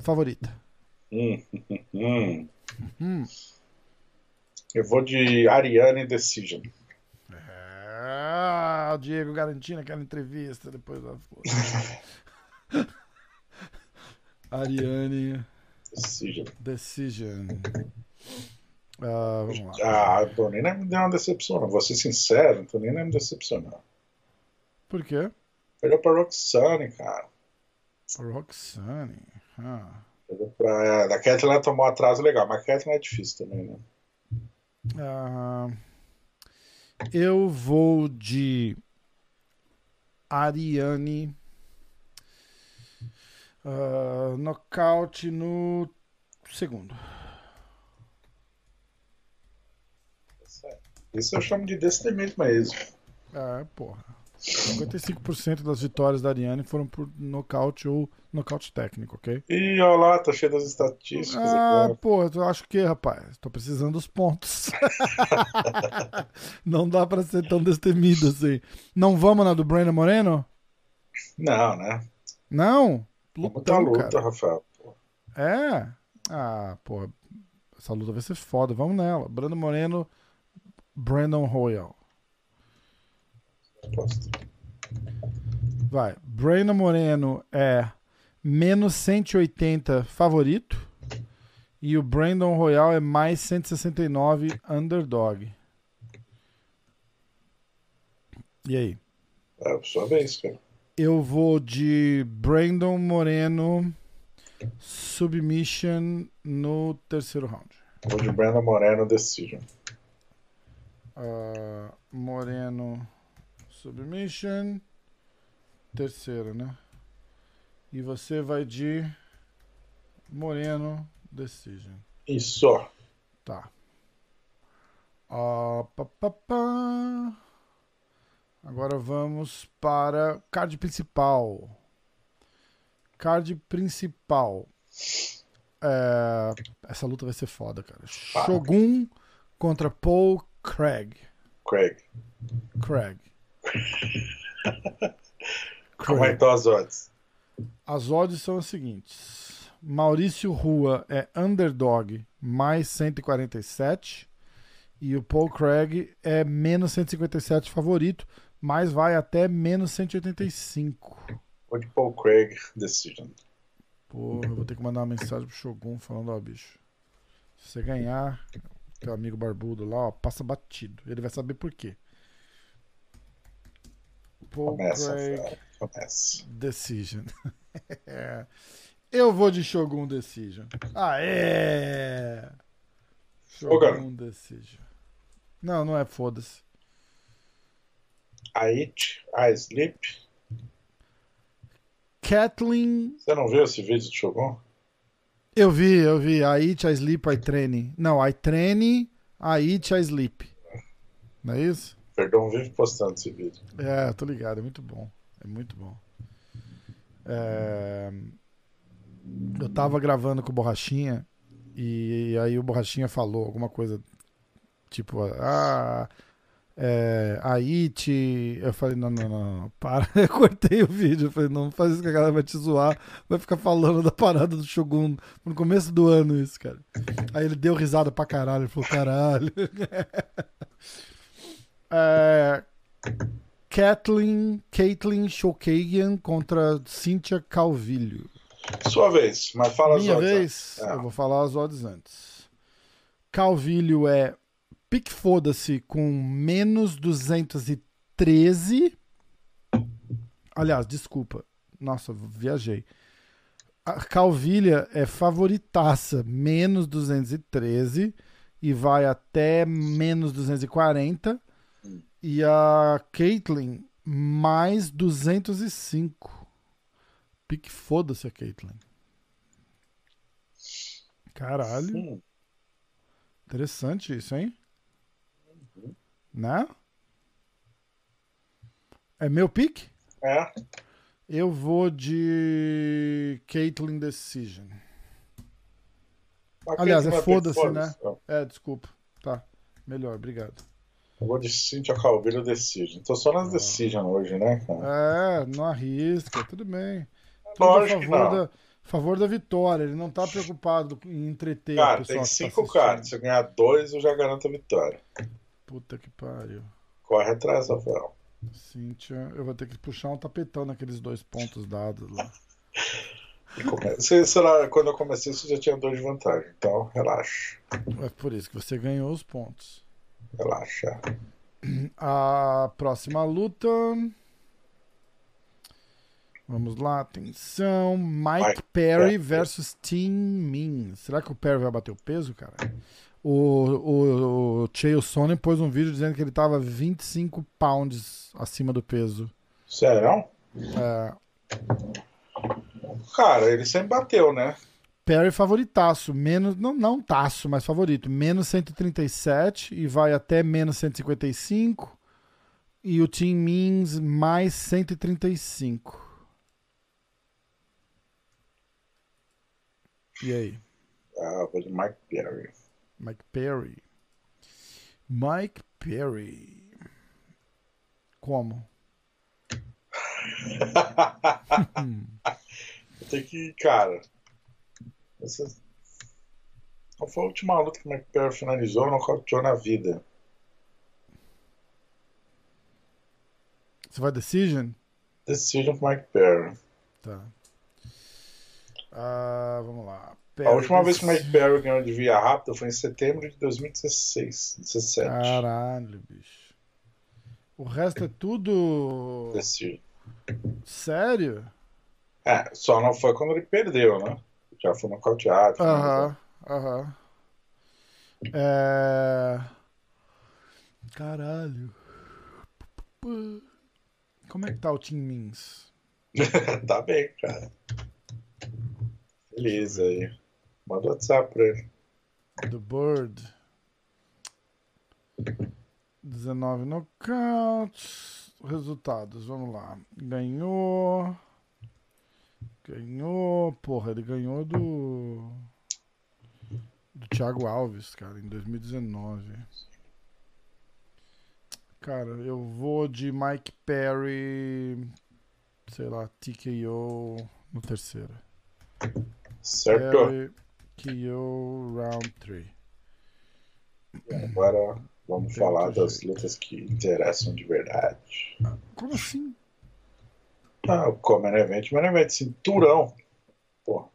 favorita. Hum, hum, hum. Eu vou de Ariane Decision. É, o Diego garantindo aquela entrevista depois da. [laughs] Ariane Decision. Decision. Ah, vamos lá. Ah, a Antonina me deu uma decepção. Vou ser sincero, a Antonina me decepcionou. Por quê? Perdeu pra Roxane, cara. Roxane. Ah. Perdeu pra... A Kathleen ela tomou atraso legal, mas a Kathleen é difícil também, né? Ah, eu vou de Ariane. ah, nocaute no segundo. Isso eu chamo de destemido mesmo. É, porra. 55% das vitórias da Ariane foram por nocaute ou nocaute técnico, ok? Ih, olha lá, tá cheio das estatísticas Ah, agora. pô, eu acho que, rapaz, tô precisando dos pontos. [laughs] Não dá pra ser tão destemido assim. Não vamos na do Brandon Moreno? Não, né? Não? Lutão, luta, cara. Rafael. Pô. É? Ah, pô, essa luta vai ser foda. Vamos nela. Brandon Moreno, Brandon Royal. Vai. Brandon Moreno é menos 180 favorito. E o Brandon Royal é mais 169 underdog. E aí? É, sua vez, cara. Eu vou de Brandon Moreno submission no terceiro round. Vou de Brandon Moreno Decision. Ah, Moreno submission terceiro, né? E você vai de Moreno decision. Isso. Tá. Ah, pá, pá, pá. Agora vamos para card principal. Card principal. É, essa luta vai ser foda, cara. Shogun contra Paul Craig. Craig. Craig. [laughs] Como é que estão as odds? As odds são as seguintes: Maurício Rua é underdog mais 147 e o Paul Craig é menos 157 favorito, mas vai até menos 185. Vou de Paul Craig Decision. Porra, eu vou ter que mandar uma mensagem pro Shogun falando, ó, bicho. Se você ganhar, teu amigo barbudo lá, ó, passa batido. Ele vai saber por quê. Paul Começa, Craig. Começa. Decision. [laughs] É. Eu vou de Shogun Decision. Ô, cara. Shogun Decision. Não, não é foda-se. Ait, I Sleep. Kathleen. Você não viu esse vídeo do Shogun? Eu vi, eu vi. I eat, I sleep, I train. Não, I train, I eat, I sleep. Não é isso? Perdão, vive postando esse vídeo. É, tô ligado, é muito bom. É muito bom. É, Eu tava gravando com o Borrachinha e aí o Borrachinha falou alguma coisa tipo, ah, é, a It. Eu falei, não, não, não, para. [laughs] Eu cortei o vídeo. Eu falei, não faz isso que a galera vai te zoar. Vai ficar falando da parada do Shogun no começo do ano, isso, cara. Aí ele deu risada pra caralho. Ele falou, caralho. [laughs] é, Kathleen, Caitlyn Chokagian contra Cynthia Calvillo. Sua vez, mas fala Minha as odds. vez, É. eu vou falar as odds antes. Calvillo é pique foda-se com menos 213. Aliás, desculpa. Nossa, viajei. A Calvilha é favoritaça, menos 213 e vai até menos 240. E a Caitlyn mais 205. Pique foda-se a Caitlyn. Caralho. Hum, Interessante isso, hein? Né? É meu pique? é, Eu vou de Caitlyn Decision. Aliás, é foda-se, foda-se? É, desculpa. Tá. Melhor, obrigado. Eu vou de Cynthia Calvillo Decision. Tô só nas Decision hoje, né, cara? É, não arrisca, tudo bem. Tudo a Lógico que favor da, Favor da vitória, ele não tá preocupado em entreter a Cara, pessoa tem tá cinco assistindo. cards. Se eu ganhar dois, eu já garanto a vitória. Puta que pariu. Corre atrás, Rafael. Cíntia, eu vou ter que puxar um tapetão naqueles dois pontos dados lá. Se, sei lá, quando eu comecei, você já tinha dois de vantagem. Então, relaxa. É por isso que você ganhou os pontos. Relaxa. A próxima luta. Vamos lá, atenção. Mike, Mike Perry Perry. versus Tim Min. Será que o Perry vai bater o peso, cara? O, o, o Chael Sonnen pôs um vídeo dizendo que ele tava 25 pounds acima do peso. Sério? É, Cara, ele sempre bateu, né? Perry favoritaço, menos, não, não taço, mas favorito, menos 137 e vai até menos 155. E o Tim Means mais 135. E aí, Ah, vou de Mike Perry. Mike Perry. Mike Perry. Como? [laughs] Tem que, cara. Essa... Qual foi a última luta que o Mike Perry finalizou? Não nocauteou na vida. Você vai decision? Decision pro Mike Perry. Tá. Ah, vamos lá. A Perry última vez que o. Mike Perry ganhou de via rápida foi em setembro de 2016. 17. Caralho, bicho. O resto é tudo. Decision. Sério? É, só não foi quando ele perdeu, né? Já foi nocauteado. Aham, aham. É. Caralho. Como é que tá o Tim Mins? [laughs] tá bem, cara. Feliz aí. Manda o WhatsApp pra ele. Do Bird. 19 nocautes. Resultados, vamos lá. Ganhou. Ganhou. Porra, ele ganhou do. Do Thiago Alves, cara, em 2019. Cara, eu vou de Mike Perry. Sei lá, TKO no terceiro. Certo? Perry, KO round 3. Agora vamos falar das lutas que interessam de verdade. Como assim? Ah, o Common Event, Main Event, cinturão. Pô.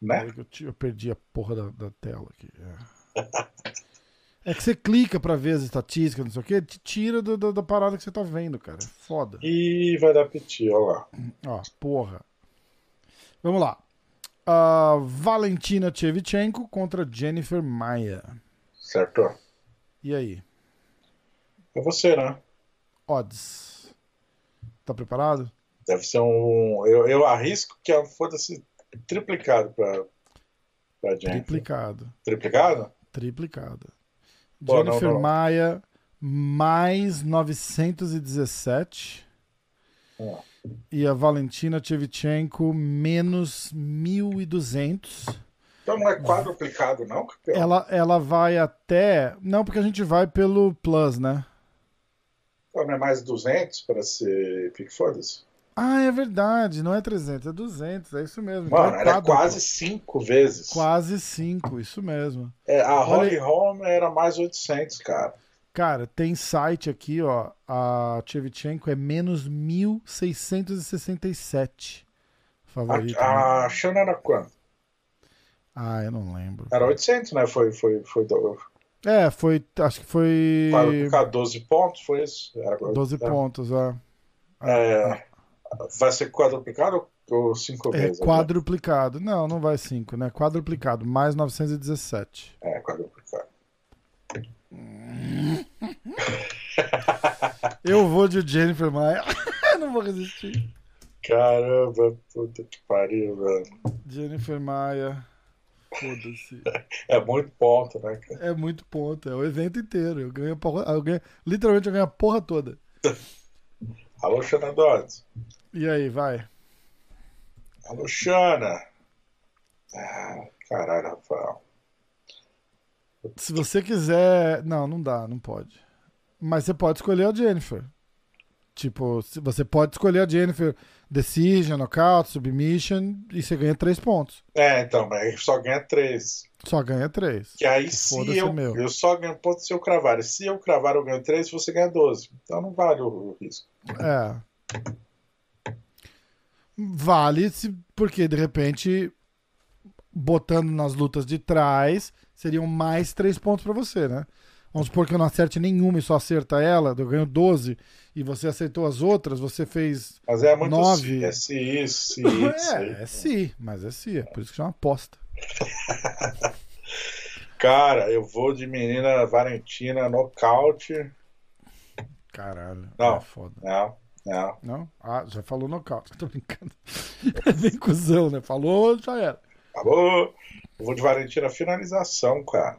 Né? Eu, eu perdi a porra da, da tela aqui. É. [laughs] É que você clica pra ver as estatísticas, não sei o que, te tira do- do- da parada que você tá vendo, cara. É Foda. E vai dar piti, olha lá. Ó, porra. Vamos lá. Ah, Valentina Shevchenko contra Jennifer Maia. Certo? E aí? É você, né? Odds. Tá preparado? Deve ser um. Eu, eu arrisco que foda-se triplicado pra, pra Jennifer. Triplicado. Triplicado? Triplicado. Pô, não, Jennifer não. Maia mais 917. Ó. E a Valentina Shevchenko menos 1.200. Então não é quadruplicado, não? Ela, ela vai até. Não, porque a gente vai pelo Plus, né? Então não é mais 200 para ser pique foda-se? Ah, é verdade. Não é 300, é 200. É isso mesmo. Mano, Então é era quase cinco vezes. Quase 5, isso mesmo. É, a Holly Holm era mais 800, cara. Cara, tem site aqui, ó. A Shevchenko é menos 1.667. Favorito. A, né? a Shana era quanto? Ah, eu não lembro. Era 800, né? Foi, foi, foi do, É, foi. Acho que foi. quadruplicar 12 pontos, foi isso? Era, 12 é, pontos, ó. É, vai ser quadruplicado ou cinco É vezes? né? quadruplicado. Não, não vai 5, né? Quadruplicado, mais 917. É, quadruplicado. [laughs] Eu vou de Jennifer Maia. [laughs] não vou resistir. Caramba, puta que pariu, velho. Jennifer Maia. Foda-se. [laughs] É muito ponto, né, cara? É muito ponto, é o evento inteiro. Eu ganho a porra, eu ganho, literalmente eu ganho a porra toda. [laughs] Alô, Shana Dodds. E aí, vai. Alô, Shana. Ah, caralho, Rafael. Se você quiser. Não, não dá, não pode. Mas você pode escolher a Jennifer. Tipo, você pode escolher a Jennifer Decision, Knockout, Submission e você ganha três pontos. É, então, mas só ganha três. Só ganha três. Que aí se Foda-se eu, meu. eu só ganho ponto se eu cravar. Se eu cravar, eu ganho três, você ganha 12. Então não vale o, risco. É. Vale se, porque de repente, botando nas lutas de trás, seriam mais três pontos pra você, né? Vamos supor que eu não acerte nenhuma e só acerta ela, eu ganho 12 e você acertou as outras, você fez. Mas é muito Nove. se, é isso. [laughs] aí. É, é sim, mas é sim, é por isso que chama aposta. [laughs] Cara, eu vou de menina Valentina nocaute. Caralho, Não. é foda. Não, não. Não? Ah, já falou nocaute, [laughs] tô brincando. É bem cuzão, né? Falou, já era. Acabou. Eu vou de Valentina finalização, cara.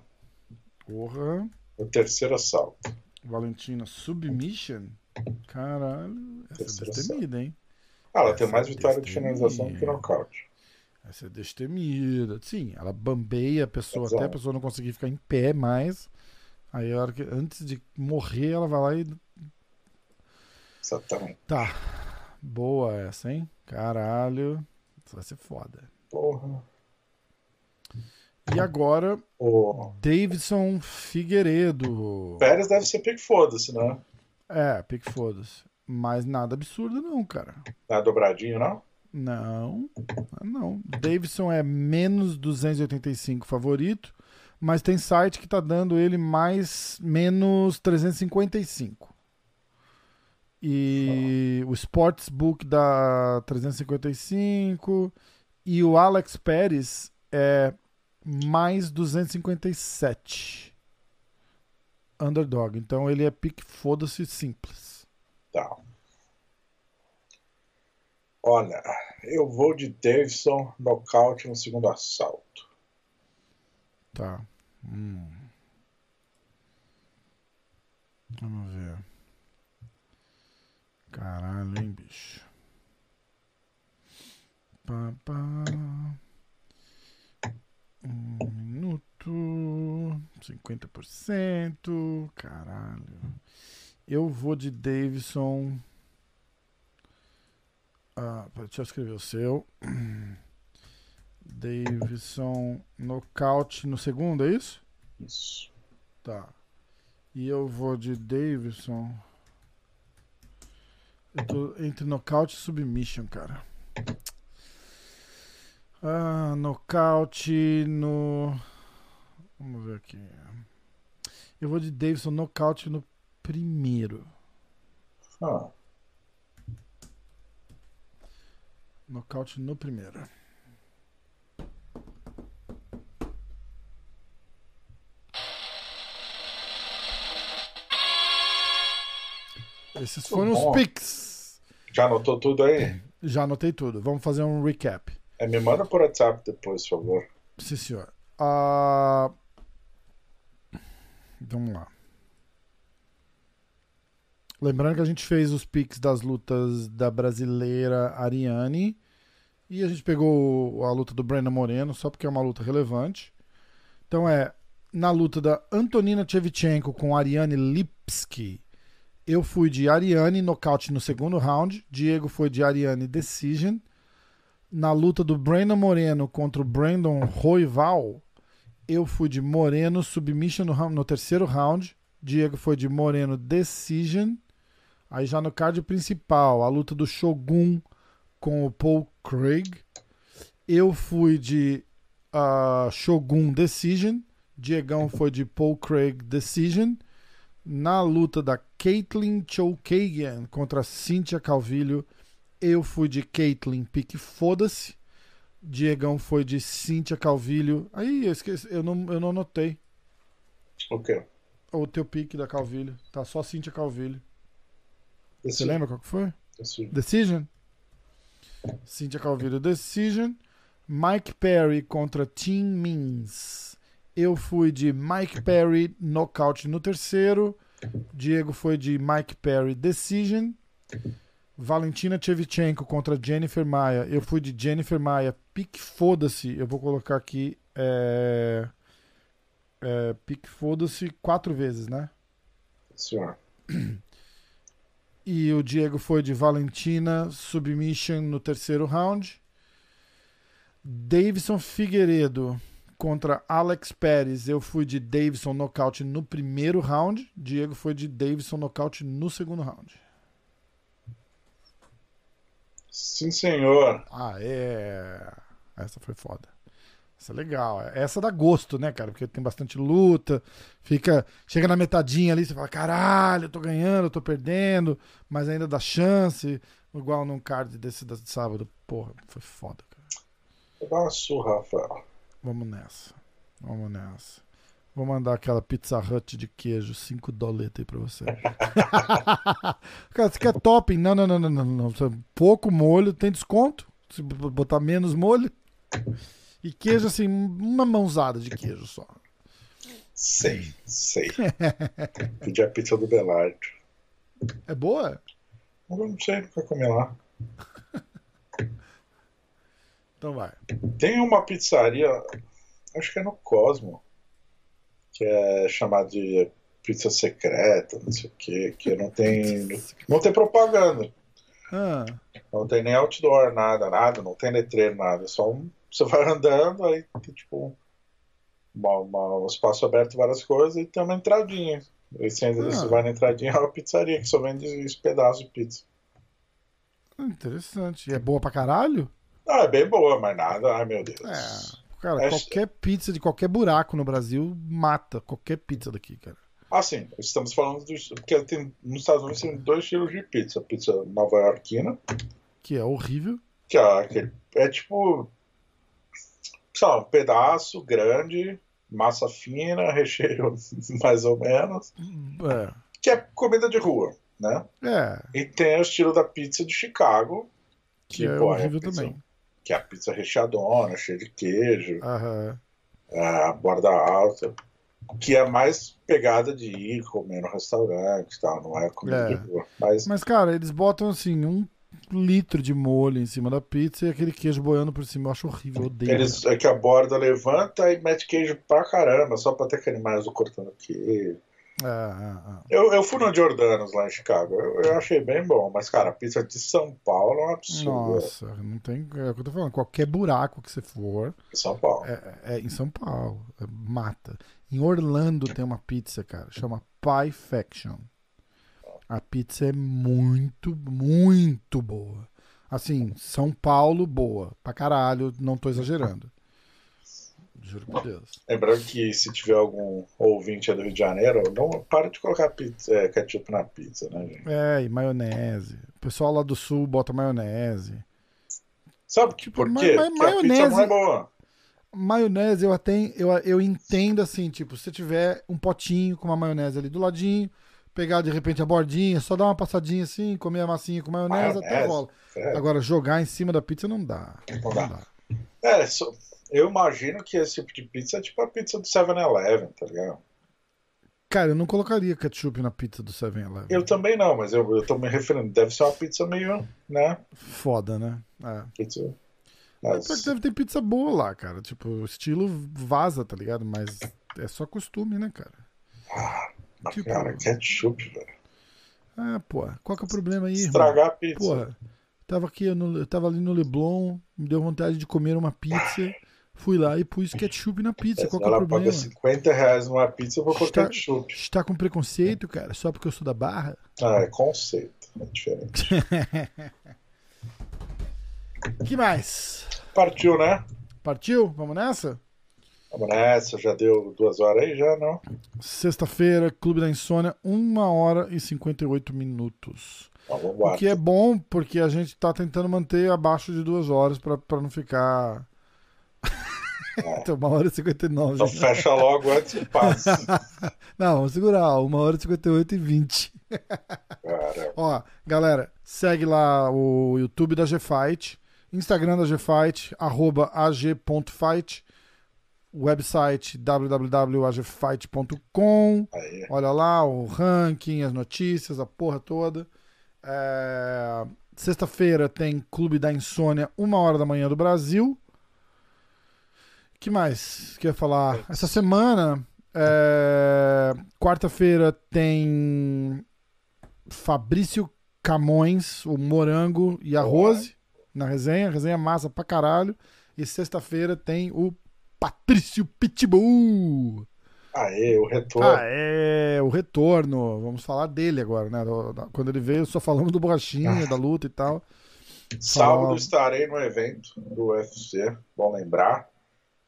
Porra. O terceiro assalto. Valentina Submission? Caralho, essa é destemida, hein? Ah, ela Essa tem mais é vitória de finalização do que nocaute. Essa é destemida. Sim, ela bambeia a pessoa Exato. até a pessoa não conseguir ficar em pé mais. Aí a hora que, antes de morrer, ela vai lá e. Exatamente. Tá. Boa essa, hein? Caralho. Isso vai ser foda. Porra. E agora, O Davidson Figueiredo. Pérez deve ser pique foda-se, né? É, pique foda-se. Mas nada absurdo, não, cara. Não é dobradinho, não? Não, não. Davidson é menos 285 favorito, mas tem site que tá dando ele mais menos 355. E o Sportsbook dá 355 e o Alex Pérez é mais 257. Underdog. Então ele é pique foda-se simples. Tá. Olha, eu vou de Davidson nocaute no segundo assalto. Tá. Hum. Vamos ver. Caralho, hein, bicho. Pá, pá. Um minuto. 50%. Caralho. Eu vou de Davidson. Ah, deixa eu escrever o seu. Davidson nocaute no segundo, é isso? Isso. Tá. E eu vou de Davidson. Eu tô entre nocaute e submission, cara. Ah, nocaute no. Vamos ver aqui. Eu vou de Davidson nocaute no primeiro. Ah, Nocaute no primeiro. Esses foram os bom. picks. já anotou tudo aí? Já anotei tudo. Vamos fazer um recap. É, me manda por WhatsApp depois, por favor. Sim, senhor. Ah, Vamos lá. Lembrando que a gente fez os picks das lutas da brasileira Ariane. E a gente pegou a luta do Brandon Moreno, só porque é uma luta relevante. Então é na luta da Antonina Shevchenko com Ariane Lipski. Eu fui de Ariane nocaute no segundo round. Diego foi de Ariane decision. Na luta do Brandon Moreno contra o Brandon Roival, eu fui de Moreno submission no, no terceiro round. Diego foi de Moreno decision. Aí já no card principal, a luta do Shogun com o Paul Craig. Eu fui de ah, Shogun Decision. Diegão foi de Paul Craig Decision. Na luta da Caitlyn Chookagian contra Cynthia Calvillo, eu fui de Caitlyn Pique Foda-se. Diegão foi de Cynthia Calvillo. Aí, eu esqueci, eu não, eu não anotei O quê? o teu pique da Calvillo. Tá só Cynthia Calvillo. Você Esse- lembra qual que foi? esse- Decision? Cynthia Calvillo Decision. Mike Perry contra Tim Means. Eu fui de Mike Perry nocaute no terceiro. Diego foi de Mike Perry Decision. Valentina Shevchenko contra Jennifer Maia. Eu fui de Jennifer Maia. Pique foda-se. Eu vou colocar aqui. É... É, pique foda-se quatro vezes, né? Senhor. e o Diego foi de Valentina Submission no terceiro round. Davidson Figueiredo contra Alex Pérez. Eu fui de Davidson nocaute no primeiro round. Diego foi de Davidson nocaute no segundo round. Sim, senhor. Ah, é. Essa foi foda. Essa é legal. Essa dá gosto, né, cara? Porque tem bastante luta. Fica. Chega na metadinha ali, você fala: caralho, eu tô ganhando, eu tô perdendo. Mas ainda dá chance. Igual num card desse de sábado. Porra, foi foda, cara. Dar uma surra, Rafael. Vamos nessa. Vamos nessa. Vou mandar aquela Pizza Hut de queijo, 5 doletas aí pra você. [laughs] cara, você quer topping? Não, não, não, não, não, não. Pouco molho, tem desconto. Se botar menos molho. E queijo, assim, uma mãozada de queijo só. Sei, sei. [laughs] Pedi a pizza do Belardo. É boa? Eu não sei, nunca comi lá. Então vai. Tem uma pizzaria, acho que é no Cosmo, que é chamada de pizza secreta, não sei o que, que não tem. Não tem propaganda. Ah, Não tem nem outdoor, nada, nada, não tem letreiro, nada. É só um. Você vai andando, aí tem tipo uma- uma- um espaço aberto, várias coisas, e tem uma entradinha. E você, ainda- Ah. você vai na entradinha, [laughs] é uma pizzaria que só vende esse pedaço de pizza. interessante. E é boa pra caralho? Ah, é bem boa, mas nada, ai meu Deus. É. Cara, É- qualquer pizza de qualquer buraco no Brasil mata qualquer pizza daqui, cara. Assim, estamos falando dos. Porque tem, nos Estados Unidos tem dois estilos de pizza. Pizza nova-iorquina, Que é horrível. que é, aquele, é tipo. Sei lá, um pedaço grande, massa fina, [laughs] recheio mais ou menos. É. Que é comida de rua, né? É, E tem o estilo da pizza de Chicago, que é pô, horrível pizza- também. Que é a pizza recheadona, cheia de queijo, Aham. a borda alta. Que é mais pegada de ir comer no restaurante e tal, não é comida É. de rua. Mas Mas, cara, eles botam assim, um litro de molho em cima da pizza e aquele queijo boiando por cima. Eu acho horrível, eu odeio. Eles, é que a borda levanta e mete queijo pra caramba, só pra ter aquele mais do cortando queijo. É, é, é. Eu, eu fui no Giordano's lá em Chicago, eu, eu achei bem bom, mas cara, a pizza de São Paulo é um absurdo. Nossa, não tem. É o que eu tô falando. Qualquer buraco que você for, São Paulo. é, é em São Paulo. é mata. Em Orlando tem uma pizza, cara. Chama Pie Faction. A pizza é muito, muito boa. Assim, São Paulo, boa. Pra caralho, não tô exagerando. Juro por Deus. Lembrando que se tiver algum ouvinte do Rio de Janeiro, não para de colocar pizza, é, ketchup na pizza, né, gente? É, e maionese. O pessoal lá do sul bota maionese. Sabe que, Tipo, por ma- quê? ma- Porque a pizza não maionese- é boa. Maionese eu até eu, eu entendo assim, tipo, se você tiver um potinho com uma maionese ali do ladinho, pegar de repente a bordinha, só dar uma passadinha assim, comer a massinha com maionese, até Maionese? rola. É, Agora, jogar em cima da pizza não dá. Não dá. é, só- eu imagino que esse tipo de pizza é tipo a pizza do 7-Eleven, tá ligado? Cara, eu não colocaria ketchup na pizza do 7-Eleven. Eu também não, mas eu, eu tô me referindo. Deve ser uma pizza meio, né? Foda, né? É. Pizza. Mas... Mas, deve ter pizza boa lá, cara. Tipo, estilo vaza, tá ligado? Mas é só costume, né, cara? ah, tipo- cara, ketchup, velho. Ah, pô, qual que é o problema aí, irmão? Estragar a pizza. Porra, tava aqui, no, eu tava ali no Leblon, me deu vontade de comer uma pizza, fui lá e pus ketchup na pizza. Qual que é o Ela paga problema? 50 reais numa pizza, eu vou pôr Está- ketchup. Está com preconceito, cara, só porque eu sou da Barra? Ah, é conceito. É diferente. [laughs] que mais? Partiu, né? Partiu? Vamos nessa? Vamos nessa, já deu duas horas aí, já não? Sexta-feira, Clube da Insônia, 1 hora e 58 minutos. Vamos O que é bom, porque a gente tá tentando manter abaixo de duas horas pra não ficar. Então, uma hora e 59. Então fecha logo antes que passe. [laughs] Não, vamos segurar, uma hora e 58 e 20. Cara, Ó, galera, segue lá o YouTube da GFight, Instagram da GFight, arroba ag.fight, website www.agfight.com. Olha lá o ranking, as notícias, a porra toda. É, Sexta-feira tem Clube da Insônia, uma hora da manhã do Brasil. Que mais que eu ia falar? Essa semana, é, quarta-feira tem Fabrício Camões, o Morango e a Rose na resenha. Resenha massa pra caralho. E sexta-feira tem o Patrício Pitbull. Aê, o retorno. Ah, é, o retorno. Vamos falar dele agora, né? Quando ele veio, só falamos do Borrachinha, da luta e tal. Sábado estarei no evento do UFC, bom lembrar.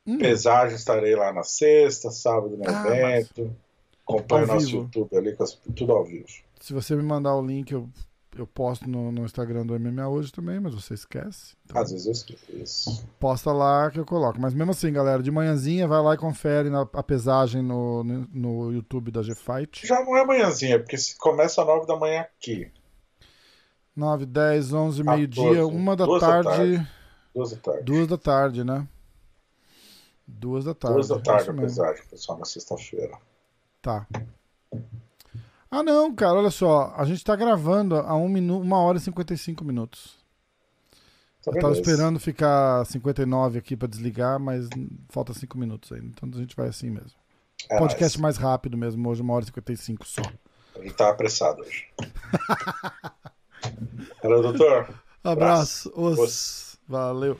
Hum. Pesagem estarei lá na sexta, sábado no ah, evento. Acompanhe o nosso vivo. YouTube ali, tudo ao vivo. Se você me mandar o link, eu, eu posto no, no Instagram do MMA hoje também, mas você esquece. Então, Às vezes eu esqueço. Posta lá que eu coloco. Mas mesmo assim, galera, de manhãzinha, vai lá e confere na, a pesagem no, no, no YouTube da G-Fight. Já não é manhãzinha, porque se começa às 9 da manhã aqui. 9, 10, 11, meio-dia, uma da tarde. Da tarde. Duas da tarde. Duas da tarde, né? Duas da tarde. Duas da tarde, apesar de pessoal, na sexta-feira. Tá. Ah, não, cara, olha só. A gente tá gravando a 1 minuto, uma hora e 55 minutos. Tá eu tava esperando ficar 59 aqui pra desligar, mas falta 5 minutos ainda. Então a gente vai assim mesmo. É Podcast mais rápido mesmo, hoje, uma hora e 55 só. A gente tá apressado hoje. [laughs] Valeu, doutor. Abraço. Os. Valeu.